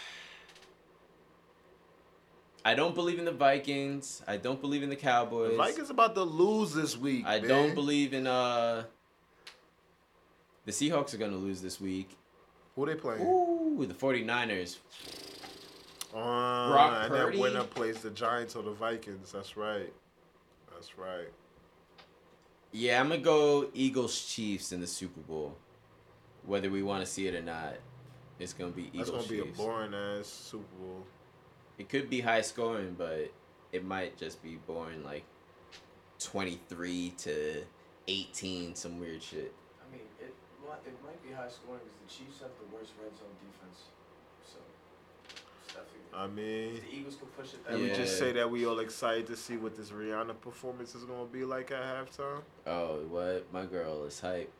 I don't believe in the Vikings. I don't believe in the Cowboys. The Vikings about to lose this week. I man. don't believe in uh. The Seahawks are gonna lose this week. Who they playing? Ooh, the 49ers. Uh, Brock and Purdy? then winner plays the Giants or the Vikings. That's right. That's right. Yeah, I'm gonna go Eagles Chiefs in the Super Bowl. Whether we want to see it or not, it's gonna be That's gonna be a boring ass Super Bowl. It could be high scoring, but it might just be boring, like twenty three to eighteen, some weird shit. I mean, it might, it might be high scoring because the Chiefs have the worst red zone defense. So, it's definitely. I mean, the Eagles could push it. can we just say that we all excited to see what this Rihanna performance is gonna be like at halftime? Oh, what? My girl is hype.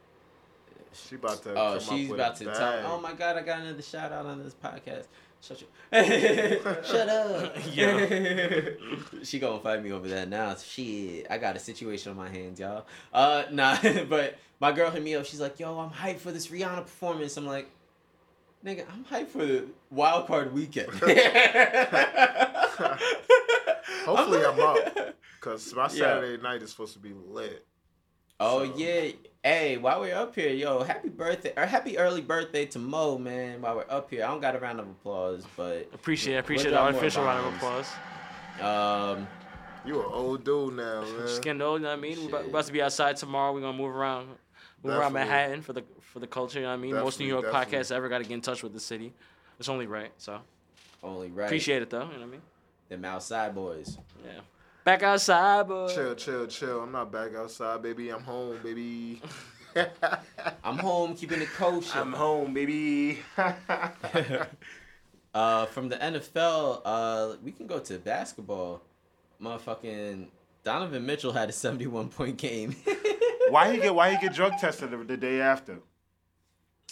She about to. Oh, come she's with about a to bag. tell. Oh my god, I got another shout out on this podcast. Shut your. [LAUGHS] Shut up. [LAUGHS] Yeah. [LAUGHS] she gonna fight me over that now. Shit, I got a situation on my hands, y'all. Uh, nah, but my girl hit me up. She's like, "Yo, I'm hyped for this Rihanna performance." I'm like, "Nigga, I'm hyped for the wild card weekend." Hopefully, I'm up because my Yeah. Saturday night is supposed to be lit. Oh So- yeah. Hey, while we're up here, yo, happy birthday or happy early birthday to Mo, man. While we're up here, I don't got a round of applause, but [LAUGHS] Appreciate appreciate drop the more artificial round of applause. um, You an old dude now, man. [LAUGHS] Just getting old, you know what I mean? We're about, to be outside tomorrow. We're gonna move around, move around Manhattan for the for the culture. You know what I mean? Most New York Definitely, podcasts ever got to get in touch with the city. It's only right. So only right. appreciate it though. You know what I mean? them outside boys. Yeah. Back outside, but Chill, chill, chill. I'm not back outside, baby. I'm home, baby. [LAUGHS] I'm home keeping it kosher. I'm home, baby. [LAUGHS] Uh, from the NFL, uh, we can go to basketball. Motherfucking Donovan Mitchell had a 71 point game. why he [LAUGHS] get why he get drug tested the, the day after?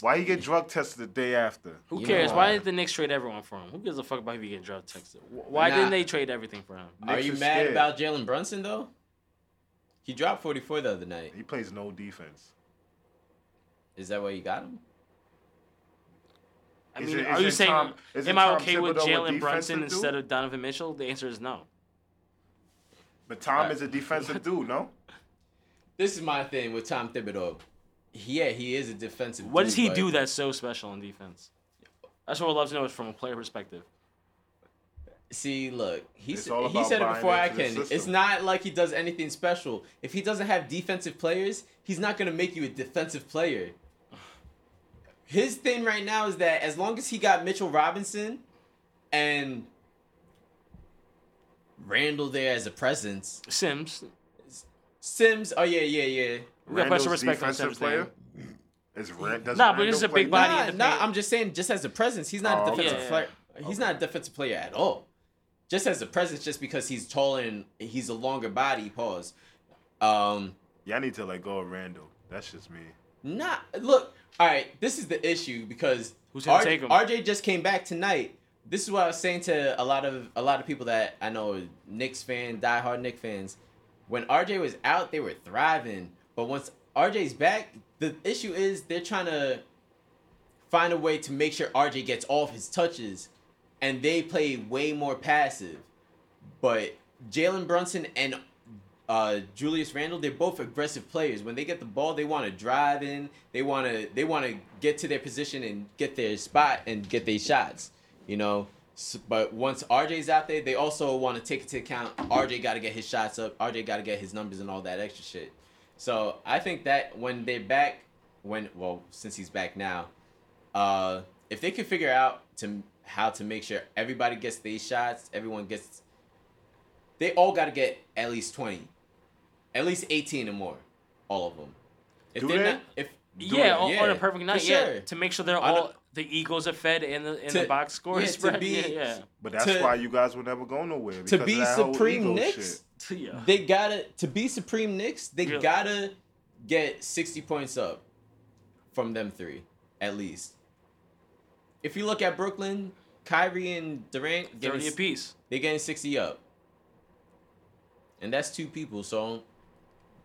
Why you get drug tested the day after? who You cares? know Why why. did the Knicks trade everyone for him? Who gives a fuck about if he get drug tested? Wh- Why Nah. didn't they trade everything for him? Are Knicks you mad scared. about Jalen Brunson though? He dropped 44 the other night. He plays no defense. Is that why you got him? I Is mean, it- are is you it saying Tom- is it am I Tom okay with Thibodeau a Jalen Brunson defensive instead of Donovan Mitchell? The answer is no. But Tom is a defensive [LAUGHS] dude, no? This is my thing with Tom Thibodeau. Yeah, he is a defensive. What dude, does he but do that's so special in defense? That's what I'd love to know from a player perspective. See, look, he said, he said it before I can. It's not like he does anything special. If he doesn't have defensive players, he's not gonna make you a defensive player. His thing right now is that as long as he got Mitchell Robinson and Randle there as a presence, Sims, Sims. Oh yeah, yeah, yeah. We got special Randle's respect for defensive Sims. player. Player. Is Rand, does Nah, but Randle this is a play big body Nah, in the nah, paint. I'm just saying, just as a presence, he's not Oh, a defensive okay. player. He's not a defensive player at all. Just as a presence, just because he's taller and he's a longer body. Pause. Um, Yeah, I need to let go of Randle. That's just me. not look. All right, this is the issue because Who's gonna R- take him? RJ just came back tonight, this is what I was saying to a lot of a lot of people that I know Knicks fan, diehard Knicks fans. When RJ was out, they were thriving, but once RJ's back, the issue is they're trying to find a way to make sure RJ gets all of his touches, and they play way more passive. But Jalen Brunson and uh, Julius Randle, they're both aggressive players. When they get the ball, they want to drive in. They want to they want to get to their position and get their spot and get their shots. You know. S but once RJ's out there, they also want to take into account RJ got to get his shots up. RJ got to get his numbers and all that extra shit. So I think that when they're back, when well since he's back now, uh, if they could figure out to how to make sure everybody gets these shots, everyone gets, they all got to get at least twenty, at least eighteen or more, all of them. If Do they're they? not, if Yeah, on, yeah, on a perfect night. for Yeah, sure. to make sure they're On a- all the Eagles are fed in the in To- the box score yeah, to spread. [LAUGHS] be- yeah, yeah. But that's To- why you guys will never go nowhere. to because of be that supreme ego Knicks, shit. Yeah. they gotta to be supreme Knicks. They Yeah. gotta get sixty points up from them three, at least. If you look at Brooklyn, Kyrie and Durant getting a piece. They're getting 60 up. And that's two people. So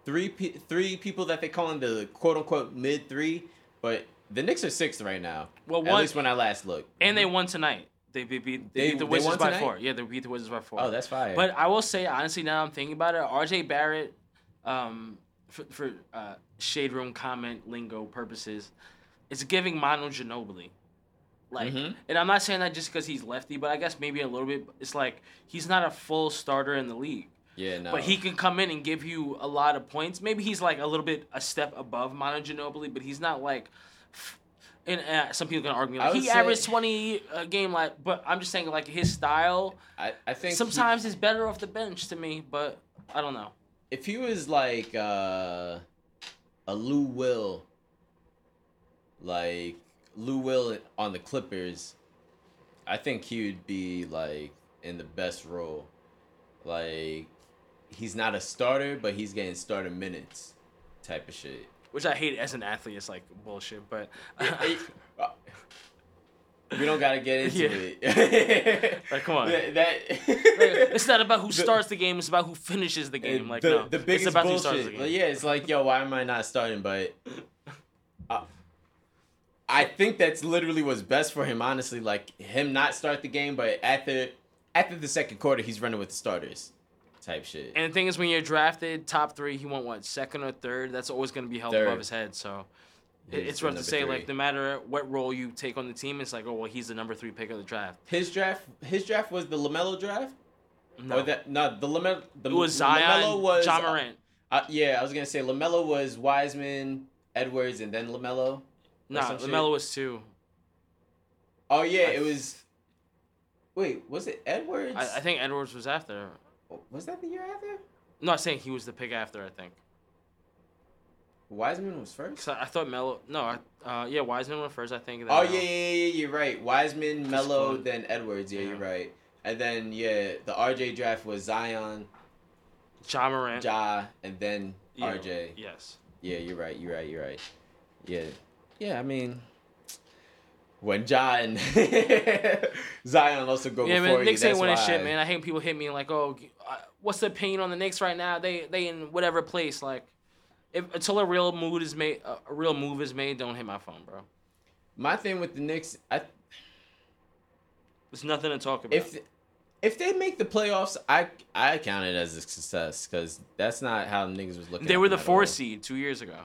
three three people that they call in the quote unquote mid three, but the Knicks are sixth right now. Well, at least when I last looked. And they won tonight. They beat, they They- beat the Wizards by tonight? four. Yeah, they beat the Wizards by four. Oh, that's fire. But I will say honestly, now I'm thinking about it. R.J. Barrett, um, for, for uh, shade room comment lingo purposes, is giving Manu Ginobili. Like, Mhm. and I'm not saying that just because he's lefty, but I guess maybe a little bit. It's like he's not a full starter in the league. yeah, no. But he can come in and give you a lot of points. Maybe he's like a little bit a step above Manu Ginobili, but he's not like. And uh, some people can argue like he say- averaged twenty a game, like. But I'm just saying like his style I, I think he- sometimes is better off the bench to me. But I don't know. if he was like uh, a Lou Will, like Lou Will on the Clippers, I think he would be like in the best role. Like he's not a starter, but he's getting starter minutes, type of shit. Which I hate as an athlete. It's like bullshit. But [LAUGHS] We don't gotta get into Yeah. it. [LAUGHS] Like, come on. [LAUGHS] That, that- it's not about who starts the game. It's about who finishes the game. Like the, no, the biggest it's about who starts the bullshit. game. Like, yeah, it's like, yo, why am I not starting? But uh, I think that's literally what's best for him. Honestly, like him not start the game, but after after the second quarter, he's running with the starters, type shit. And the thing is, when you're drafted top three, he went what second or third. That's always going to be held Third. above his head. So He's it's rough to say. three. Like no matter what role you take on the team, it's like, oh well, he's the number three pick of the draft. His draft, his draft was the Lamelo draft. No, Or that no, the Lamelo. The it was LaMelo Zion, was Ja Morant. Uh, yeah, I was gonna say Lamelo was Wiseman, Edwards, and then Lamelo. Nah, some shit. Lamelo was two. Oh yeah, I- it was. Wait, was it Edwards? I, I think Edwards was after. Was that the year after? No, I'm saying he was the pick after. I think. Wiseman was first. I, I thought Melo. No, I, uh, yeah, Wiseman went first. I think. Oh yeah, yeah, yeah, you're right. Wiseman, Melo, then Edwards. Yeah, you're right. And then yeah, the RJ draft was Zion, Ja Morant. Ja, and then Yeah, RJ. Yes. Yeah, you're right. You're right. You're right. Yeah, yeah. I mean, when Ja and [LAUGHS] Zion also go Yeah, before man. you, Knicks ain't winning why. shit, man. I hate people hit me like, "Oh, what's the pain on the Knicks right now? They they in whatever place." Like, if until a real mood is made, a real move is made, don't hit my phone, bro. My thing with the Knicks, I There's nothing to talk about. if if they make the playoffs, I I count it as a success because that's not how the niggas was looking. they were the four all. seed two years ago.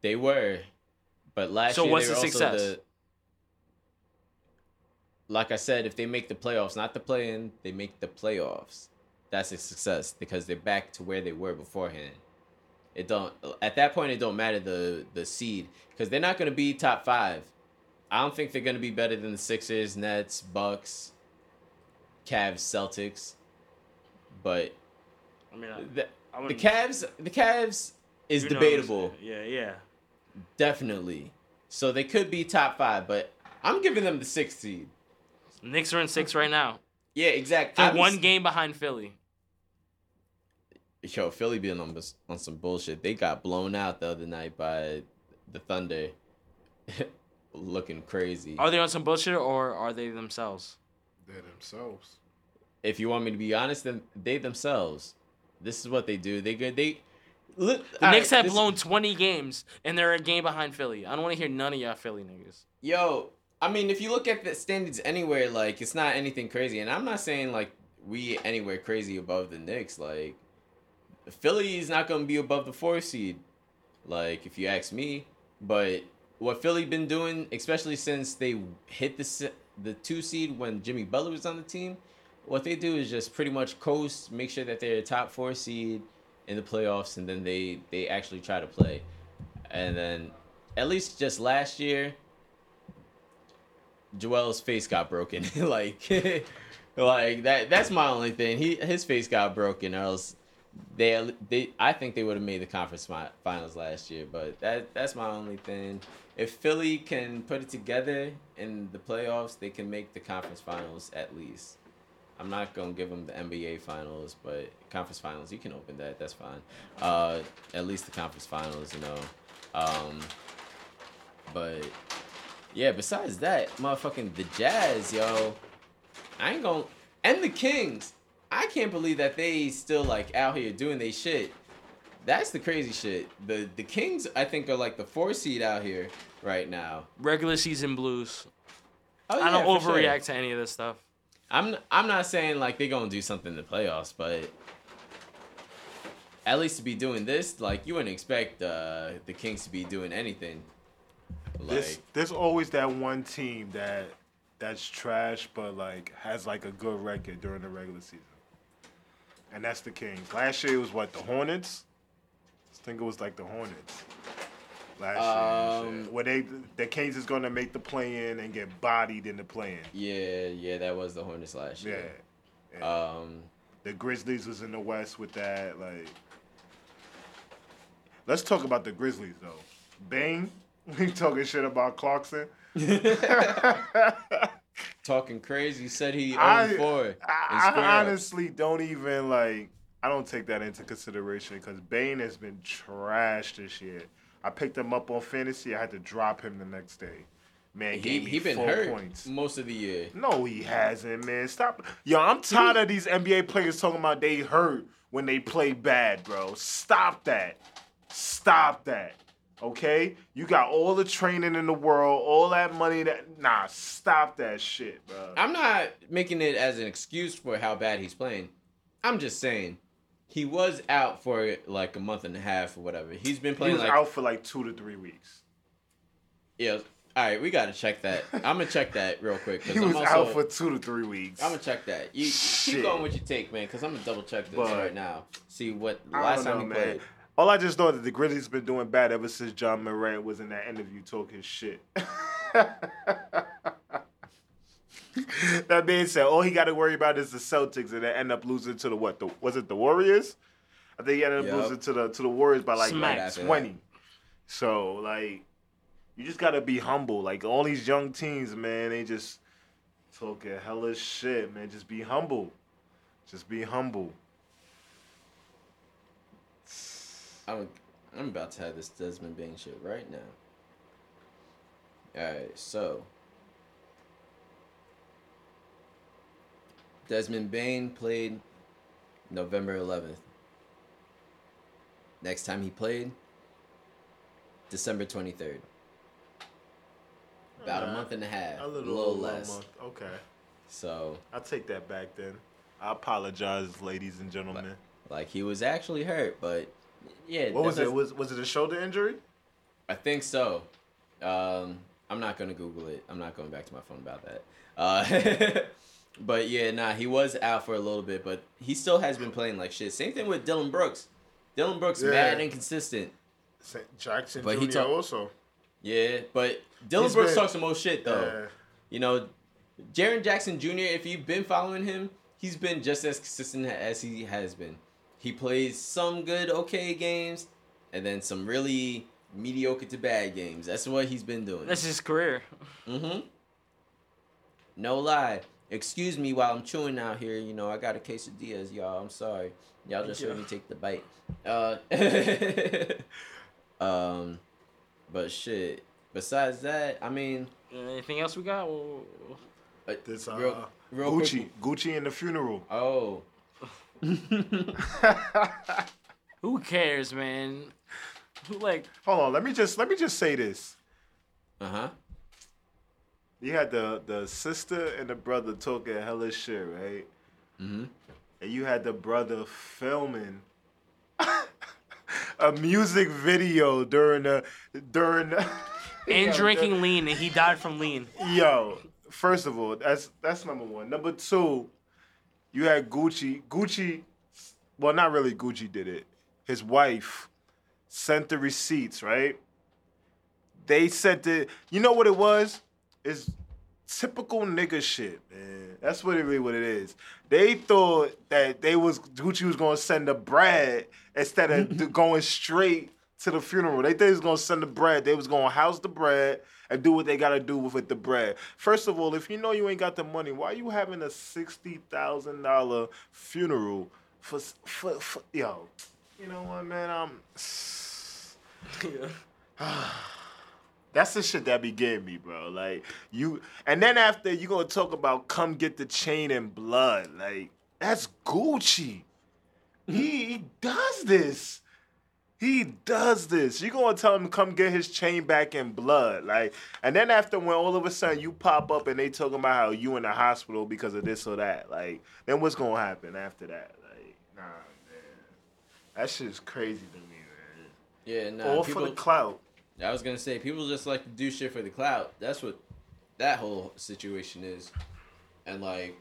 They were, but last So year what's they the success? the. Like I said, if they make the playoffs, not the play-in, they make the playoffs. That's a success because they're back to where they were beforehand. It don't at that point it don't matter the the seed because they're not going to be top five. I don't think they're going to be better than the Sixers, Nets, Bucks, Cavs, Celtics. But I mean, I, the, I the Cavs, the Cavs is debatable. Yeah, yeah. Definitely. So they could be top five, but I'm giving them the sixth seed. Knicks are in six right now. Yeah, exactly. They're one game behind Philly. Yo, Philly being on on some bullshit. They got blown out the other night by the Thunder. [LAUGHS] looking crazy. Are they on some bullshit or are they themselves? They're themselves. if you want me to be honest, then they themselves. This is what they do. They good. They. Look, The Knicks have blown 20 games and they're a game behind Philly. I don't want to hear none of y'all Philly niggas. Yo, I mean, if you look at the standards anywhere, like it's not anything crazy, and I'm not saying like we anywhere crazy above the Knicks. Like Philly is not gonna be above the four seed, like if you ask me. But what Philly been doing, especially since they hit the the two seed when Jimmy Butler was on the team, what they do is just pretty much coast, make sure that they're a top four seed in the playoffs, and then they they actually try to play. And then, at least just last year, Joel's face got broken. [LAUGHS] like, like that. That's my only thing. He his face got broken, or else they they. I think they would have made the conference finals last year. But that that's my only thing. If Philly can put it together in the playoffs, they can make the conference finals at least. I'm not gonna give them the NBA finals, but conference finals you can open that. That's fine. Uh, at least the conference finals, you know. Um, but yeah, besides that, motherfucking the Jazz, yo, I ain't gonna and the Kings. I can't believe that they still like out here doing they shit. That's the crazy shit. The the Kings, I think, are like the four seed out here right now. Regular season blues. Oh, I don't yeah, for sure. overreact to any of this stuff. I'm I'm not saying like they're gonna do something in the playoffs, but at least to be doing this, like you wouldn't expect uh, the Kings to be doing anything. Like There's, there's always that one team that that's trash, but like has like a good record during the regular season, and that's the Kings. Last year it was what the Hornets. I think it was like the Hornets. Last year, Um, shit. where they the Kings is gonna make the play in and get bodied in the play in. yeah, yeah, that was the Hornets last Yeah. year. yeah. Um, The Grizzlies was in the West with that. Like, let's talk about the Grizzlies though. Bane, [LAUGHS] we talking shit about Clarkson. [LAUGHS] talking crazy, said he owned four. I, I honestly don't even like. I don't take that into consideration because Bane has been trash this year. I picked him up on fantasy. I had to drop him the next day. Man, he gave me he been hurt points. most of the year. No, he hasn't, man. Stop. Yo, I'm tired of these NBA players talking about they hurt when they play bad, bro. Stop that. Stop that. Okay? You got all the training in the world, all that money that nah, stop that shit, bro. I'm not making it as an excuse for how bad he's playing. I'm just saying he was out for like a month and a half or whatever. He's been he playing was like out for like two to three weeks. yeah. All right, we gotta check that. [LAUGHS] I'm gonna check that real quick. He I'm was also, out for two to three weeks. I'm gonna check that. You keep going with your take, man, because I'm gonna double check this But- right now. See what last time he man. played. All I just know is that the Grizzlies been doing bad ever since Ja Morant was in that interview talking shit. [LAUGHS] that being said all he got to worry about is the Celtics, and they end up losing to the what? The, was it the Warriors? I think he ended up Yup. losing to the to the Warriors by like, like After that. twenty. So like, you just gotta be humble. Like all these young teams, man, they just talking hella shit, man. Just be humble. Just be humble. I'm I'm about to have this Desmond Bane shit right now. All right, so Desmond Bane played November 11th. Next time he played, December 23rd. About a month and a half, A little, a little, little, over a less. month. Okay. So, I'll take that back then. I apologize, ladies and gentlemen. like, he was actually hurt, but yeah. What was it? Was was it a shoulder injury? I think so. Um, I'm not gonna Google it. I'm not going back to my phone about that. Uh, [LAUGHS] but yeah, nah, he was out for a little bit, but he still has been playing like shit. Same thing with Dillon Brooks. Dillon Brooks Yeah. mad inconsistent. Jackson But Jr. he talk- also. Yeah, but Dillon He's Brooks been- talks the most shit though. Yeah. You know, Jaren Jackson Jr. If you've been following him, he's been just as consistent as he has been. He plays some good, okay games, and then some really mediocre to bad games. That's what he's been doing. That's his career. Mm-hmm. No lie. Excuse me while I'm chewing out here. You know, I got a quesadillas, y'all. I'm sorry. Y'all just heard me take the bite. Uh, [LAUGHS] um, but shit. besides that, I mean, Anything else we got? Or- uh, This uh, real, real Gucci, quick- Gucci in the funeral. Oh, [LAUGHS] Who cares, man? Who like? Hold on, let me just let me just say this. uh huh. You had the the sister and the brother talking hella shit, right? Mm-hmm. And you had the brother filming [LAUGHS] a music video during the during the [LAUGHS] And Yo, drinking lean, and he died from lean. Yo, first of all, that's that's number one. Number two, you had Gucci. Gucci, well, not really. Gucci did it. His wife sent the receipts, right? They sent it. You know what it was? It's typical nigga shit, man. That's what it really what it is. They thought that they was Gucci was gonna send the bread instead of [LAUGHS] going straight to the funeral. They thought he was gonna send the bread. They was gonna house the bread and do what they gotta do with it, the bread. First of all, if you know you ain't got the money, why are you having a sixty thousand dollar funeral for, for for yo? You know what, man? I'm. [LAUGHS] [SIGHS] That's the shit that be getting me, bro. Like you, and then after you gonna talk about come get the chain and blood. Like that's Gucci. He, he does this. He does this. You gonna tell him come get his chain back in blood, like, and then after when all of a sudden you pop up and they talking about how you in the hospital because of this or that, like, then what's gonna happen after that? Like, nah, man, that shit's crazy to me, man. Yeah, nah. all people, for the clout. I was gonna say people just like to do shit for the clout. That's what that whole situation is, and like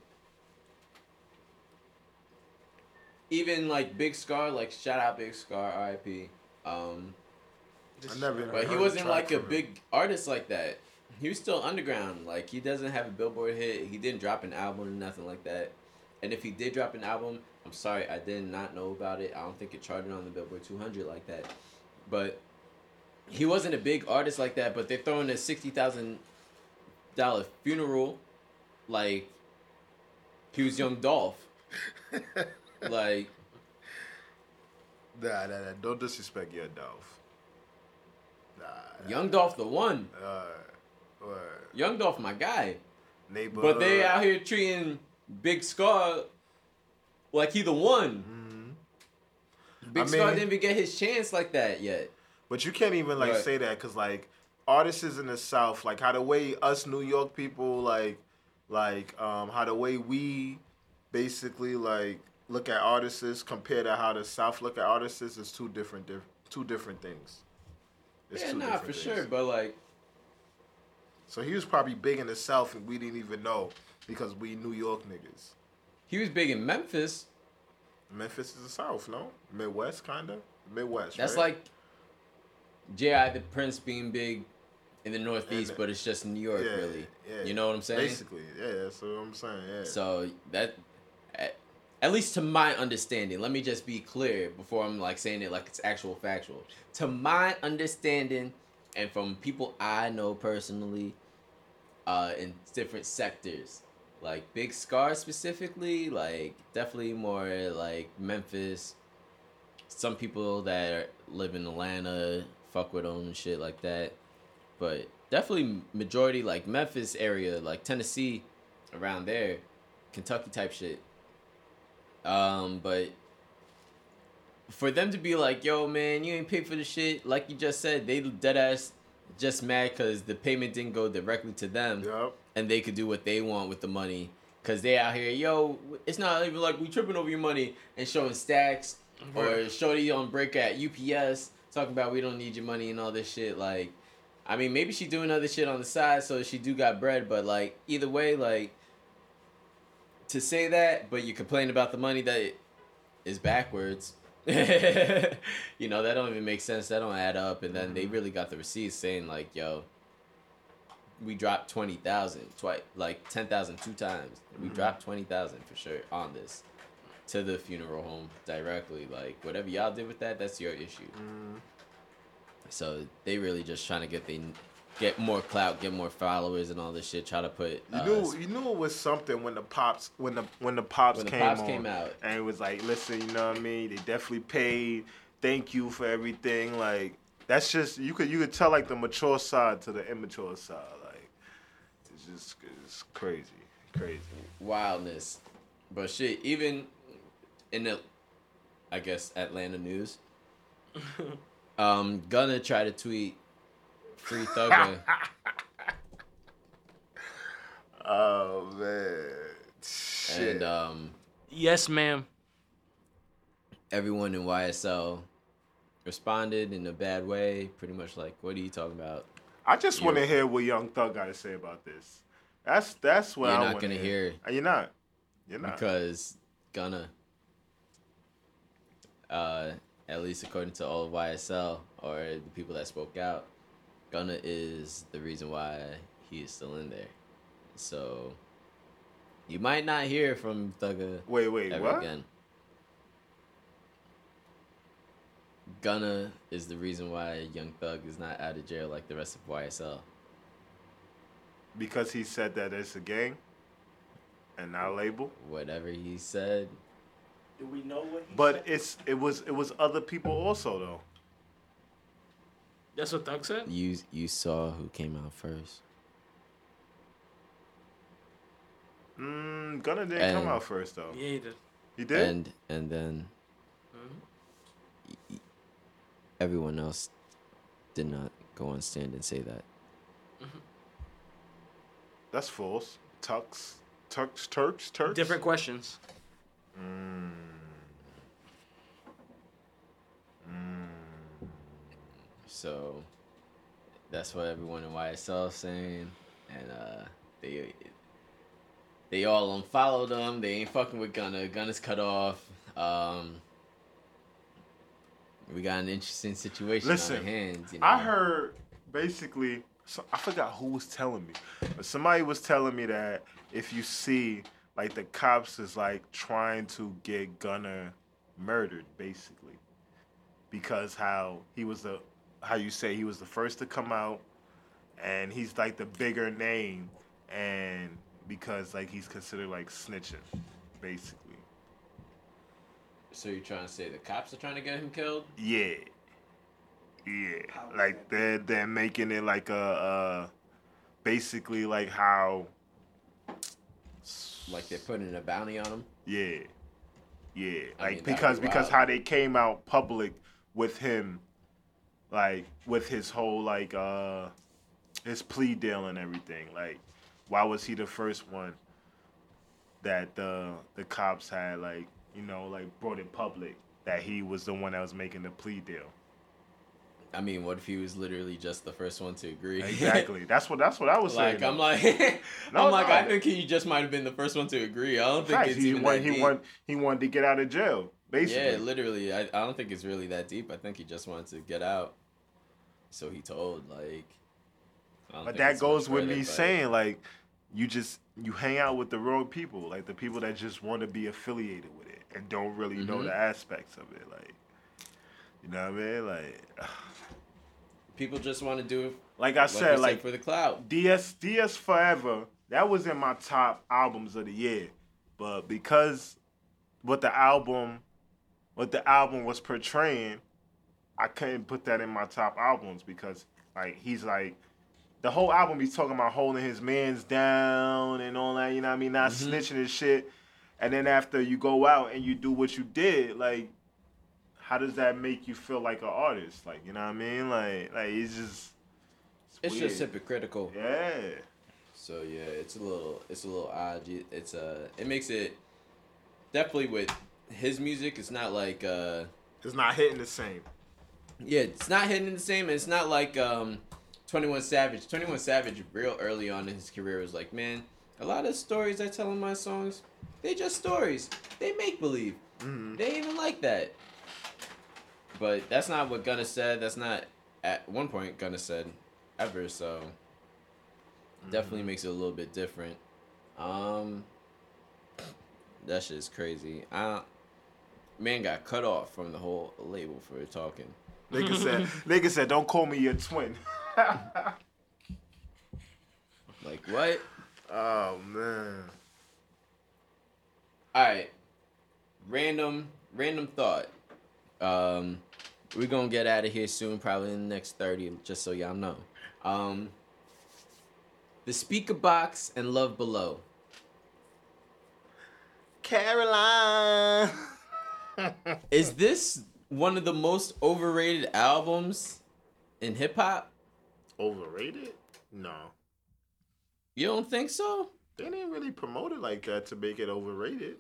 even like Big Scar, like shout out Big Scar, R.I.P. Um, I never even but he heard a wasn't like a from him. big artist like that. He was still underground. Like he doesn't have a Billboard hit. He didn't drop an album or nothing like that. And if he did drop an album, I'm sorry, I did not know about it. I don't think it charted on the Billboard 200 like that. But he wasn't a big artist like that. But they're throwing a sixty thousand dollar funeral, like he was Young Dolph. [LAUGHS] like Nah, nah, nah. Don't disrespect your Dolph. Nah. Young Dolph, the one. Uh, Young Dolph, my guy. neighborhood. But they out here treating Big Scar like he the one. Big I Scar mean- didn't even get his chance like that yet. But you can't even like Right. say that because like artists in the South, like how the way us New York people like, like um how the way we basically like look at artists compared to how the South look at artists is two different diff- two different things. It's yeah, two nah, different for things. sure. But like, So he was probably big in the South and we didn't even know because we New York niggas. he was big in Memphis. Memphis is the South, no? Midwest, kinda. Midwest. That's right? like J.I. the Prince being big in the Northeast, but it's just New York, Yeah, really. yeah. You know what I'm saying? Basically, yeah. That's what I'm saying. Yeah. So that, at, least to my understanding, let me just be clear before I'm like saying it like it's actual factual. To my understanding, and from people I know personally, uh, in different sectors, like Big Scar specifically, like definitely more like Memphis. Some people that are, live in Atlanta fuck with them and shit like that, but definitely majority like Memphis area, like Tennessee, around there, Kentucky type shit. Um, but for them to be like, "Yo, man, you ain't paid for the shit," like you just said, they dead ass just mad because the payment didn't go directly to them, Yup. and they could do what they want with the money. Cause they out here, yo, it's not even like we tripping over your money and showing stacks or shorty on break at UPS talking about we don't need your money and all this shit. Like, I mean, maybe she doing other shit on the side, so she do got bread. But like, either way, like, to say that, but you complain about the money that is backwards. [LAUGHS] you know that don't even make sense. That don't add up. And then they mm-hmm. really got the receipts saying like, "Yo, we dropped twenty thousand twice, like ten thousand two times. We mm-hmm. dropped twenty thousand for sure on this to the funeral home directly. Like whatever y'all did with that, that's your issue. Mm-hmm. So they really just trying to get they get more clout, get more followers, and all this shit. Try to put You uh, knew you knew it was something when the pops when the when the pops When the came Pops on, came out. and it was like listen you know what I mean they definitely paid thank you for everything like that's just you could you could tell like the mature side to the immature side. Like it's just it's crazy, crazy. wildness. But shit, even in the, I guess Atlanta news, [LAUGHS] um, gonna try to tweet free Thugger, [LAUGHS] Oh man, shit. and um, Yes, ma'am. everyone in YSL responded in a bad way. Pretty much like, what are you talking about? I just want to hear what Young Thug got to say about this. That's that's what You're I not wanna gonna hear. Uh, You're not. You're not. because Gunna, uh, at least according to all of YSL or the people that spoke out, Gunna is the reason why he is still in there. So you might not hear from Thugger wait, wait, ever what? again. Gunna is the reason why Young Thug is not out of jail like the rest of YSL. Because he said that it's a gang and not a label. Whatever he said, Do we know what he But said? it's it was it was other people also though. That's what Thug said. you you saw who came out first. Mm, Gunna didn't come out first though. Yeah, he did. He did. And and then Mhm. y- y- everyone else did not go on stand and say that. That's false. Tux, Tux, Turks, Turks. Different questions. Mm. So that's what everyone in YSL is saying, and uh, they they all unfollowed them. They ain't fucking with Gunna. Gunna's cut off. Um, we got an interesting situation on our hands. You know? I heard basically. So, I forgot who was telling me, but somebody was telling me that if you see like the cops is like trying to get Gunna murdered, basically, because how he was the how you say he was the first to come out, and he's like the bigger name, and because like he's considered like snitching, basically. So you're trying to say the cops are trying to get him killed? Yeah. Yeah. Like they're they're making it like a uh basically like how Like they're putting a bounty on him? yeah. Yeah. I Like mean, because be because how they came out public with him like with his whole like uh his plea deal and everything. Like why was he the first one that the the cops had like, you know, like brought in public that he was the one that was making the plea deal. I mean, what if he was literally just the first one to agree? Exactly. [LAUGHS] That's what that's what I was like saying. I'm like, [LAUGHS] No, I'm like, no. I think he just might have been the first one to agree. I don't think he even want, that he deep. want he wanted to get out of jail. Basically. Yeah, literally. I, I don't think it's really that deep. I think he just wanted to get out. So he told like. But that goes with me saying like you just you hang out with the wrong people, like the people that just want to be affiliated with it and don't really know Mhm. the aspects of it. Like you know what I mean? Like [SIGHS] people just want to do it. like I you said, like for the cloud. DS DS Forever, that was in my top albums of the year. But because what the album what the album was portraying, I couldn't put that in my top albums because like he's like the whole album he's talking about holding his mans down and all that, you know what I mean, not Mhm. snitching and shit. And then after you go out and you do what you did, like how does that make you feel like an artist? Like, you know what I mean? Like like it's just It's just weird. hypocritical. Yeah. So yeah, it's a little it's a little odd. It's uh it makes it definitely with his music. It's not like uh It's not hitting the same. Yeah, it's not hitting in the same. It's not like um Twenty One Savage. Twenty One Savage real early on in his career was like, man, a lot of stories I tell in my songs, they just stories. They make believe. Mhm. They even like that. But that's not what Gunna said. That's not at one point Gunna said ever. So definitely makes it a little bit different. Um, that shit's crazy. I man got cut off from the whole label for talking. Nigga said, [LAUGHS] nigga said, don't call me your twin. [LAUGHS] Like what? oh man. All right. Random random thought. Um we're gonna get out of here soon, probably in the next 30, just so y'all know. Um, the Speakerboxxx and Love Below. Caroline. [LAUGHS] Is this one of the most overrated albums in hip hop? Overrated? No. You don't think so? They didn't really promote it like that to make it overrated.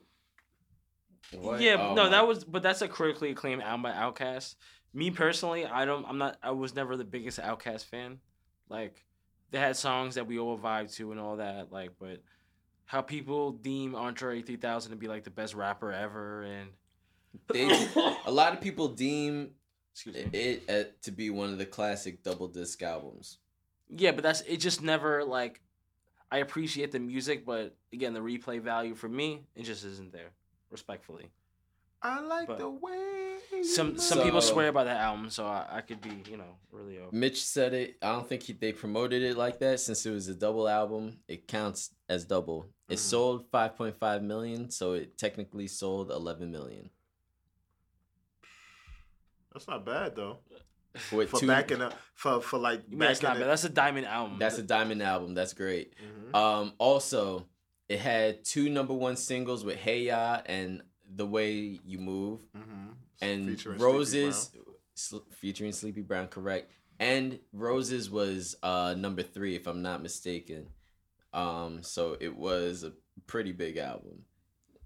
What? Yeah, Oh no, my- that was, but that's a critically acclaimed album by Outkast. Me personally, I don't, I'm not, I was never the biggest Outkast fan. Like, they had songs that we all vibe to and all that, like, but how people deem Andre 3000 to be like the best rapper ever, and They, [LAUGHS] a lot of people deem excuse it uh, to be one of the classic double disc albums. yeah, but that's it. Just never like, I appreciate the music, but again, the replay value for me, it just isn't there. Respectfully, I like But the way some some love- people swear by that album, so I, I could be, you know, really. Open. Mitch said it. I don't think he, they promoted it like that since it was a double album. It counts as double. It Mhm. sold 5.5 million, so it technically sold 11 million. That's not bad though. With For two- backing up for for like You mean that's not bad? That's a diamond album. That's a diamond album. That's great. Mhm. Um, also, it had two number one singles with Hey Ya and The Way You Move, Mhm. and Featuring Sleepy Roses sl- featuring Sleepy Brown, correct? And Roses was uh number three, if I'm not mistaken. Um, so it was a pretty big album.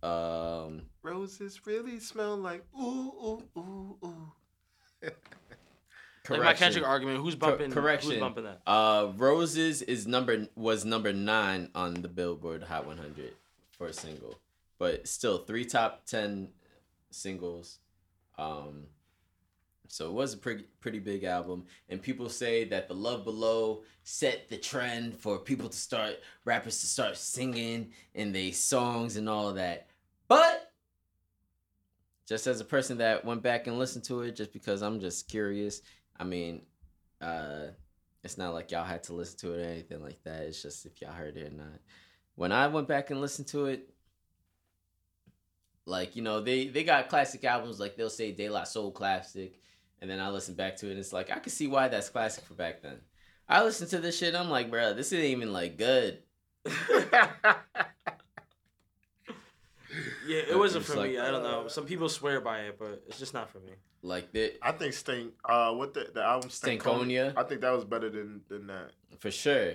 Um, Roses really smell like ooh ooh ooh ooh. Like my Kendrick argument. Who's bumping? correction. Who's bumping that? Uh, Roses is number was number nine on the Billboard Hot 100 for a single, but still three top ten singles. Um, so it was a pretty pretty big album, and people say that the Love Below set the trend for people to start rappers to start singing in they songs and all of that. But just as a person that went back and listened to it, just because I'm just curious, I mean, uh, it's not like y'all had to listen to it or anything like that. It's just if y'all heard it or not. When I went back and listened to it, like you know, they they got classic albums like they'll say De La Soul classic, and then I listen back to it and it's like I can see why that's classic for back then. I listen to this shit, I'm like, bro, this ain't even like good. [LAUGHS] Yeah, it wasn't for like, me. I don't know. Some people swear by it, but it's just not for me. Like that I think Stink. Uh, what the the album Stankonia? I think that was better than than that. for sure.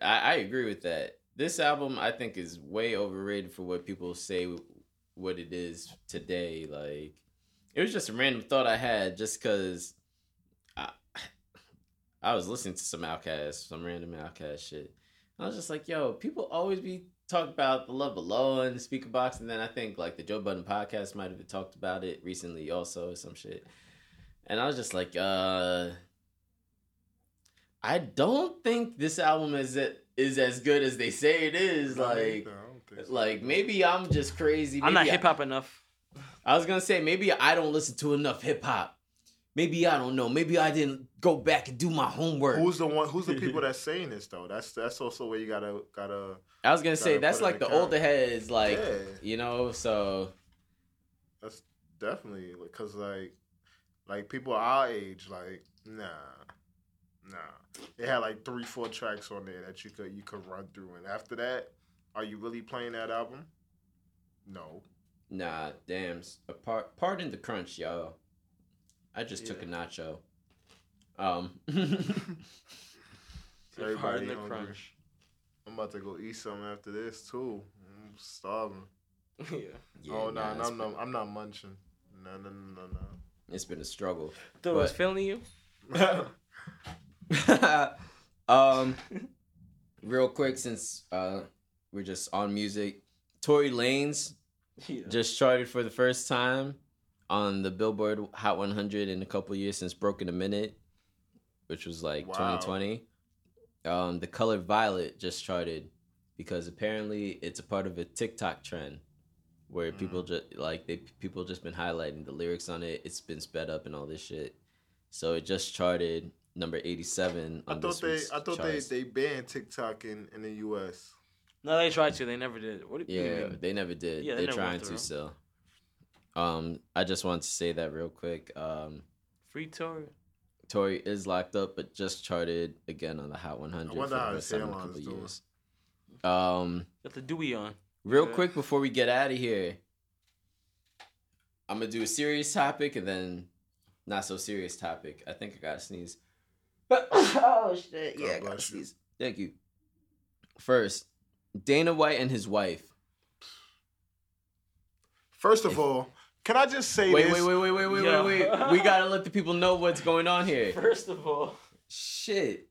I, I agree with that. This album I think is way overrated for what people say what it is today. Like it was just a random thought I had just because I I was listening to some Outkast, some random Outkast shit. I was just like, yo, people always be talking about the love below and the Speakerboxxx, and then I think like the Joe Budden podcast might have talked about it recently also or some shit. And I was just like, uh I don't think this album is is as good as they say it is. Like, think so. I don't think so. like maybe I'm just crazy. I'm not hip hop enough. I was gonna say maybe I don't listen to enough hip hop. Maybe I don't know. Maybe I didn't go back and do my homework. Who's the one? Who's the people [LAUGHS] that's saying this though? That's that's also where you gotta gotta. I was gonna say that's like the account. older heads, like Yeah. you know. So That's definitely because like, like people our age, like nah, nah. They had like three, four tracks on there that you could you could run through, and after that, are you really playing that album? No. nah, damn. Apart, pardon the crunch, y'all. I just took a nacho. Um, [LAUGHS] Everybody Pardon the hungry. crunch. I'm about to go eat something after this too. I'm starving. [LAUGHS] yeah. yeah, oh no, nah, no, it's I'm not. I'm not munching. No, no, no, no, It's been a struggle. Dude, was feeling you? [LAUGHS] um, real quick, since uh, we're just on music, Tory Lanez Yeah. just charted for the first time on the Billboard Hot 100 in a couple years since Broke in a Minute, which was like Wow. 2020. Um, the color Violet just charted because apparently it's a part of a TikTok trend where Mm. people just like they people just been highlighting the lyrics on it. It's been sped up and all this shit. So it just charted number 87 I thought this they. I thought charts. they they banned TikTok in in the U.S. No, they tried to. They never did. What do you Yeah, mean? they never did. Yeah, they They're never trying to through. still. Um, I just wanted to say that real quick. Um, Free Tory. Tory is locked up, but just charted again on the Hot 100 I wonder for how the his first time in a hairline's couple doing. years. Um, Got the Dewey on. real Yeah. quick before we get out of here, I'm gonna do a serious topic and then not so serious topic. I think I gotta sneeze. [COUGHS] oh shit! Yeah, I gotta bless you. sneeze. Thank you. First, Dana White and his wife. First of all, can I just say Wait, this? wait, wait, wait, wait, wait, Yo. wait, wait. We gotta let the people know what's going on here. [LAUGHS] First of all, Shit.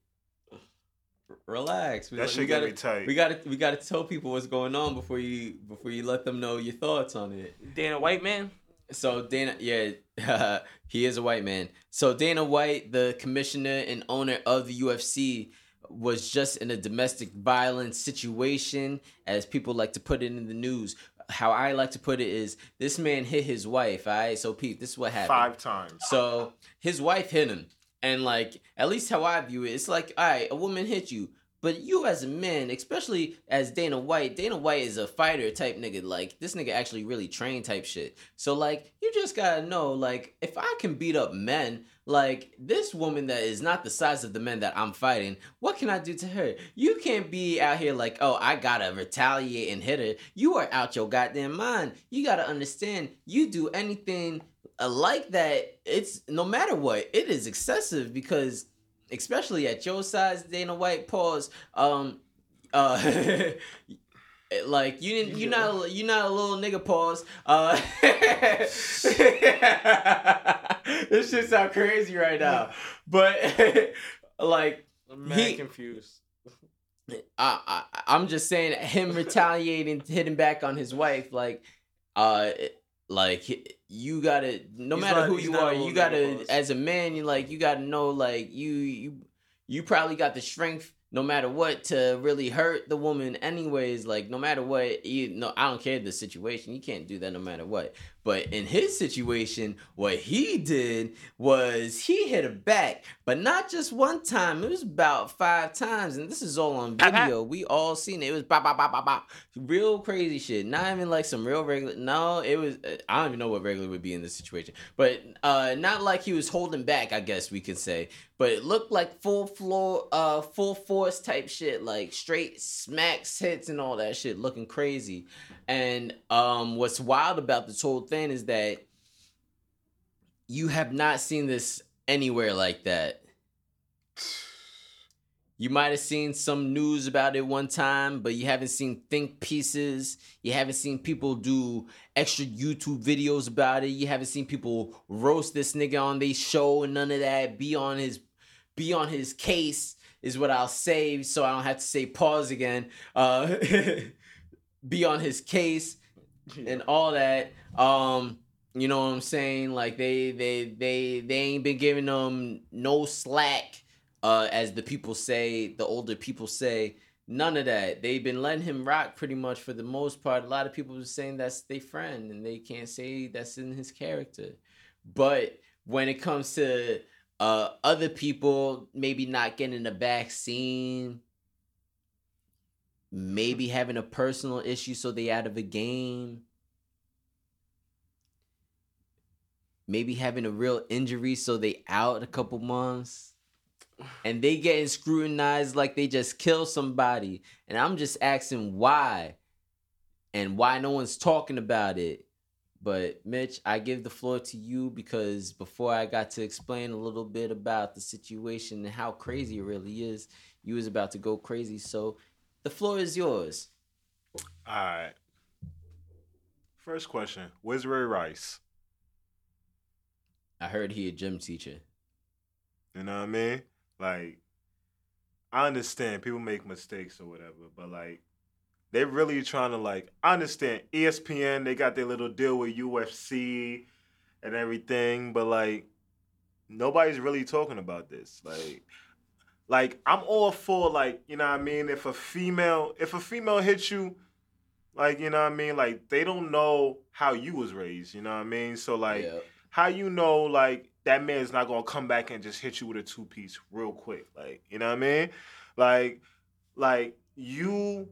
Relax. We, That we shit got gotta, me tight. We gotta, we gotta tell people what's going on before you, before you let them know your thoughts on it. Dana White man. So Dana, yeah, [LAUGHS] he is a white man. So Dana White, the commissioner and owner of the UFC, was just in a domestic violence situation, as people like to put it in the news. How I like to put it is, this man hit his wife. All right, so Pete, this is what happened. Five times. So his wife hit him, and like at least how I view it, it's like, all right, a woman hit you, but you as a man, especially as Dana White, Dana White is a fighter type nigga. Like this nigga actually really trained type shit. So like you just gotta know, like if I can beat up men, like this woman that is not the size of the men that I'm fighting, what can I do to her? You can't be out here like, oh, I gotta retaliate and hit her. You are out your goddamn mind. You gotta understand, you do anything uh, like that, it's no matter what, it is excessive because especially at your size, Dana White pause. Um, uh, [LAUGHS] like you didn't, you not, you not a little nigga pause. Uh, [LAUGHS] this shit sound crazy right now, but [LAUGHS] like I'm He- confused. I, I I'm just saying him [LAUGHS] retaliating, hitting back on his wife, like, uh, like you gotta, no He's matter not- who you are, you gotta, as a man, you like, you gotta know, like, you you you probably got the strength, no matter what, to really hurt the woman, anyways. Like, no matter what, you know I don't care the situation, you can't do that no matter what. But in his situation, what he did was he hit her back, but not just one time. It was about five times, and this is all on video. We all seen it. It was bop bop bop bop bop, real crazy shit. Not even like some real regular. No, it was. uh, I don't even know what regular would be in this situation, but uh, not like he was holding back. I guess we can say, but it looked like full floor, uh, full force type shit, like straight smacks, hits, and all that shit, looking crazy. And um, what's wild about this whole thing is that you have not seen this anywhere like that. You might have seen some news about it one time, but you haven't seen think pieces. You haven't seen people do extra YouTube videos about it. You haven't seen people roast this nigga on their show and none of that. Be on his be on his case is what I'll say, so I don't have to say pause again. Uh, [LAUGHS] be on his case and all that. Um, you know what I'm saying? Like they they they they ain't been giving them no slack, uh, as the people say, the older people say. None of that. They've been letting him rock pretty much for the most part. A lot of people are saying that's their friend, and they can't say that's in his character. But when it comes to uh, other people maybe not getting a vaccine, maybe having a personal issue so they out of a game. Maybe having a real injury so they out a couple months. And they getting scrutinized like they just killed somebody. And i'm just asking why. And why no one's talking about it. But mitch i give the floor to you because before i got to explain a little bit about the situation and how crazy it really is you was about to go crazy. So the floor is yours All right. First question: Where's Ray Rice? i heard he a gym teacher You know what I mean? Like, I understand people make mistakes or whatever, but like, they're really trying to like. I understand ESPN. They got their little deal with UFC and everything, but like, nobody's really talking about this. Like, like I'm all for like, you know what I mean? If a female, if a female hits you, like, you know what I mean? Like, they don't know how you was raised. You know what I mean? So like Yeah. how you know like that man's not gonna come back and just hit you with a two piece real quick like you know what i mean like like you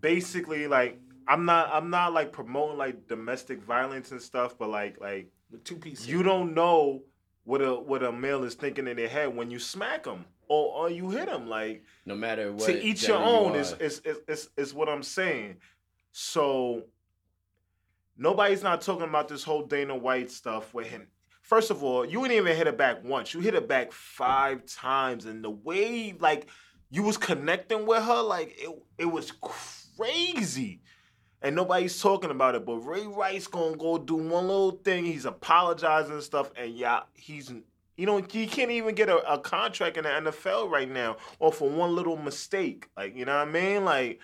basically like i'm not i'm not like promoting like domestic violence and stuff but like like The two piece. you don't know what a what a male is thinking in their head when you smack them or, or you hit them. Like No matter what. to each your gender you own is, is, is, is, is what I'm saying. So nobody's not talking about this whole Dana White stuff with him. First of all, you didn't even hit it back once. You hit it back five times, and the way like you was connecting with her, like it, it was crazy. And nobody's talking about it. But Ray Rice gonna go do one little thing. He's apologizing and stuff, and yeah, he's you know you can't even get a, a contract in the NFL right now, or for one little mistake. Like you know what I mean? Like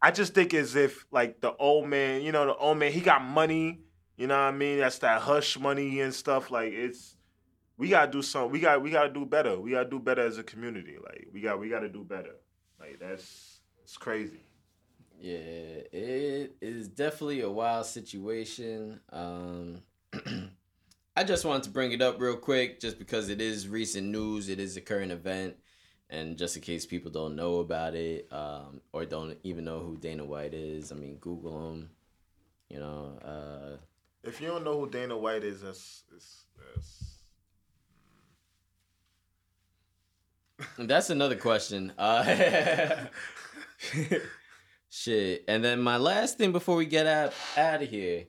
I just think as if like the old man, you know, the old man, he got money. You know what I mean? That's that hush money and stuff. Like it's we gotta do something. We got we gotta do better. We gotta do better as a community. Like we got we gotta do better. Like that's it's crazy. Yeah, it is definitely a wild situation. Um, [CLEARS THROAT] I just wanted to bring it up real quick, just because it is recent news. It is a current event, and just in case people don't know about it, um, or don't even know who Dana White is. I mean, Google him. You know, uh, If you don't know who Dana White is, that's, that's, that's [LAUGHS] That's another question. Uh, [LAUGHS] shit. And then my last thing before we get out out of here,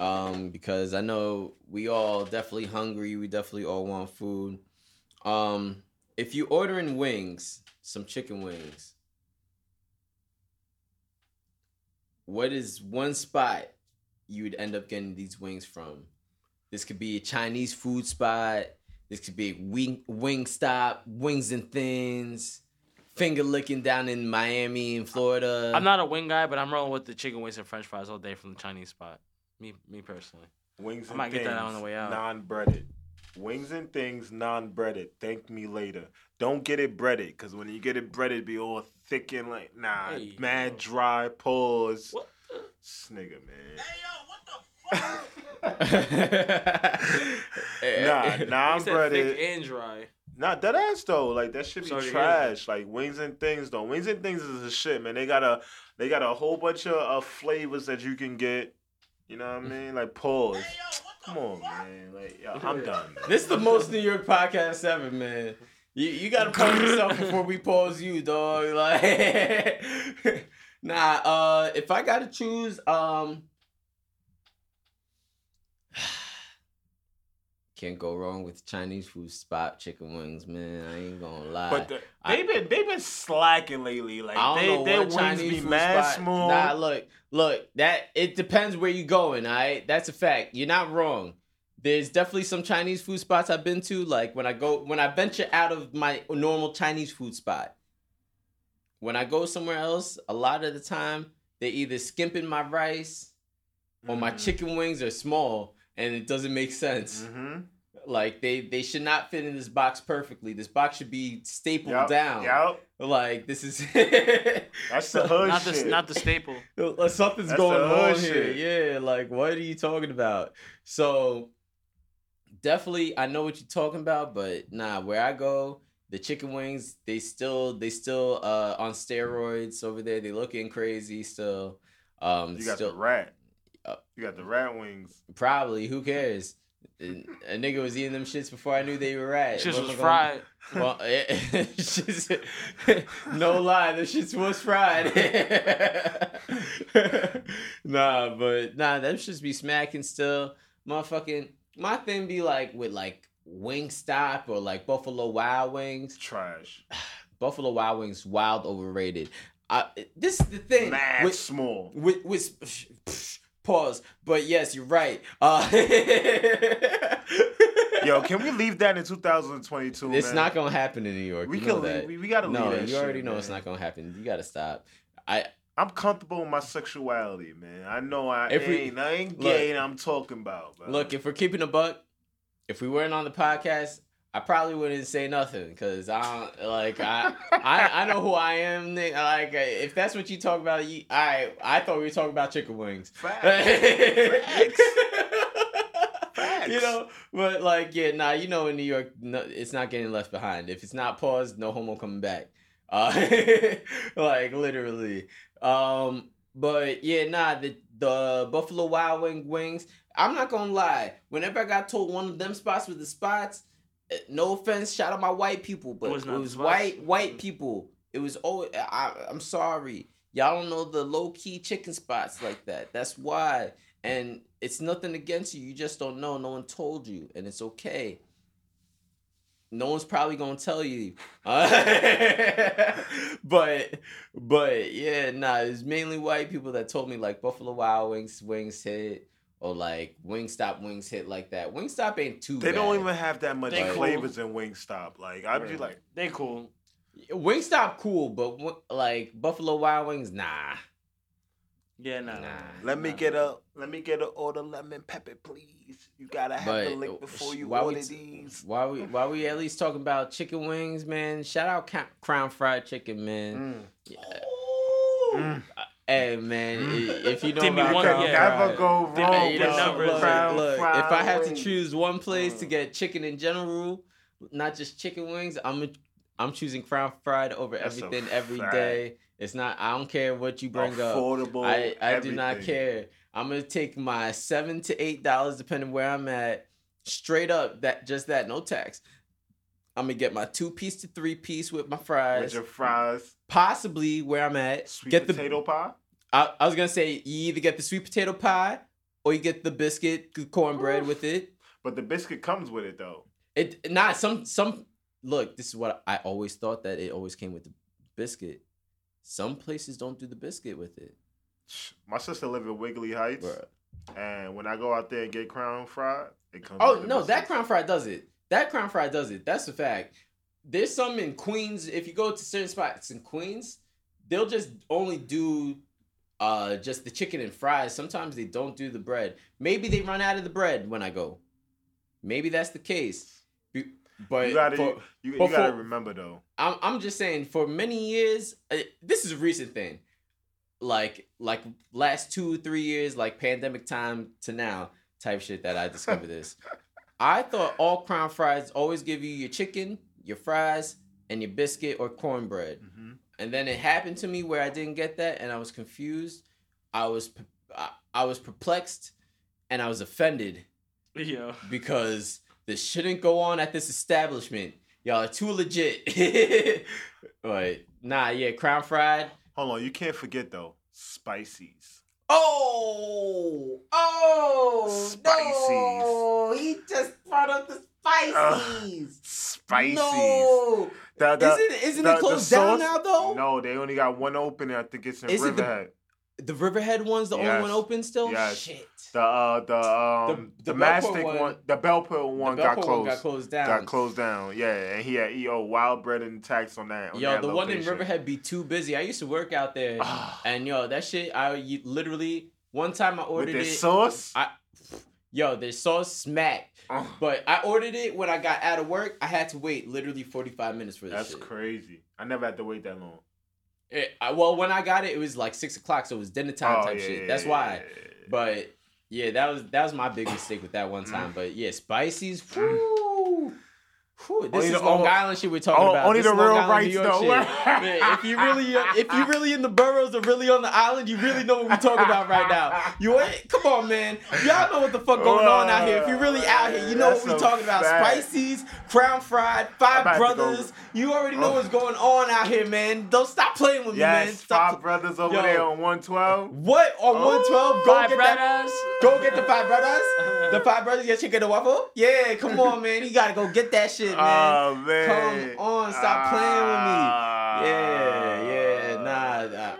um, because I know we all definitely hungry. We definitely all want food. Um, if you ordering wings, some chicken wings, what is one spot you would end up getting these wings from? This could be a Chinese food spot. This could be a wing wing stop, wings and things finger licking down in Miami and Florida. I'm not a wing guy, but I'm rolling with the chicken wings and French fries all day from the Chinese spot. Me, me personally. wings I and might get things, that on the way out. non-breaded. Wings and things non-breaded. Thank me later. Don't get it breaded, because when you get it breaded, it be all thick and like nah, Hey, mad yo. dry. Pause. What? This nigga, man. nah, [LAUGHS] [LAUGHS] Nah, He said thick non-breaded. and dry. Nah, that ass though. Like that should be So it is. trash. Like wings and things though. Wings and things is a shit, man. They got a they got a whole bunch of, of flavors that you can get. You know what I mean? Like pause. Come on, man. Like yo, I'm done. Man. This is the most New York podcast ever, man. You you gotta pause [LAUGHS] yourself before we pause you, dog. [LAUGHS] Like, [LAUGHS] nah. Uh, if I gotta choose, um, can't go wrong with Chinese food spot chicken wings, man. I ain't gonna lie. But the, they've been they've been slacking lately. Like I they, their wings Chinese be mad spot- small. Nah, look, look. That it depends where you're going. All right, that's a fact. You're not wrong. There's definitely some Chinese food spots I've been to. Like when I go, when I venture out of my normal Chinese food spot. When I go somewhere else, a lot of the time they either skimping my rice or my Mhm. chicken wings are small, and it doesn't make sense. Mhm. Like they they should not fit in this box perfectly. This box should be stapled Yup, down. yup. Like this is [LAUGHS] That's the hood Not the not the staple. [LAUGHS] Uh, Something's That's going the hood on here. Yeah, like what are you talking about? So definitely I know what you're talking about, but nah, where I go, the chicken wings, they still they still uh on steroids over there. They looking crazy still. Um you got still the rat. You got the rat wings. probably who cares? A nigga was eating them shits before I knew they were right. Shit What was fried. well, [LAUGHS] shits- no lie, the shits was fried. [LAUGHS] nah, but nah, them shits be smacking still. Motherfucking, my thing be like with like Wingstop or like Buffalo Wild Wings. Trash. [SIGHS] Buffalo Wild Wings, wild overrated. I, this is the thing. Mad with, small. with with pause. But yes, you're right. Uh, Yo, [LAUGHS] can we leave that in 2022? It's man? not gonna happen in New York. We you can leave- we- we gotta no, leave you shit, already know it's not gonna happen. You gotta stop. I I'm comfortable with my sexuality, man. I know I If we- ain't. I ain't look. gay. and I'm talking about. Bro. look if we're keeping a buck. If we weren't on the podcast, I probably wouldn't say nothing because I don't like I, [LAUGHS] I I know who I am. Nick. Like if that's what you talk about, you, I I thought we were talking about chicken wings. Facts. Facts. [LAUGHS] Facts. You know, but like, yeah, nah, you know, in New York, no, it's not getting left behind. If it's not paused, no homo coming back. Uh, [LAUGHS] like literally. Um, but yeah, nah, the the Buffalo Wild Wing wings. I'm not gonna lie. Whenever I got told one of them spots was the spots, Eh, no offense, shout out my white people, but It it was was, the spots. white white mm. people. It was oh, I, I'm sorry, y'all don't know the low key chicken spots like that. That's why, and it's nothing against you. You just don't know. No one told you, and it's okay. No one's probably gonna tell you, [LAUGHS] but but yeah, nah. It's mainly white people that told me like Buffalo Wild Wings wings hit or like Wingstop wings hit like that. Wingstop ain't too. They bad. don't even have that much They cool. flavors in Wingstop. Like I'd be like, They cool. Wingstop cool, but like Buffalo Wild Wings, nah. Yeah, nah. Nah. let me get a let me get a order lemon pepper, please. You gotta have the But, lick uh, before you why we order t- these. Why we why we at least talking about chicken wings, man? Shout out Crown Fried Chicken, man. Yeah. Mm. Hey man, hmm. if you know Give me about one, Crown yeah. Fried- Never go They wrong made you know, some numbers. look, Crown look, fried if I have to choose one place to hmm. get chicken in general, not just chicken wings, I'm I'm choosing Crown Fried over That's everything every fact. day. It's not. I don't care what you bring up. affordable, I I do not care. I'm gonna take my seven to eight dollars, depending where I'm at, straight up. That just that, no tax. I'm gonna get my two piece to three piece with my fries. with your fries, Possibly where I'm at. sweet get the potato pie. I, I was gonna say you either get the sweet potato pie or you get the biscuit the cornbread with it. But the biscuit comes with it though. It not some some look. This is what I always thought that it always came with the biscuit. Some places don't do the biscuit with it, My sister live in Wheatley Heights, Bruh. and when I go out there and get crown fried, it comes. Oh with the no, that crown fry does it. That crown fry does it. That's a fact. There's some in Queens. If you go to certain spots in Queens, they'll just only do uh just the chicken and fries. Sometimes they don't do the bread. Maybe they run out of the bread when I go. Maybe that's the case. But You gotta, for- you, you but gotta for- remember though. I'm I'm just saying for many years, uh, this is a recent thing. Like like last two three years, like pandemic time to now type shit that I discovered this. [LAUGHS] I thought all Crown Fries always give you your chicken, your fries, and your biscuit or cornbread. Mm-hmm. And then it happened to me where I didn't get that, and I was confused. I was p- I, I was perplexed, and I was offended Yo. because this shouldn't go on at this establishment. Y'all are too legit. [LAUGHS] but nah, yeah, crown fried. Hold on, you can't forget though, spices. Oh, oh, Spices. no! He just brought up the spices. Spices. No, The- the- isn't isn't the- it closed down now though? No, they only got one opening. I think it's in Is it the- Riverhead. One's the only one open still. Yes. Shit. The uh the um The- the, the Bellport mastic one- one, the Bellport one the got closed. one got closed down. Got closed down. Yeah, and he had EO wild bread and tax on that. On Yo, that the one in. Riverhead be too busy. I used to work out there, [SIGHS] and yo, that shit. I literally one time I with ordered the it. sauce. I, yo, their sauce smack. [SIGHS] Oh, But I ordered it when I got out of work. I had to wait literally forty five minutes for this that's shit. crazy. I never had to wait that long. It- I- well, when I got it, it was like six o'clock, so it was dinner time Oh, type yeah, shit. That's why. But yeah, that was that was my big mistake with that one Mm. time. But yeah, spices. Whew, whew, this Only is the- Long Island shit we're talking oh, about. only This the real Island, rights, though. [LAUGHS] Man, if you really, if you really in the boroughs or really on the island, you really know what we're talking about right now. You ain't, come on, man. Y'all know what the fuck going on out here. If you're really out here, you know That's what we're a talking about. fact. Spices, crown fried, five about to go- brothers. You already know Oh. what's going on out here, man. Don't stop playing with me, man. Stop five brothers over Yo. there on one twelve. what on Oh. one twelve? Go Five get brothers. that. Go get the five brothers. The [LAUGHS] five brothers get chicken and waffle. Yeah, come on, man. You gotta go get that shit, man. Oh man, Come on, stop playing with me. Ah. Yeah, yeah, nah, nah.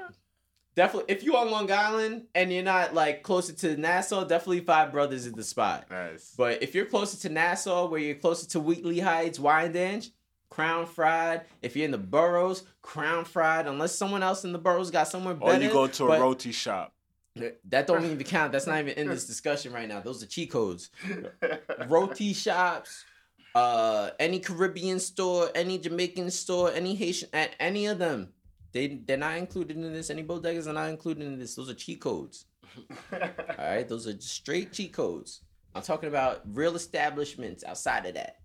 Definitely, if you're on Long Island and you're not like closer to Nassau, definitely Five Brothers is the spot. Nice. But if you're closer to Nassau, where you're closer to Wheatley Heights, Wyandanch, Crown Fried. If you're in the boroughs, Crown Fried. Unless someone else in the boroughs got somewhere better. or you go to a roti shop. that don't even [LAUGHS] count. That's not even in this discussion right now. Those are cheat codes. [LAUGHS] Roti shops, uh, any Caribbean store, any Jamaican store, any Haitian, at any of them. They they're not included in this. Any bodegas are not included in this. Those are cheat codes. [LAUGHS] All right, those are just straight cheat codes. I'm talking about real establishments outside of that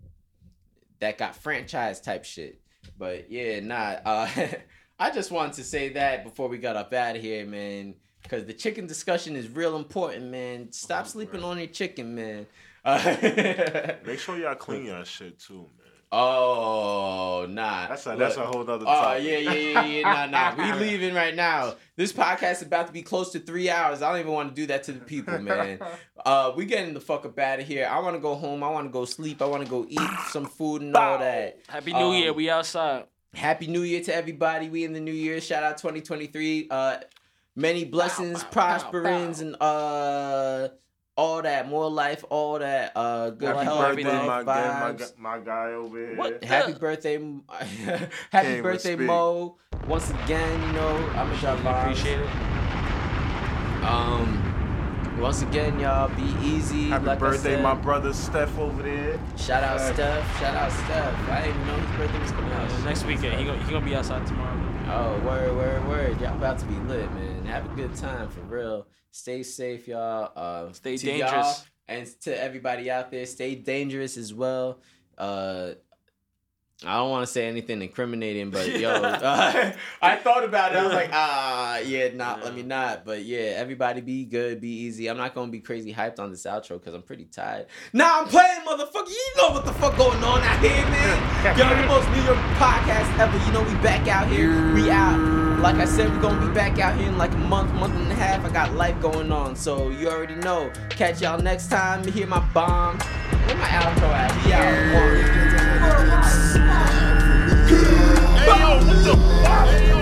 that got franchise type shit. But yeah, nah. Uh, [LAUGHS] I just wanted to say that before we got up out of here, man. Because the chicken discussion is real important, man. Stop sleeping on your chicken, man. Uh, [LAUGHS] Make sure y'all clean your shit too, man. oh, nah. That's a that's a Look. whole nother Oh topic. yeah, yeah, yeah, yeah. Nah, nah. We [LAUGHS] leaving right now. This podcast is about to be close to three hours. I don't even want to do that to the people, man. [LAUGHS] Uh, we getting the fuck up out of here. I want to go home. I want to go sleep. I want to go eat some food and all that. Happy New Year. Um, We outside. Happy New Year to everybody. We in the new year. Shout out 2023. Uh, many blessings, prosperings, and uh, all that. More life, all that. Uh, good Happy health, birthday, love, my, guy, my, my guy over here. What? Happy Yeah. birthday, [LAUGHS] happy Can't birthday, even. Mo. Once again, you know, I'm gonna drop bombs. Appreciate it. Um, once again, y'all be easy. Happy like birthday, said. my brother Steph over there. Shout out Uh, Steph. Shout out Steph. I didn't even know his birthday was coming out. Uh, next weekend, he gonna, he gonna be outside tomorrow. Oh, word, word, word. Y'all about to be lit, man. Have a good time for real. Stay safe, y'all. Uh, Stay dangerous. y'all and to everybody out there, stay dangerous as well. Uh, I don't want to say anything incriminating, but yo, uh, [LAUGHS] [LAUGHS] I thought about it. I was like, ah, yeah, not let me not. But yeah, everybody be good, be easy. I'm not gonna be crazy hyped on this outro because I'm pretty tired. Nah, I'm playing, motherfucker. You know what the fuck going on out here, man. [LAUGHS] Yo, the most New York podcast ever. You know we back out here. We out. Like I said, we're gonna be back out here in like month, month and a half. I got life going on, so you already know. Catch y'all next time. You hear my bomb. Where my outro at? One. Hey, yo, what the fuck?